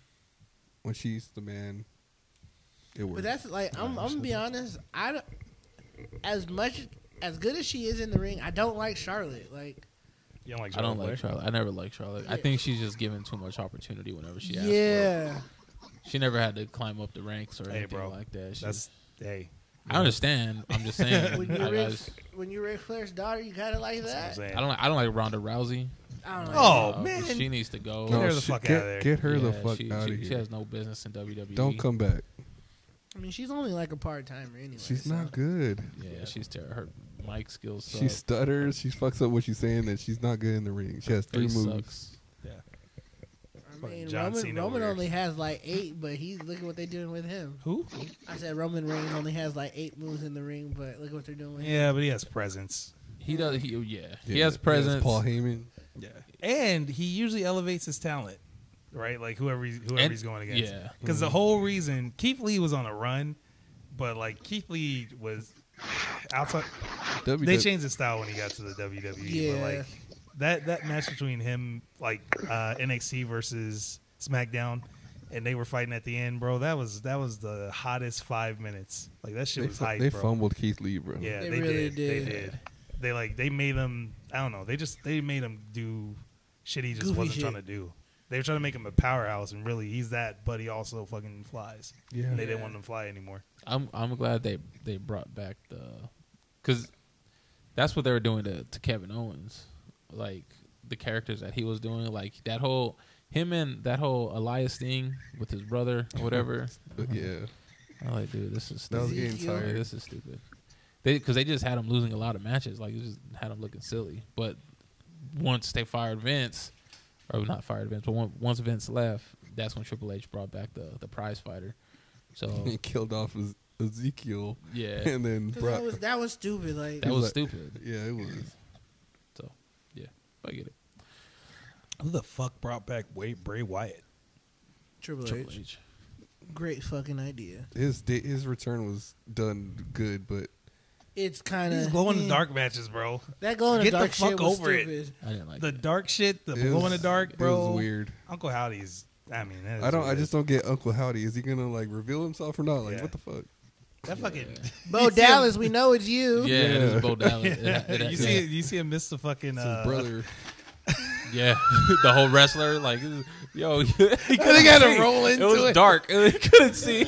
when she's the man, it works. But that's like I'm, I'm gonna be honest. I don't, as much as good as she is in the ring, I don't like Charlotte. Like You don't like I don't Charlotte like Flair? Charlotte. I never liked Charlotte. I think she's just given too much opportunity whenever she asked for it. yeah, She never had to climb up the ranks or Hey, anything bro. like that. She That's hey. I understand. I'm just saying. <laughs> when I, you I, Ric, just- when you Ric Flair's daughter, you got it like That's what I'm that. saying. I don't. Like, I don't like Ronda Rousey. I don't know. Oh, Uh, man. she needs to go. no, her the she- fuck get, outta there. Get her the Yeah, fuck she, out she, of She here. has no business in WWE. Don't come back. I mean, she's only like a part timer anyway. She's so. not good. Yeah, she's terrible. Her mic skills suck. She stutters. She fucks up what she's saying, and she's not good in the ring. She has three face moves. sucks. I I mean, John Roman, Cena Roman over only has like eight, but he's look at what they're doing with him. Who? I said Roman Reigns only has like eight moves in the ring, but look at what they're doing with him. Yeah, but he has presence. He does. He, oh, yeah. He Yeah, has presence. Paul Heyman. Yeah, and he usually elevates his talent, right? Like whoever he's, whoever And- he's going against. yeah. because the mm-hmm. whole reason Keith Lee was on a run, but like Keith Lee was outside. W- They changed his style when he got to the WWE. Yeah. But like that that match between him like uh, NXT versus SmackDown. And they were fighting at the end, bro. That was that was the hottest five minutes. Like that shit They, was fu- hype, they bro. fumbled Keith Lee, bro. Yeah, They they, really did. did. They did. They like they made him. I don't know. They just they made him do shit he just Goofy wasn't shit. trying to do. They were trying to make him a powerhouse, and really he's that, but he also fucking flies. Yeah. And they didn't want him to fly anymore. I'm I'm glad they they brought back the because that's what they were doing to, to Kevin Owens, like the characters that he was doing, like that whole him and that whole Elias thing with his brother or whatever. <laughs> Yeah. I'm like, dude, this is That was stupid. getting tired. this is stupid. They because they just had him losing a lot of matches, like it just had him looking silly. But once they fired Vince, or not fired Vince, but on- once Vince left, that's when Triple H brought back the the prize fighter. So <laughs> He killed off Ez- Ezekiel. yeah, <laughs> And then Brock. that was that was stupid. Like that was like- stupid. yeah, it was. So yeah, I get it. Who the fuck brought back Wade Bray Wyatt? Triple, Triple H, H. great fucking idea. His his return was done good, but It's kind of glow in the dark matches, bro. That glow in the Get the dark fuck shit was over it. stupid. I didn't like The it. dark shit, the glow in the dark, It bro. was weird. Uncle Howdy's. I mean, that is I don't. what I just don't get Uncle Howdy. Is he gonna like reveal himself or not? Like Yeah. what the fuck? That fucking. <laughs> Bo Dallas, we know it's you. Yeah, it is Bo Dallas. <laughs> It- it- it- you see, you see him miss the fucking. It's Uh, his brother. <laughs> yeah, the whole wrestler, like, yo, he They had to roll into It into was dark. He couldn't see.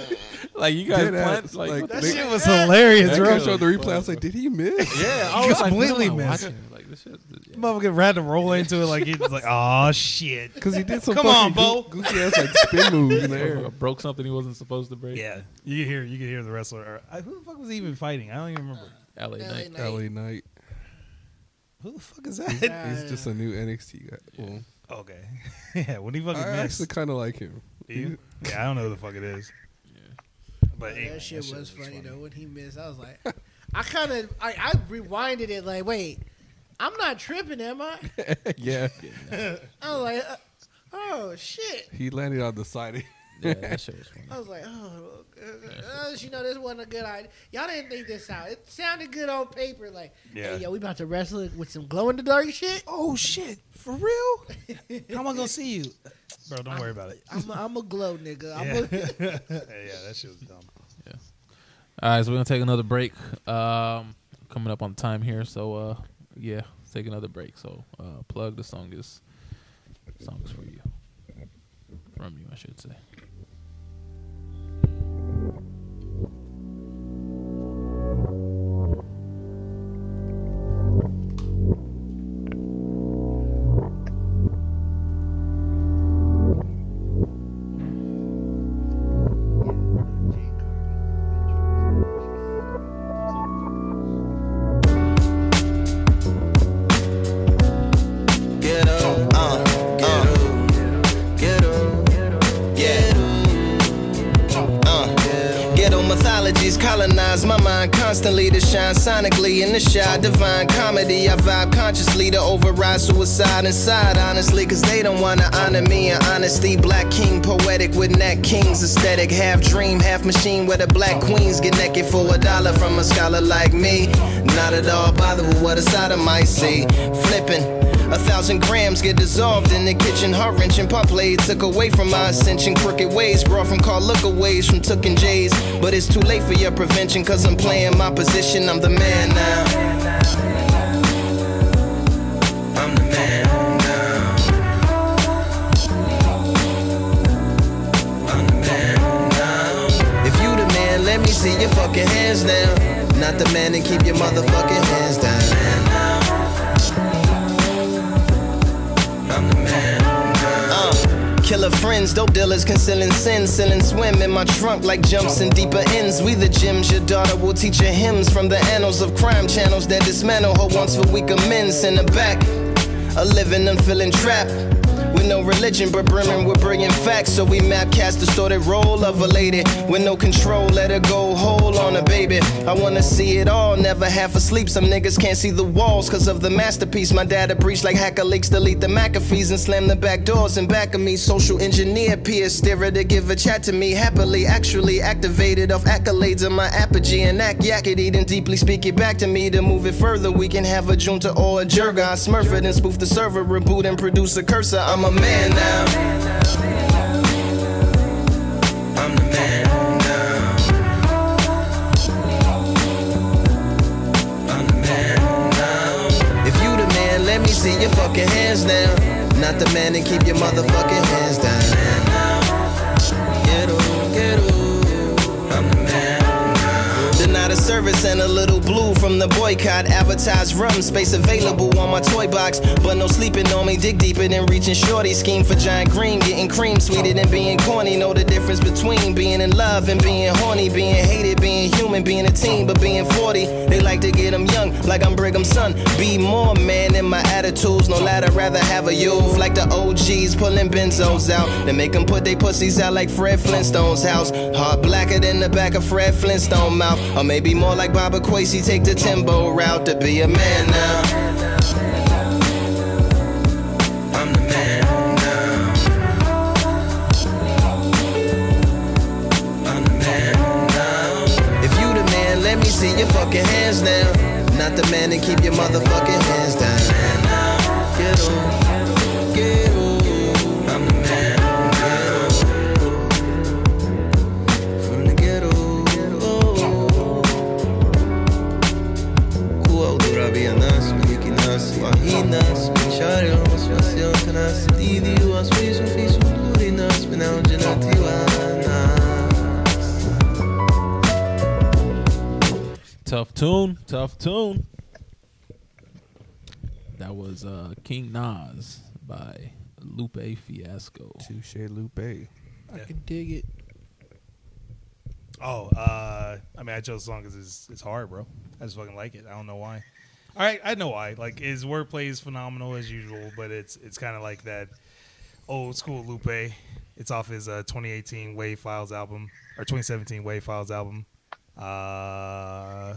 Like you guys Dead planned, ass, like, like, what That the- They- shit was hilarious, That bro. guy showed the replay. I was like, did he miss? yeah, I <laughs> was completely what am I missed. watching? Like this shit. Yeah. Motherfucker had to roll into it like he was like, oh shit. Because he did some Come on, fucking Bo. goo- goofy ass like spin <laughs> moves in the air. <laughs> Broke something he wasn't supposed to break. Yeah, you can hear you can hear the wrestler. I- Who the fuck was he even fighting? I don't even remember. LA LA Knight. Knight. LA Knight. Who the fuck is that? He's just a new NXT guy. Well, okay, yeah. When he fucking I missed, actually kind of like him. Do you? yeah, I don't know who the fuck it is. But Oh, anyway, that shit was was funny, though when he missed. I was like, <laughs> I kind of I, I rewinded it like, wait, I'm not tripping, am I? <laughs> yeah, <laughs> I was like, uh, oh shit. he landed on the side. Yeah, <laughs> that shit was funny. I was like, oh, uh, uh, you know, this wasn't a good idea. Y'all didn't think this out. It sounded good on paper. Like, Yeah. hey, yo, we about to wrestle it with some glow in the dark shit. Oh shit, for real? <laughs> How am I gonna see you, bro? Don't worry about it. I'm a, I'm a glow nigga. I'm Yeah. a, <laughs> yeah, that shit was dumb. Yeah. All right, so we're gonna take another break. Um, coming up on time here, so uh, yeah, let's take another break. So uh, plug the song is song is for you, from you, I should say. Comedy. Consciously to override suicide inside, honestly, cause they don't wanna honor me in honesty. Black king, poetic with Nat King's aesthetic, half dream, half machine, where the black queens get naked for a dollar from a scholar like me. Not at all bothered with what a might see. Flipping. A thousand grams get dissolved in the kitchen. Her wrench and pump blade took away from my ascension. Crooked ways brought from call lookaways from Tookin' J's. But it's too late for your prevention, cause I'm playing my position. I'm the man now. See your fucking hands now. Not the man, then keep your motherfucking hands down. I'm the man. Killer friends, dope dealers, concealing sins, selling swim in my trunk like jumps in deeper ends. We the gems, your daughter will teach her hymns from the annals of crime channels that dismantle her once for weaker men. Send her back, a living and feeling trapped. With no religion, but brimming with brilliant facts. So we map cast the distorted role of a lady with no control. Let her go whole on a baby. I wanna see it all, never half asleep. Some niggas can't see the walls cause of the masterpiece. My dad a breach like hacker leaks, delete the McAfees and slam the back doors in back of me. Social engineer, peer steerer to give a chat to me. Happily, actually activated off accolades of my apogee and act yak it, eat and deeply speak it back to me. To move it further, we can have a junta or a jerga. I smurf it and spoof the server, reboot and produce a cursor. I'm a man now. I'm the man now. I'm the man now. If you the man, let me see your fucking hands now. Not the man, then keep your motherfucking hands service and a little blue from the boycott. Advertised rum space available on my toy box. But no sleeping on me. Dig deeper than reaching shorty. Scheme for giant green. Getting cream sweeter than being corny. Know the difference between being in love and being horny. Being hated, being human, being a teen, but being 40. They like to get them young, like I'm Brigham's son. Be more man in my attitudes. No ladder, rather have a youth. Like the OGs pulling benzos out. They make them put they pussies out like Fred Flintstone's house. Heart blacker than the back of Fred Flintstone mouth. Or maybe more like Baba Quasey, take the Timbo route to be a man now. I'm the man now. I'm the man now. If you the man, let me see your fucking hands now. Not the man, then keep your motherfucking hands tune, tough tune. That was uh, King Nas by Lupe Fiasco. Touche Lupe. I can dig it. Oh, uh, I mean, I chose the song because it's, it's hard, bro. I just fucking like it. I don't know why. All right, I know why. Like his wordplay is phenomenal as usual, but it's it's kind of like that old school Lupe. It's off his uh, 2018 Wave Files album or 2017 Wave Files album. Uh,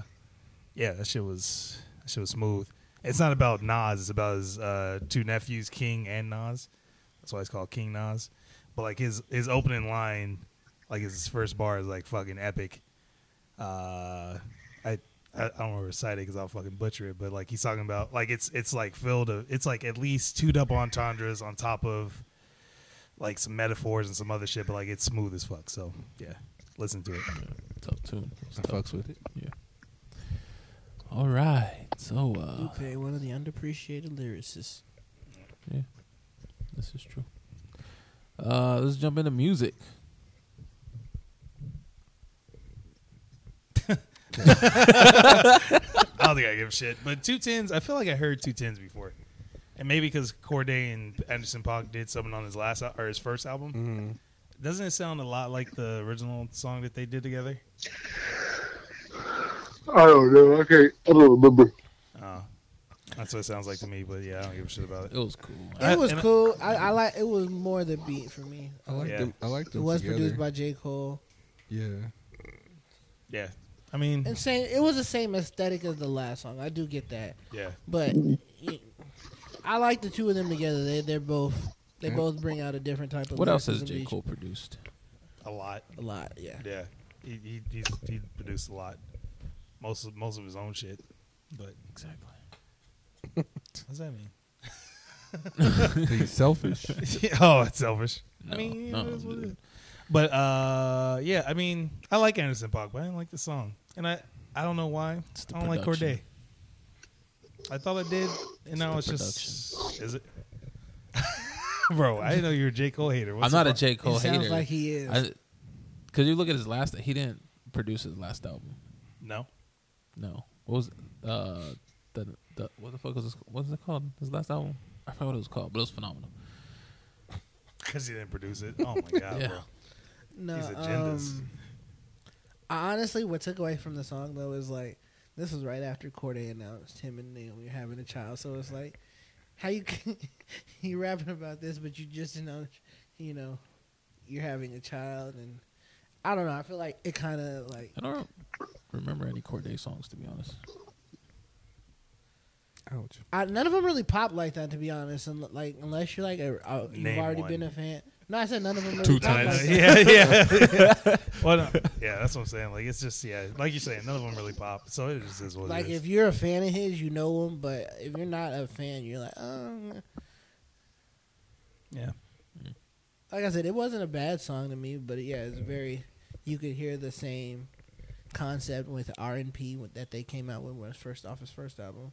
yeah, that shit was that shit was smooth. It's not about Nas. It's about his uh, two nephews, King and Nas. That's why it's called King Nas. But like his his opening line, like his first bar is like fucking epic. Uh, I I, I don't want to recite it because I'll fucking butcher it. But like he's talking about like it's it's like filled of it's like at least two double entendres on top of like some metaphors and some other shit. But like it's smooth as fuck. So yeah, listen to it. Tough tune. I fucks with it. Yeah. All right. So uh, Lupe, one of the underappreciated lyricists. Yeah. This is true. Uh, let's jump into music. I don't think I give a shit. But two tens, I feel like I heard two tens before, and maybe because Cordae and Anderson .Paak did something on his last al- or his first album. Mhm. Doesn't it sound a lot like the original song that they did together? I don't know. Okay, I don't remember. Oh, that's what it sounds like to me. But yeah, I don't give a shit about it. It was cool. I- It was and I- cool. I, I like. It was more the beat for me. I like Yeah. them. I like It them. was together. produced by J Cole, Yeah. Yeah, I mean, and same. It was the same aesthetic as the last song. I do get that, yeah, but y- I like the two of them together. They they're both. They Yeah. both bring out a different type of. What else has lyricism J each- Cole produced? a lot. A lot, yeah. Yeah, he he he's, he produced a lot. Most of most of his own shit. But Exactly. <laughs> what does that mean? He's selfish. <laughs> oh, it's selfish. No, I mean, no, it is what it But uh, yeah, I mean, I like Anderson .Paak, but I didn't like the song, and I I don't know why. It's I don't like production. Cordae. I thought I did, and now the it's just is it? <laughs> Bro, I didn't know you were a J Cole hater. What's I'm not a J. a pro- J It Cole sounds hater. like he is. Because you look at his last, he didn't produce his last album. No, No. What was uh the the what the fuck was this, what was it called? His last album? I forgot what it was called, but it was phenomenal. <laughs> because he didn't produce it. Oh my god, Yeah. bro. no, these agendas. um, honestly, what took away from the song though is like this was right after Cordae announced him and Naomi were having a child, so it's like how you can, <laughs> you rapping about this, but you just know, you know, you're having a child, and I don't know. I feel like it kind of like I don't remember any Cordae songs to be honest. Ouch. I, none of them really pop like that, to be honest. And like unless you're like a, a, you've Name already one. been a fan. No, I said none of them. Really Two pop times. Like yeah, that. yeah. <laughs> well, no, yeah, that's what I'm saying. Like it's just yeah, like you're saying, none of them really pop. So it just is what Like it is. if you're a fan of his, you know him. But if you're not a fan, you're like, oh. yeah. Like I said, it wasn't a bad song to me, but yeah, it's very. You could hear the same concept with R and P that they came out with when it was first off his first album.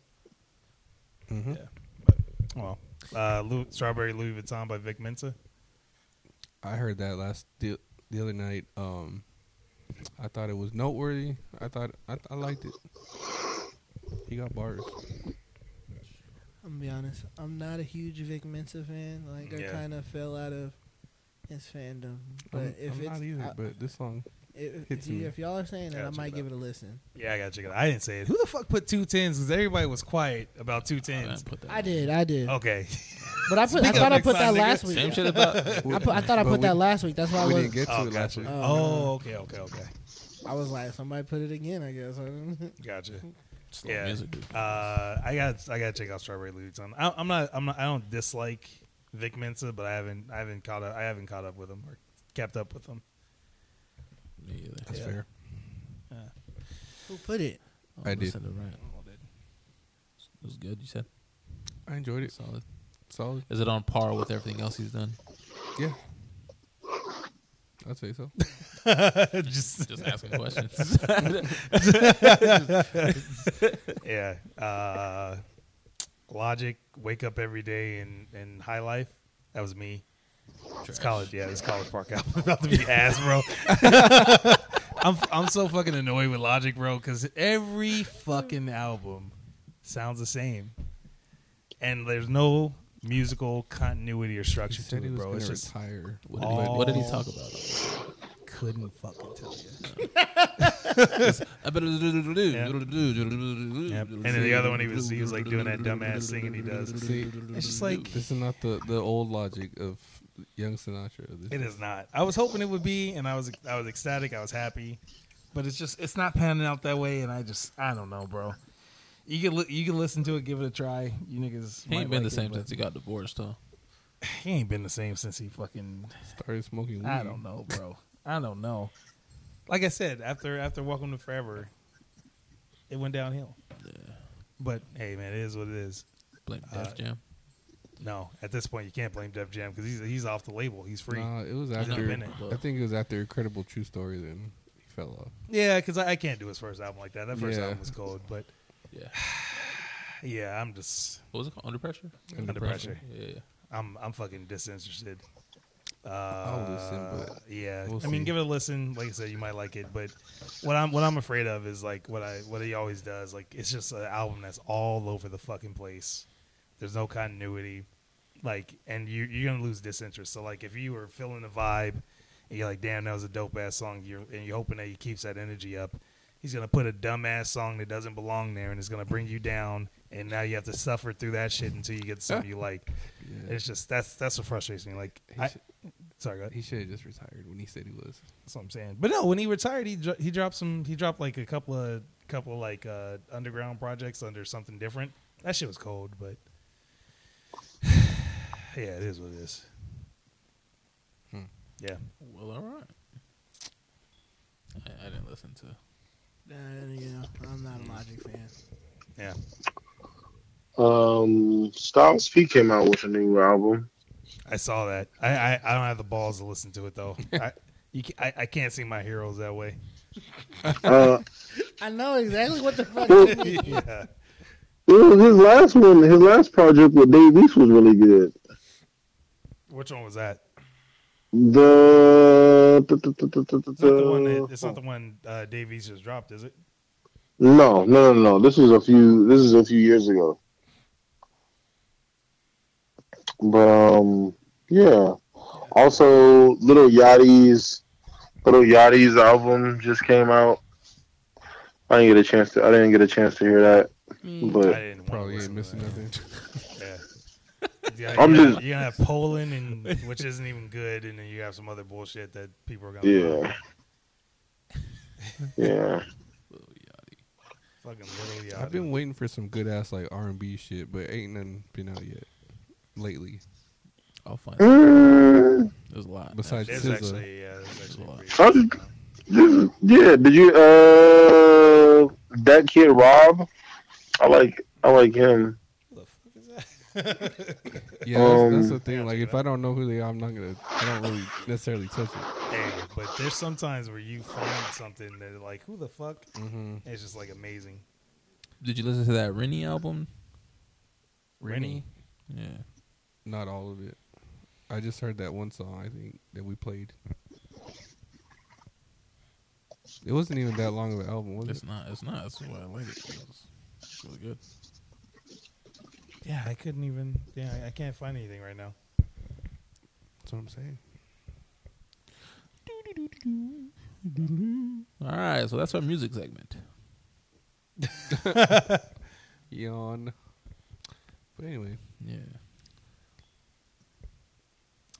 Mm-hmm. Yeah. Well, uh, Louis, Strawberry Louis Vuitton by Vic Mensa. I heard that last the, the other night. Um, I thought it was noteworthy. I thought I, I liked it. He got bars. I'm gonna be honest. I'm not a huge Vic Mensa fan. Like I Yeah. kind of fell out of his fandom. But I'm, if I'm it's not either, I- but this song if, if, you, if y'all are saying that, Gotta I might it give out. it a listen. Yeah, I gotta check it out. I didn't say it. Who the fuck put two tens? Because everybody was quiet about two tens. I didn't put that. I did, I did. Okay. But I put, I thought I put that nigga. last week. Same shit about. I, put, I thought I put we- that last week. That's why I we was. didn't get to Oh, it last gotcha. week. Oh, Oh, okay, okay, okay. I was like, somebody put it again. I guess. <laughs> Gotcha. Slow Yeah. music. Uh, I got I gotta check out Strawberry Louis Vuitton. I, I'm not I'm not I don't dislike Vic Mensa, but I haven't I haven't caught up I haven't caught up with him or kept up with him. Me either. That's Yeah. fair. Who put it? Oh, I did. listen to Ryan. It was good. You said I enjoyed it. solid. Solid. Is it on par with everything else he's done? Yeah. I'd say so. <laughs> Just Just asking questions. <laughs> <laughs> yeah. Uh, Logic, wake up every day in in High Life. That was me. It's college, yeah. It's college park album. <laughs> About to be <laughs> ass, bro. I'm I'm so fucking annoyed with Logic, bro, because every fucking album sounds the same, and there's no musical continuity or structure to said he it, was bro. going It's just retire. What did, he, what did he talk about? Couldn't fucking tell you. <laughs> Yeah. And then the other one, he was he was like doing that dumbass singing he does. See, It's just like this is not the, the old logic of young Sinatra. This It is not. I was hoping it would be, and I was I was ecstatic. I was happy, but it's just it's not panning out that way. And I just I don't know, bro. You can li- you can listen to it, give it a try. You niggas He ain't might been like the it, same but since he got divorced, though. <sighs> He ain't been the same since he fucking. started smoking weed. I don't know, bro. I don't know. Like I said, after after Welcome to Forever, it went downhill. But hey, man, it is what it is. Blame Uh, Def Jam. No, at this point, you can't blame Def Jam because he's he's off the label. He's free. Nah, it was I after. been. I think it was after Incredible True Story. Then he fell off. Yeah, because I, I can't do his first album like that. That first Yeah. album was cold, but Yeah. <sighs> yeah, I'm just What was it called? Under Pressure? under, pressure. Yeah, yeah. I'm I'm fucking disinterested. Uh, I'll listen, but yeah, we'll I mean, see. give it a listen. Like I said, you might like it, but what I'm what I'm afraid of is like what I what he always does. Like it's just an album that's all over the fucking place. There's no continuity, like, and you you're gonna lose disinterest. So like, if you were feeling the vibe, and you're like, damn, that was a dope ass song. You're and you're hoping that he keeps that energy up. He's gonna put a dumbass song that doesn't belong there, and it's gonna bring you down. And now you have to suffer through that shit until you get something <laughs> you like. Yeah. It's just that's that's what frustrates me. Like, He, I, should, sorry, go ahead. he should have just retired when he said he was. That's what I'm saying. But no, when he retired, he dro- he dropped some. He dropped like a couple of couple of like uh, underground projects under something different. That shit was cold, but <sighs> yeah, it is what it is. Hmm. Yeah, Well, all right. I, I didn't listen to. Uh, you know, I'm not a Logic fan. yeah. Um, Styles P came out with a new album. I saw that. I, I, I don't have the balls to listen to it though. <laughs> I, you, I I can't see my heroes that way. Uh, <laughs> I know exactly what the fuck you <laughs> mean. Yeah. well, his last one, his last project with Dave East was really good. Which one was that? The, the, the, the, the, the, It's not the one that. It's not the one uh, Dave East just dropped, is it? No, no, no, no. This was a few. This is a few years ago. But um, yeah. Also, Lil Yachty's Lil Yachty's album just came out. I didn't get a chance to. I didn't get a chance to hear that. Mm. But I didn't wanna Probably ain't missing that. nothing. Yeah. <laughs> Yeah, I'm you're, just- you're gonna have Poland, and which isn't even good, and then you have some other bullshit that people are gonna. Yeah. <laughs> Yeah. Fucking Lil Yachty. I've been waiting for some good ass like R and B shit, but ain't none been out yet lately. I'll find. Mm, There's a lot. Besides There's SZA. actually, yeah, there's actually. lot. pretty I just- yeah. Did you uh that kid Rob? I like I like him. Who the fuck is that? <laughs> Yeah, that's, that's Um, the thing. Like, if I don't know who they are, I'm not gonna. I don't really necessarily touch it. Hey, but there's sometimes where you find something that like, who the fuck? Mm-hmm. It's just like amazing. Did you listen to that Rennie album? Rennie? Yeah. Not all of it. I just heard that one song. I think that we played. It wasn't even that long of an album, was It's it? It's not. It's not. That's why I like it. It's, it's really good. Yeah, I couldn't even. Yeah, I, I can't find anything right now. That's what I'm saying. All right, so that's our music segment. <laughs> Yawn. But anyway, Yeah.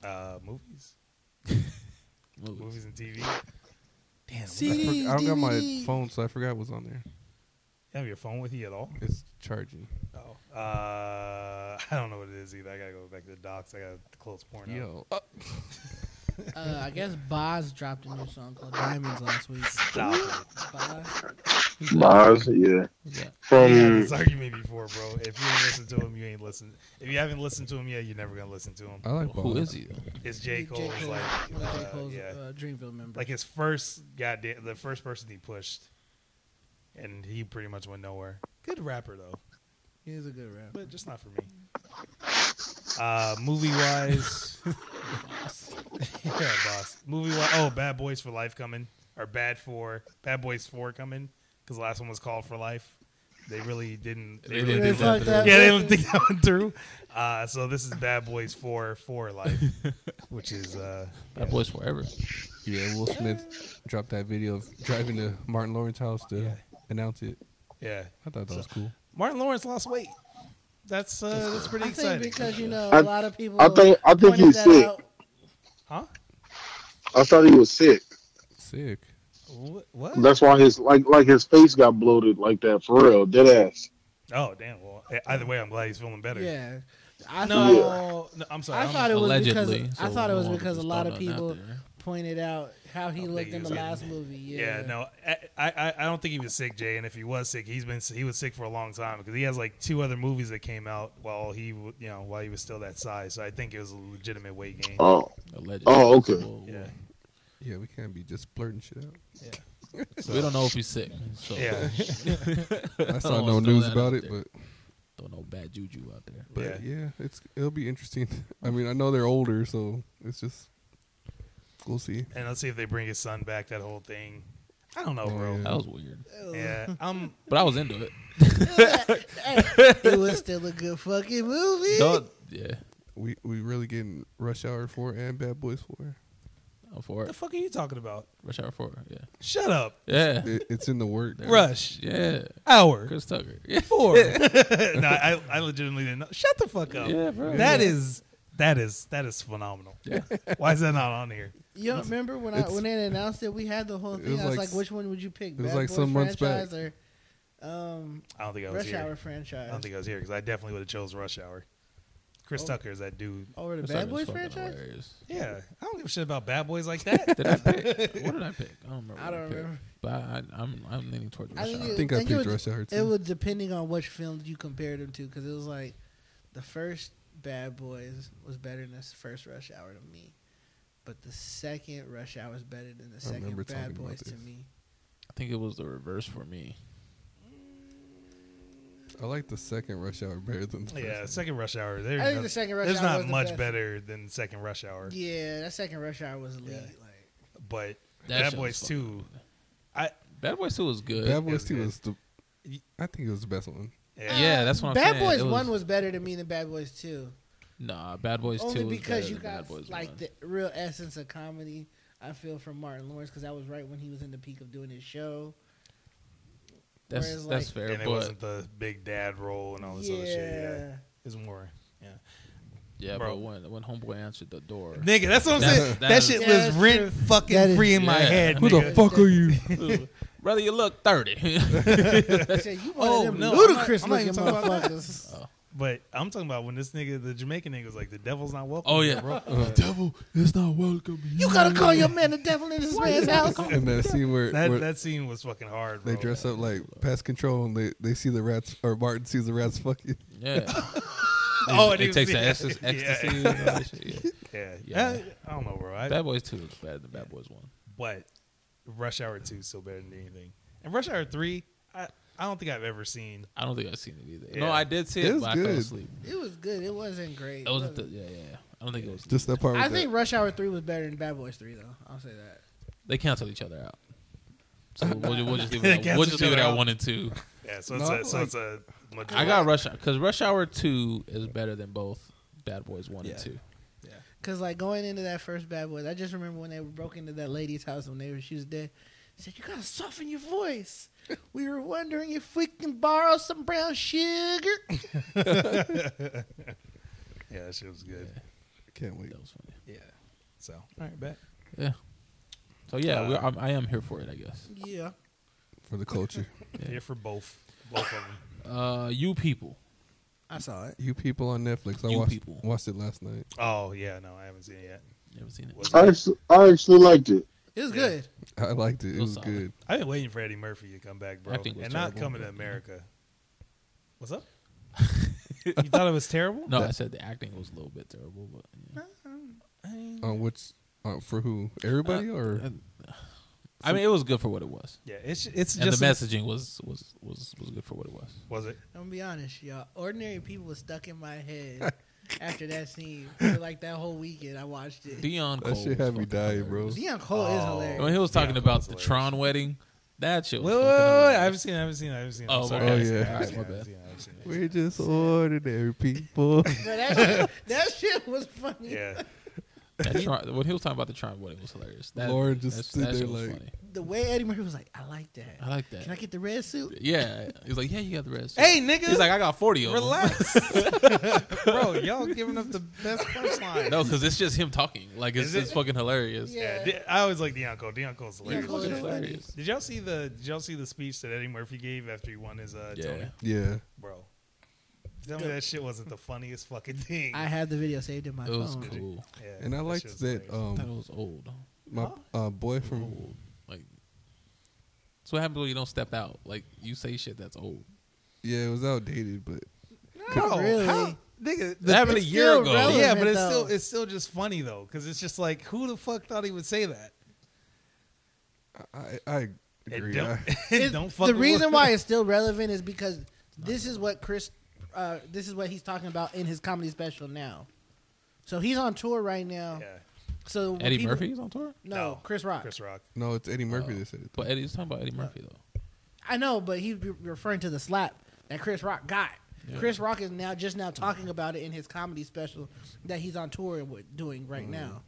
Uh, movies, <laughs> Movies. movies and TV. Damn, I, CDs, forg- I don't got my phone, so I forgot what's on there. you have your phone with you at all? It's charging. Oh, uh, <laughs> I don't know what it is either. I gotta go back to the docs. I gotta close porn. out. Yo, uh, <laughs> Uh, I guess Bas dropped a new song called Diamonds last week. Stop it. Bas. Mars, yeah. Who's that? From we had this argument before, bro. If you ain't listen to him, you ain't listen. If you haven't listened to him yet, you're never gonna listen to him. I like Who Bob. is he? It's J. Cole's Cole, like, one of J. uh, Cole's yeah, uh, Dreamville member. like his first goddamn, the first person he pushed, and he pretty much went nowhere. Good rapper though, He He's a good rapper. but just not for me. Uh, movie wise, <laughs> yeah, boss. Movie wise, oh, Bad Boys for Life coming, or Bad for Bad Boys Four coming, because the last one was called for Life. They really didn't. They, They really didn't didn't. think that fucked through. Yeah, they don't think that went through. Uh, so this is Bad Boys Four for Life, <laughs> which is uh, Bad Boys Forever. Yeah, Will Smith dropped that video of driving to Martin Lawrence's house to Yeah. announce it. yeah. I thought that was cool. Martin Lawrence lost weight. That's uh, that's pretty I exciting. think because you know I- a lot of people. I think I think pointed he's that sick. out. huh? I thought he was sick. Sick. What? what? That's why his like like his face got bloated like that for real, dead ass. Oh damn! Well, either way, I'm glad he's feeling better. Yeah, I No, thought no, I'm sorry. I I'm- thought it was Allegedly. because I so thought it was because a lot of nothing out people pointed out how he I looked think in the last getting- movie. Yeah, Yeah, no, I, I I don't think he was sick, Jay. And if he was sick, he's been he was sick for a long time because he has like two other movies that came out while he you know while he was still that size. So I think it was a legitimate weight gain. Oh, Allegedly. Oh, okay. Whoa, whoa. Yeah, Yeah, we can't be just blurting shit out. <laughs> So we don't know if <laughs> he's sick. So yeah, <laughs> I saw don't no news about it, there. but Don't know bad juju out there. but Yeah. yeah. it's it'll be interesting. I mean, I know they're older, so it's just we'll see. and let's see if they bring his son back. That whole thing. I don't know, Oh, bro. yeah. That was weird. Yeah, I'm. But I was into it. it was still a good fucking movie. Don't- yeah. We we really getting Rush Hour four and Bad Boys four. I'm for What the fuck are you talking about? Rush Hour 4. Yeah. Shut up. Yeah. It, it's in the work. Rush Yeah. hour Chris Tucker. <laughs> Yeah. <laughs> four. no, I I legitimately didn't know. Shut the fuck up. Yeah, bro. That is that is that is phenomenal. Yeah. <laughs> Why is that not on here? You remember when I when they announced it? We had the whole thing. was I was like like, which one would you pick? it was Bad like Boys some months back. or um, I don't think I was Rush here. Hour I don't think I was here because I definitely would have chose Rush Hour. Chris Oh. Tucker is that dude. Over the Chris Bad Tucker's Boys fucking franchise? hilarious. Yeah, I don't give a shit about bad boys like <laughs> that. Did I pick? <laughs> what did I pick? I don't remember. I what don't picked. remember. But I, I'm I'm leaning towards I Rush think Hour. I think I think it picked was- Rush Hour It was depending on which films you compared them to, because it was like the first Bad Boys was better than the first Rush Hour to me, but the second Rush Hour was better than the second remember Bad talking about Boys to this. me. I think it was the reverse for me. I like the second Rush Hour better than the first yeah, one. second Rush Hour. There's, I think no- the second Rush there's Hour not was the much best. better than second Rush Hour. Yeah, that second Rush Hour was elite. Yeah. Like But That Bad shit Boys was Two, fucking- Bad Boys 2 was good. Bad Boys was two good. was the. I think it was the best one. yeah, Yeah, that's what I'm Bad saying. Boys It was- One was better to me than Bad Boys Two. Nah, Bad Boys 2 Only was because you than got Bad Boys like 1. the real essence of comedy. I feel from Martin Lawrence because that was right when he was in the peak of doing his show. That's whereas, that's like- fair, and it wasn't the big dad role and all this other shit. Yeah, Yeah. it's more. Yeah, Yeah, Bro. but when when homeboy answered the door, Nigga, that's what I'm That's- saying. That, that's- shit Yeah, was rent true. fucking That is- free in my head. Who nigga. the fuck are you? <laughs> brother, you look thirty. <laughs> They said, you one Oh, of them no, I'm not- ludicrous I'm not looking even talking about that. motherfuckers. Oh. But I'm talking about when this nigga, the Jamaican nigga, was like, "The devil's not welcome." Oh, here, yeah. bro. <laughs> The devil is not welcome. You gotta call your man the devil in his man's house. and that scene where, That where that scene was fucking hard. they Bro. dress up like pest control and they, they see the rats or Martin sees the rats fucking. Yeah. <laughs> <laughs> Oh, it and he takes was- the ecstasy. yeah. ecstasy and all that shit, yeah. Yeah, Yeah. yeah. I don't know, bro. I, Bad Boys Two is better than Bad Boys One. but Rush Hour Two is still better than anything. And Rush Hour Three, I I don't think I've ever seen. I don't think I've seen it either. Yeah. No, I did see It it, was but I fell good. asleep. It was good. It wasn't great. It wasn't the, yeah, yeah, yeah. I don't think it was. Just that part. I with think Rush Hour 3 was better than Bad Boys 3, though. I'll say that. They canceled each other out. So <laughs> we'll, ju- we'll just leave They it. At, we'll just leave it other at out. one and two. Yeah, so it's No, a, so like- it's a. majority. I got Rush Hour because Rush Hour Two is better than both Bad Boys One Yeah. and Two. Because, like, going into that first Bad Boys, I just remember when they broke into that lady's house when they were, she was dead. They said, You gotta soften your voice. <laughs> We were wondering if we can borrow some brown sugar. <laughs> <laughs> Yeah, that shit was good. Can't wait. That was funny. Yeah. So all right, bet. Yeah. So yeah, Uh, we're, I'm, I am here for it. I guess. Yeah. for the culture. Here for both, both of them. Uh, you people. I saw it. You people on Netflix. I You watched people. watched it last night. Oh yeah, no, I haven't seen it yet. You ever seen it? Was I it? actually, I actually liked it. It was Yeah. good. <laughs> I liked it. It It was was solid. good. I've been waiting for Eddie Murphy to come back, bro, Acting was and not terrible, coming to but, America. What's up? <laughs> you thought it was terrible? No, I said the acting was a little bit terrible, but yeah. On which uh, for who? Everybody or Uh, <sighs> I mean, it was good for what it was, Yeah, it's it's and just the messaging was was was was good for what it was. Was it? I'm gonna be honest, y'all. Ordinary people was stuck in my head <laughs> after that scene. For like that whole weekend, I watched it. Deon Cole. that shit was had me dying, bro. Deon Cole is Oh. hilarious. When he was talking Deon about Cole's the hilarious. Tron wedding, that shit was Wait, wait, fucking wait, wait, I hilarious. haven't seen it. I haven't seen it. I haven't seen it. Oh, I'm sorry. okay. Oh, I Oh, haven't seen it. yeah. I haven't seen it. I My haven't bad. seen it. I haven't seen it. We're just ordinary people. <laughs> But that shit, that shit was funny. Yeah, That Tron, when he was talking about the Tron wedding was hilarious. That, Lauren just that, stood that there like- funny. The way Eddie Murphy was like, I like that. I like that. Can I get the red suit? yeah, he's like, yeah, you got the red suit. Hey, nigga. He's like, I got forty of them. relax, <laughs> bro. Y'all giving up the best punchline. No, because it's just him talking. Like it's, Is it? it's fucking hilarious. Yeah, Di- I always like Deon Cole. Deon Cole's hilarious. Deon Cole Fucking is hilarious. Did y'all see the Did y'all see the speech that Eddie Murphy gave after he won his uh, Yeah. Tony? yeah. Bro, tell me that shit wasn't the funniest fucking thing. I have the video saved in my It was phone. cool. Yeah, And I that liked shit was that hilarious. I thought um it was old. my uh, boy from Old. Like, so what happens when you don't step out. Like you say shit that's old. yeah, it was outdated, but Bro, really. how- nigga, That happened a it's year still ago. relevant. yeah, but it's though. still it's still just funny though, because it's just like who the fuck thought he would say that? I I And agree. don't, I, <laughs> It's- don't fuck the with- reason why it's still relevant is because this is what Chris, uh, this is what he's talking about in his comedy special now. So he's on tour right now. Yeah, So Eddie people- Murphy's on tour, No, No. Chris Rock. Chris Rock. no, it's Eddie Murphy that said it. but Eddie's talking about Eddie Murphy though. I know, but he's re- referring to the slap that Chris Rock got. Yeah. Chris Rock is now just now talking about it in his comedy special that he's on tour with doing right Mm. now.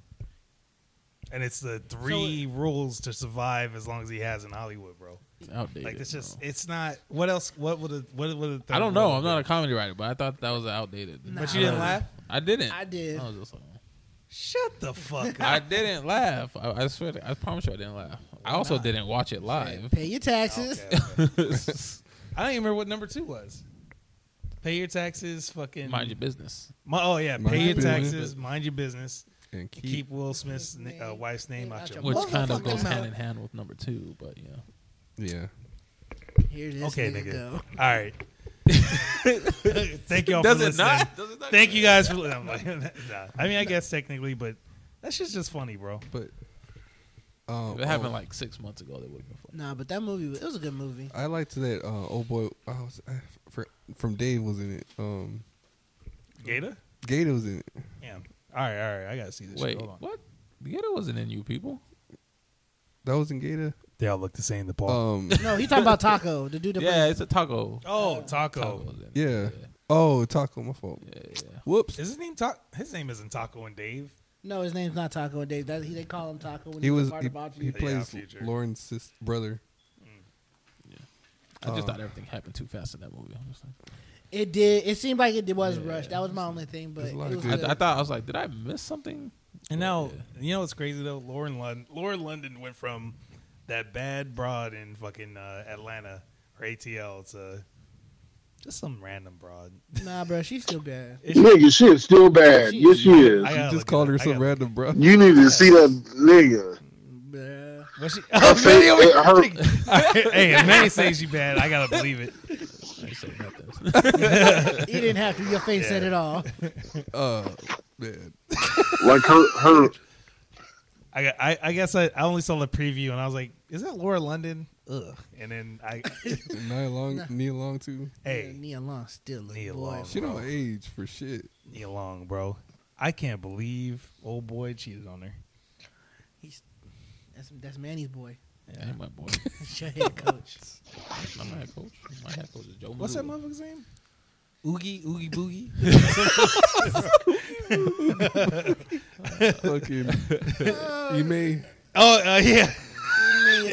And it's the three rules to survive as long as he has in Hollywood, bro. It's outdated. Like it's just bro. it's not. What else? What would a what would a third I don't know. I'm not a comedy writer, but I thought that was outdated. But you didn't laugh. I didn't. I did. I was just like, Shut the fuck up. I didn't laugh. I, I swear. To, I promise you, I didn't laugh. I also didn't watch it live. Pay your taxes. Okay, okay. <laughs> I don't even remember what number two was. Pay your taxes, fucking Mind your business. Mi- oh yeah, Mind pay your your business. taxes, mind your business, And keep, keep, Will Smith's na- uh, wife's name out your Which kind of goes hand in hand with number two, but yeah. Yeah. Here this Okay, nigga, nigga. go. All right. Thank y'all <laughs> Does for it listening. not? Does it not? Thank you guys for. li- <laughs> I'm like, <laughs> nah. I mean, I guess technically, but that shit's just funny, bro. But um, If it happened oh, like six months ago, that would have been fun. Nah, but that movie was- it was a good movie. I liked that uh, old boy. I was, I, for, from Dave was in it. Um, Gator. Gator was in it. Damn. All right, all right. I gotta see this. Wait, shit. Hold on. what? Gator wasn't in you people. That was in Gator. They all look the same. In the Paul. Um, No, he's talking about Taco, the dude that Yeah, it's a taco. oh, Taco. Taco was in yeah. Oh, Taco, my fault. Yeah, yeah. Whoops. Is his name Taco? His name isn't Taco and Dave. No, his name's not Taco and Dave. That, he, they call him Taco when He was part he, about he you. plays Future. Lauren's sis, brother. I just Uh, thought everything happened too fast in that movie. I'm just like, It did. It seemed like it was rushed. That was my only thing, but There's a lot it of was I, good. I thought I was like, did I miss something? And now, you know what's crazy though? Lauren London, Lauren London went from that bad broad in fucking uh, Atlanta or ATL to just some random broad. <laughs> nah, bro, she's still bad. Nigga, she is still bad. Yes, she is. I just called her some random bro. You need to see that nigga. Bruh. Was she? Her Oh, face, Manny over it here- hurt. hey, if Manny says she bad, I gotta believe it. I ain't say nothing. You didn't have to. Your face said Yeah. it all. Uh, man. Like her, her. I, I, I guess I, I only saw the preview and I was like, is that Laura London? Ugh. And then I, <laughs> <laughs> Nia Long, Nia Long too. hey, Nia Long still a Nia boy. Long. She don't age for shit. Nia Long, bro. I can't believe old boy cheated on her. He's That's that's Manny's boy. Yeah, ain't my boy. That's your head coach. I'm my head coach. My head coach is Joe. What's that motherfucker's name? Oogie, Oogie Boogie. <laughs> Fucking <laughs> Ime, oh, uh, yeah.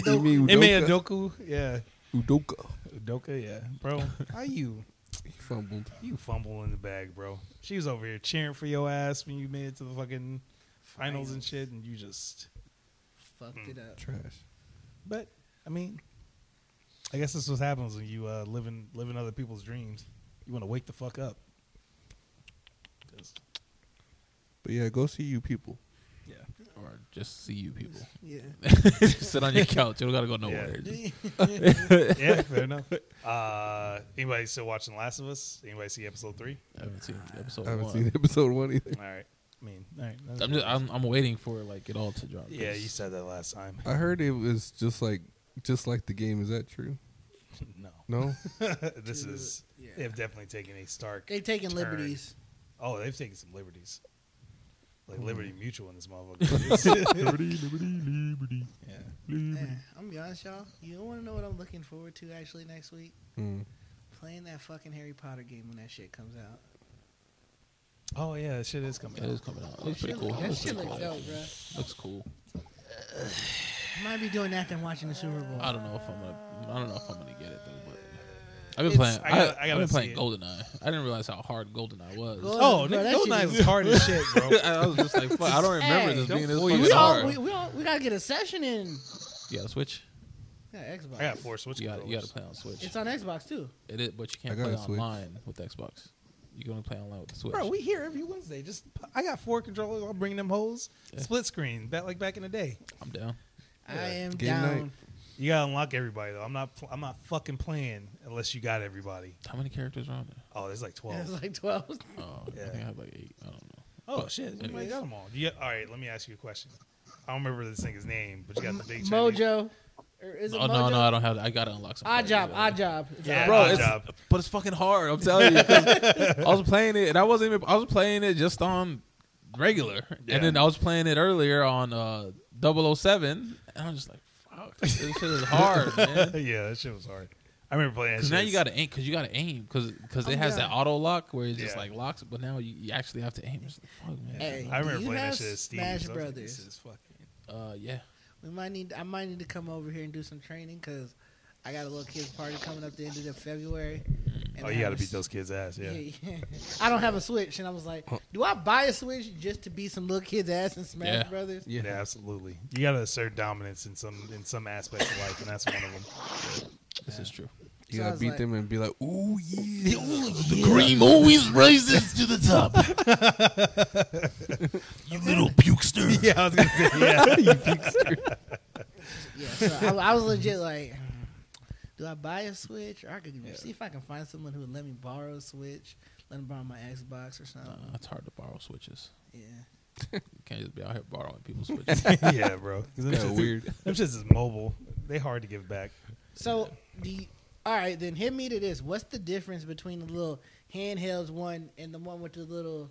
Ime Ime Udoka. Yeah. Udoka. Udoka, yeah. Bro, how you? He fumbled. You fumble in the bag, bro. She was over here cheering for your ass when you made it to the fucking finals and shit, and you just. Fucked it up. Trash. But I mean, I guess this is what happens when you uh, live in live in other people's dreams. You want to wake the fuck up. But yeah, go see you people. yeah. Or just see you people. Yeah. <laughs> Just sit on your couch. You don't gotta go nowhere. <laughs> yeah, fair enough. Uh, anybody still watching Last of Us? Anybody see episode three? I haven't seen episode I haven't one. seen <laughs> episode one either. All right. I mean, all right. I'm just I'm, I'm waiting for like it all to drop. Yeah, you said that last time. I heard it was just like just like the game. Is that true? <laughs> no, No. <laughs> this is. Yeah. They've definitely taken a stark. They've taken turn. liberties. Oh, they've taken some liberties. Like Liberty Mutual in this motherfucker. <laughs> liberty, liberty, liberty. yeah. Man, I'm gonna be honest, y'all. You don't want to know what I'm looking forward to actually next week? Hmm. Playing that fucking Harry Potter game when that shit comes out. Oh yeah, that shit is coming. It out. is coming out. It looks pretty cool. That looks shit looks cool. dope, bruh. Looks cool. <sighs> <sighs> I might be doing that than watching the Super Bowl. I don't know if I'm gonna. I don't know if I'm gonna get it though. But I've been It's- playing. I I, gotta- I I, gotta have been playing it. GoldenEye. I didn't realize how hard GoldenEye was. Golden- Oh, Bro, nigga, that Goldeneye shit was hard as shit, bro. <laughs> I was just like, fuck, I don't remember Hey, this being this don't fucking we all, hard. we, we all we gotta get a session in. you got to switch. Yeah, Xbox. I got four Switch You got you got controllers. to play on Switch. It's on Xbox too. It is, but you can't got play a Switch. online with Xbox. You can only play online with the Switch. Bro, we here every Wednesday. Just I got four controllers. I'll bring them hoes. Yeah. Split screen, back like back in the day. I'm down. I am Game down. night. You gotta unlock everybody though. I'm not. pl- I'm not fucking playing unless you got everybody. How many characters are on there? Oh, there's like twelve. It's like twelve. Oh, Yeah. I think I have like eight. I don't know. oh But shit, everybody anyways. got them all. You, all right, let me ask you a question. I don't remember this thing's name, but you got the big Chinese- Mojo. Or is it Oh Mojo? no, no, I don't have. That. I gotta unlock some. Odd job. Odd job. It's Yeah, odd Bro, odd it's, job. but it's fucking hard. I'm telling you. 'cause <laughs> I was playing it, and I wasn't even. I was playing it just on regular, Yeah. and then I was playing it earlier on uh 007, and I'm just like, fuck, this shit is <laughs> hard, man. yeah, that shit was hard. I remember playing. that Because now you got to aim. Because you got to aim. Because because it has down. that auto lock where it just Yeah. like locks. But now you, you actually have to aim. It's like, fuck, man. Hey, I remember playing that have shit at Steve's. Smash I like, Brothers? This is fucking. Uh, yeah. We might need. I might need to come over here and do some training because I got a little kids party coming up the end of February. And Oh, you got to beat those kids' ass. Yeah. Yeah, I don't have a Switch, and I was like, do I buy a Switch just to beat some little kids' ass in Smash Yeah. Brothers? Yeah, absolutely. You got to assert dominance in some in some aspects of life, and that's one of them. This is true. You So gotta beat like- them and be like, ooh yeah. <laughs> The cream always rises to the top. <laughs> you little pukester. <laughs> yeah, I was gonna say yeah. pukester. Yeah, so I, I was legit like, do I buy a Switch, or I could see if I can find someone who would let me borrow a Switch, let me borrow my Xbox or something. Uh, it's hard to borrow switches. yeah. <laughs> You can't just be out here borrowing people's <laughs> switches. yeah, bro. 'Cause them Kinda shits- weird. <laughs> Them shits is mobile. They hard to give back. So the all right, then hit me to this. What's the difference between the little handhelds one and the one with the little?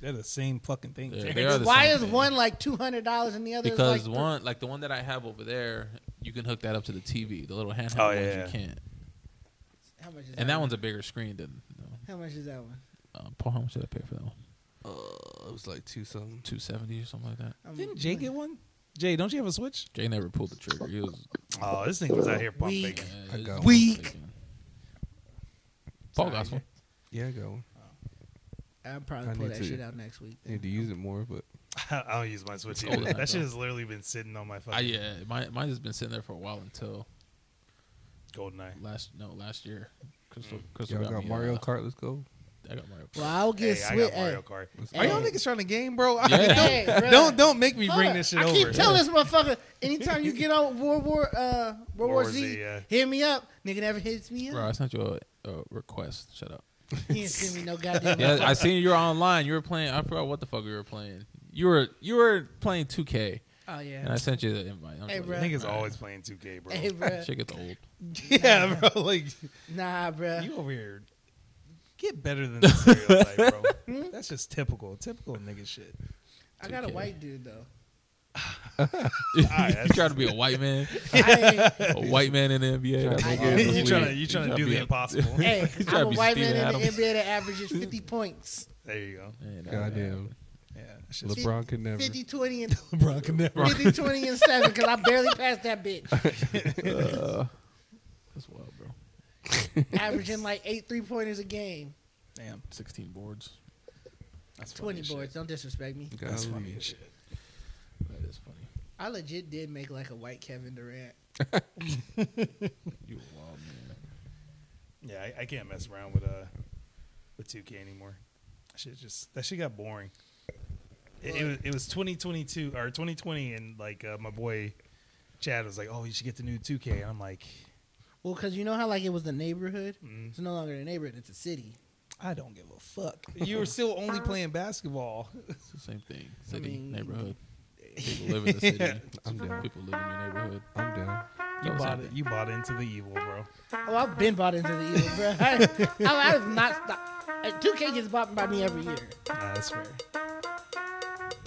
They're the same fucking thing. Yeah, they are the Why same is thing. one like two hundred dollars and the other because is like one, like the one that I have over there, you can hook that up to the TV. The little handheld Oh, ones yeah. you can't. How much is And that one? one's a bigger screen than. You know, How much is that one? uh, Paul, how much did I pay for that one? Uh, it was like two something. Two seventy or something like that. I'm- Didn't Jay get one? Jay, don't you have a Switch? Jay never pulled the trigger. He was Oh, this thing was out here pump Weak. faking. I got was one. faking. Paul got one. Yeah, I got one. I'll probably I pull that to- shit out next week. I need to use it more, but <laughs> I don't use my Switch It's either. That shit has literally been sitting on my I, yeah, mine, mine has been sitting there for a while until GoldenEye. last no last year. Crystal, Mm. Crystal y'all got me, Mario uh, Kart. Let's go. I got Mario. Kart. Well, I'll Hey, get I Switch. got Mario Hey, Kart. Let's Are y'all niggas trying to game, bro? <laughs> Yeah. don't, Hey, don't don't make me hold bring on. this shit I over. keep telling this motherfucker, anytime you get on World War uh, World War Z, yeah. hit me up. Nigga never hits me up. I sent you a, a request. Shut up. He ain't send me no goddamn. Yeah, I seen you were online. You were playing. I forgot what the fuck you were playing. You were you were playing 2K, Oh yeah. and. I sent you the invite. I'm Hey, like, bruh. Niggas always playing 2K, bro. Hey, bro. Shit gets old. <laughs> yeah, bro. Like Nah, bro. you over here. Get better than the stereotype, <laughs> bro. Hmm? That's just typical, typical nigga shit. I got a white dude though. <laughs> Ah, you that's- try to be a white man, a white man in the NBA. That's I- what you trying to you trying to try do be the a- impossible. hey, I'm a white Steven man in the NBA that averages 50 points. There you go. Man, Goddamn. Yeah, that's just <laughs> LeBron could never. 50, 20, and LeBron can never. 50, 20, and seven. Because I barely passed that bitch. <laughs> Uh, that's wild, bro. <laughs> Averaging like eight three pointers a game. Damn, 16 boards. that's 20 as boards. shit. Don't disrespect me. That's funny as shit. That is funny. I legit did make like a white Kevin Durant. You wild man. Yeah, I, I can't mess around with uh with 2K anymore. That shit just that shit got boring. It, it was it was 2022 or 2020, and like uh, my boy Chad was like, "Oh, you should get the new 2K." And I'm like, Well, because you know how like it was the neighborhood. Mm. It's no longer the neighborhood. It's a city. "I don't give a fuck." You were still only <laughs> playing basketball. It's the same thing. City, mean- neighborhood. <laughs> People live in the city. I'm down. People live in your neighborhood. I'm down. You That was bought it. it. You bought into the evil, bro. Oh, I've been bought into the evil, bro. I, <laughs> I, I have not stopped. Uh, 2K gets bought by me every year. Nah, that's fair.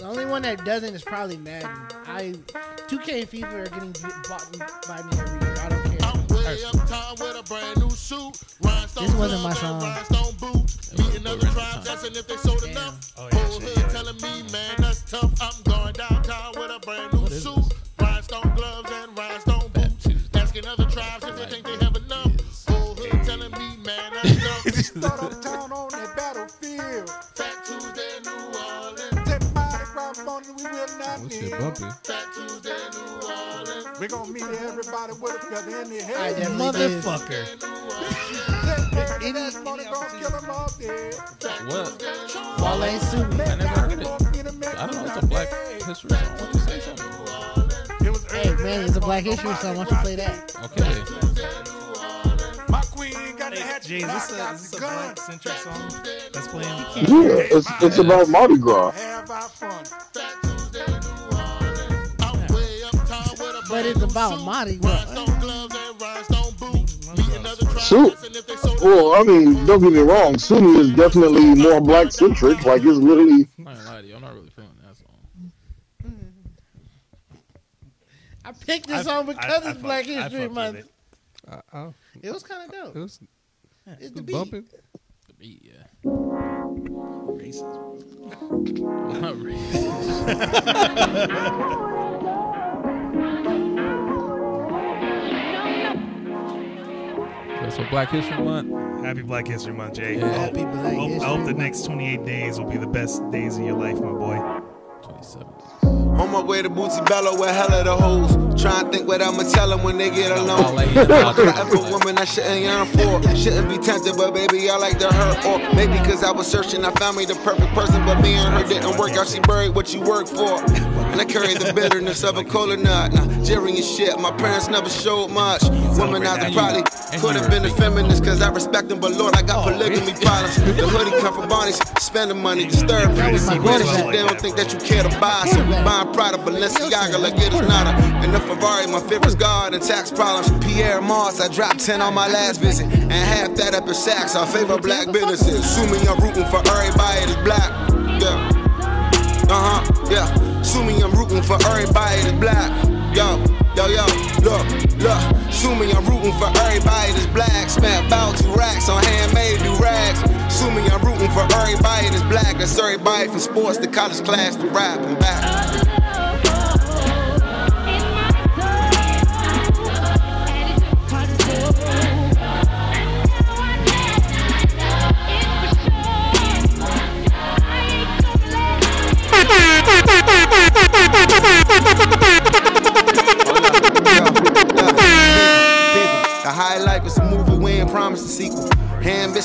The only one that doesn't is probably Madden. I 2K and FIFA are getting bought by me every year. I don't care. Way uptown with a brand new suit. Rhinestone This wasn't my gloves and song. Rhinestone boots. Meeting other tribes, asking if they sold Damn. enough. Oh, yeah, Whole shit, hood yeah. telling me, man, that's tough. I'm going downtown with a brand new is suit. Rhinestone gloves and rhinestone boots. Asking other tribes if they think they have enough. Whole hood telling me, man, that's <laughs> tough. Start uptown on that battlefield. Mardi Gras on we will not What's shit kneel. bumping? Fat Tuesday, New Orleans. We gonna meet everybody with a feather in their I head. definitely did. Motherfucker. <laughs> Any, any gonna kill 'em all dead. What? Wale suit. I never heard it. I don't know. It's a black history song. Why don't you say something? It was Hey, man, it's a Black History song. Why don't you play that? Okay. My got the hatchet. Is this I a, is this a black centric song that's playing? Yeah, it's it's about Mardi Gras. Have our fun. I'm way uptown with a But it's about suit. Mardi Gras. Rhinestone gloves and rhinestone boots. Meeting other tribes, Suit. asking if they sold Well, I mean, don't get me wrong. Sunni is definitely more black centric. Like it's literally. I'm not gonna lie to you. I'm not really feeling that song. I picked this I- song because I it's fuck- Black I History fucked Month. it. I, I, It was kind of it dope. Was, It's the beat. bumping. The beat, yeah. Racist. Well, not racist. Okay, so Black History Month. Happy Black History Month, Jay. Yeah. I hope- Happy Black I hope, I hope the next 28 days will be the best days of your life, my boy. 27. On my way to Bootsy Bello with hella the hoes. Try and think what I'ma tell them when they get alone. Wale and Logic. Could I ever woman I shouldn't yearn for? Shouldn't be tempted, but baby, I like to hurt. Or maybe cause I was searching, I found me the perfect person, but me and her didn't work out. She buried what you work for. And I carry the bitterness of a cola nut. and shit, my parents never showed much. Womanizer probably could have been a feminist, cause I respect them, but Lord, I got polygamy problems. The hoodie come from Bonnie's, spending money, disturb me. was my shit, they don't think that you care to buy. So we buying Prada, Balenciaga, like it is nada. And the Ferrari, my favorite's God, and tax problems. Pyer Moss, I dropped 10 on my last visit. And half that up in sacks, I favor black businesses. Assuming I'm rooting for everybody that's black. Yeah. Uh huh, yeah. Assuming I'm rooting for everybody that's black. Yo, yo, yo, look, look. Assuming I'm rooting for everybody that's black. Smack about racks on handmade do rags. Assuming I'm rooting for everybody that's black. That's everybody from sports to college class to rap and back.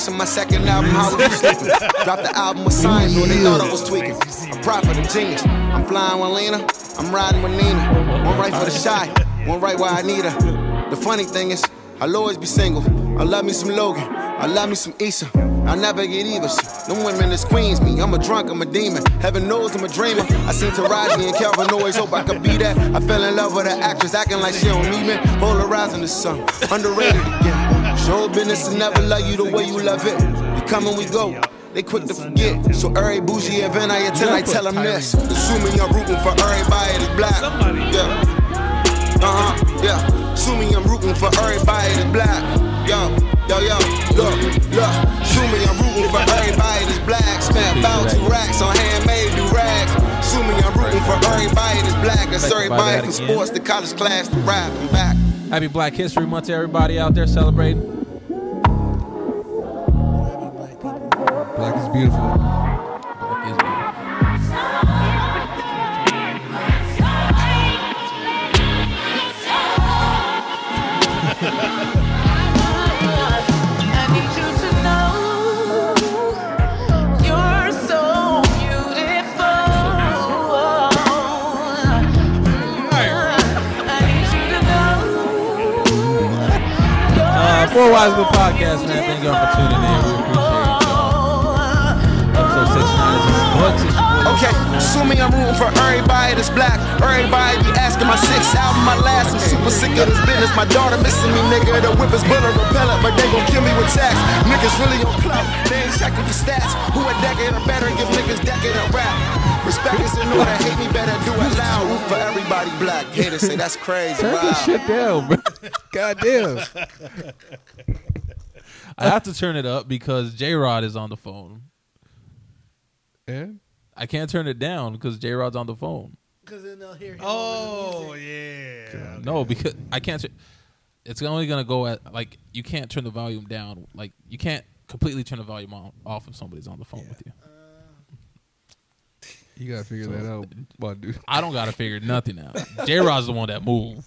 Ambition, my second album, how you sleeping? Dropped the album with signs where they thought I was tweaking. A prophet, a genius. I'm flying with Lena, I'm riding with Nina. One right for the shy, one right where I need her. The funny thing is, I'll always be single. I love me some Logan, I love me some Issa. I never get. Shit. Them women is queens me. I'm a drunk, I'm a demon. Heaven knows I'm a dreamer. I seen Taraji and Calvin always hope I could be that. I fell in love with an actress acting like she don't need me. Polarizing the sun, underrated again. Show business and never love you the way you love it. We come and we go. They quick to forget. So every bougie event I attend, I tell them this. Assuming I'm rooting for everybody that's black. Yeah. Uh huh. Yeah. Assuming I'm rooting for everybody that's black. Yo, yo, yo. Look, look. Assuming I'm rooting for everybody that's black. Spent about two racks on handmade do rags. Assuming I'm rooting for everybody that's black. That's everybody from sports to college class to rap and back. Happy Black History Month to everybody out there celebrating. Black is beautiful. Four Wise Good Podcast, man. Thank y'all for tuning in. Okay, assuming I'm rooting for everybody that's black. Everybody be asking my sixth album, my last. I'm super sick of this business. My daughter missing me, nigga. The whip is bullet repellent, but they gon' kill me with tax. Niggas really on clout, they ain't checking for stats. Who a decade or better, give niggas decade of rap. Respect is in order, hate me better, do it loud. Root for everybody black. Haters say that's crazy. Turn Wow. this shit down, bro. <laughs> God damn. I have to turn it up because J Rod is on the phone. And I can't turn it down because J Rod's on the phone. Because then they'll hear him. Oh yeah. No, because I can't. Tur- it's only gonna go at like you can't turn the volume down. Like you can't completely turn the volume on, off if somebody's on the phone with you. you gotta figure that out, my dude. I don't gotta figure nothing out. J Rod's the one that moved.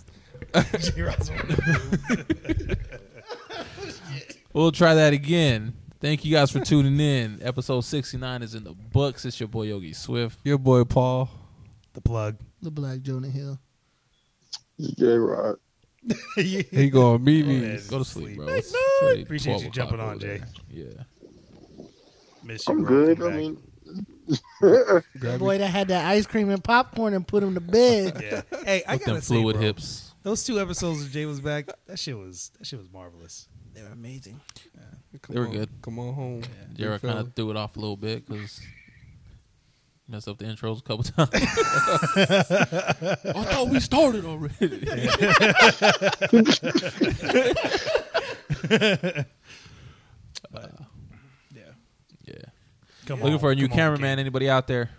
J-Rod's the one that <laughs> We'll try that again. Thank you guys for tuning in. Episode 69 is in the books. It's your boy Yogi Swift. Your boy Paul. The plug. The Black Jonah Hill. J Rod. <laughs> He gonna meet Go oh, me. ahead. Go to sleep, bro. Night, It's night. Appreciate you jumping on, Jay. there. Yeah. Miss you, I'm bro. good. I mean, <laughs> The boy that had that ice cream and popcorn and put him to bed. <laughs> Yeah. Hey, I With them gotta say, fluid bro, hips. Those two episodes of Jay was back. That shit was that shit was marvelous. They were amazing. Come They were on, good. Come on home. J Rod kind of threw it off a little bit because messed up the intros a couple <laughs> times. I thought we started already. <laughs> Yeah. yeah. Come Looking on, for a new come on, cameraman. Anybody out there?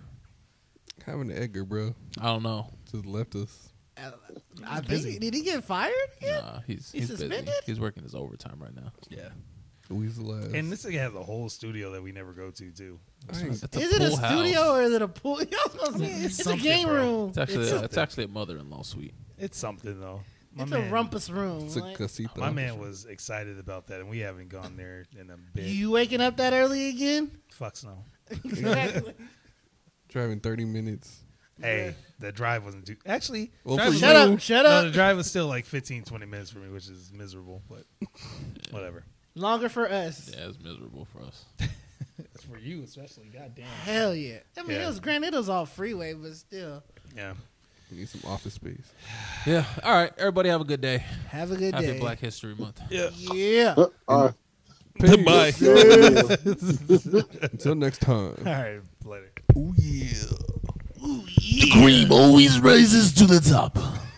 Having Edgar, bro. I don't know. Just left us. Uh, I think, did he get fired? yet? Nah, he's He's he's, busy. suspended? He's working his overtime right now. Yeah. Weasel ass. And this thing has a whole studio that we never go to too. I ain't- It's a Is it a pool house. studio or is it a pool? Yeah, <laughs> I was gonna it's a Something, game bro. room. It's actually It's a, a- it's actually a mother-in-law suite. It's something though. My It's man, a rumpus room. It's a casita. My man was excited about that, and we haven't gone there in a bit. you waking up that early again? Fucks no. <laughs> exactly. Driving 30 minutes. Hey, the drive wasn't too. Actually, Well, drive for was- Shut up! Shut No, up! the drive was still like 15, 20 minutes for me, which is miserable, but <laughs> whatever. Longer for us. Yeah, it's miserable for us. <laughs> It's for you, especially. Goddamn. Hell yeah! I mean, Yeah. it was granted it was all freeway, but still. Yeah. We need some office space. <sighs> Yeah. All right. Everybody have a good day. Have a good Happy day. Black History Month. Yeah. Yeah. uh, Goodbye. <laughs> Until next time. All right, later. The cream always rises to the top.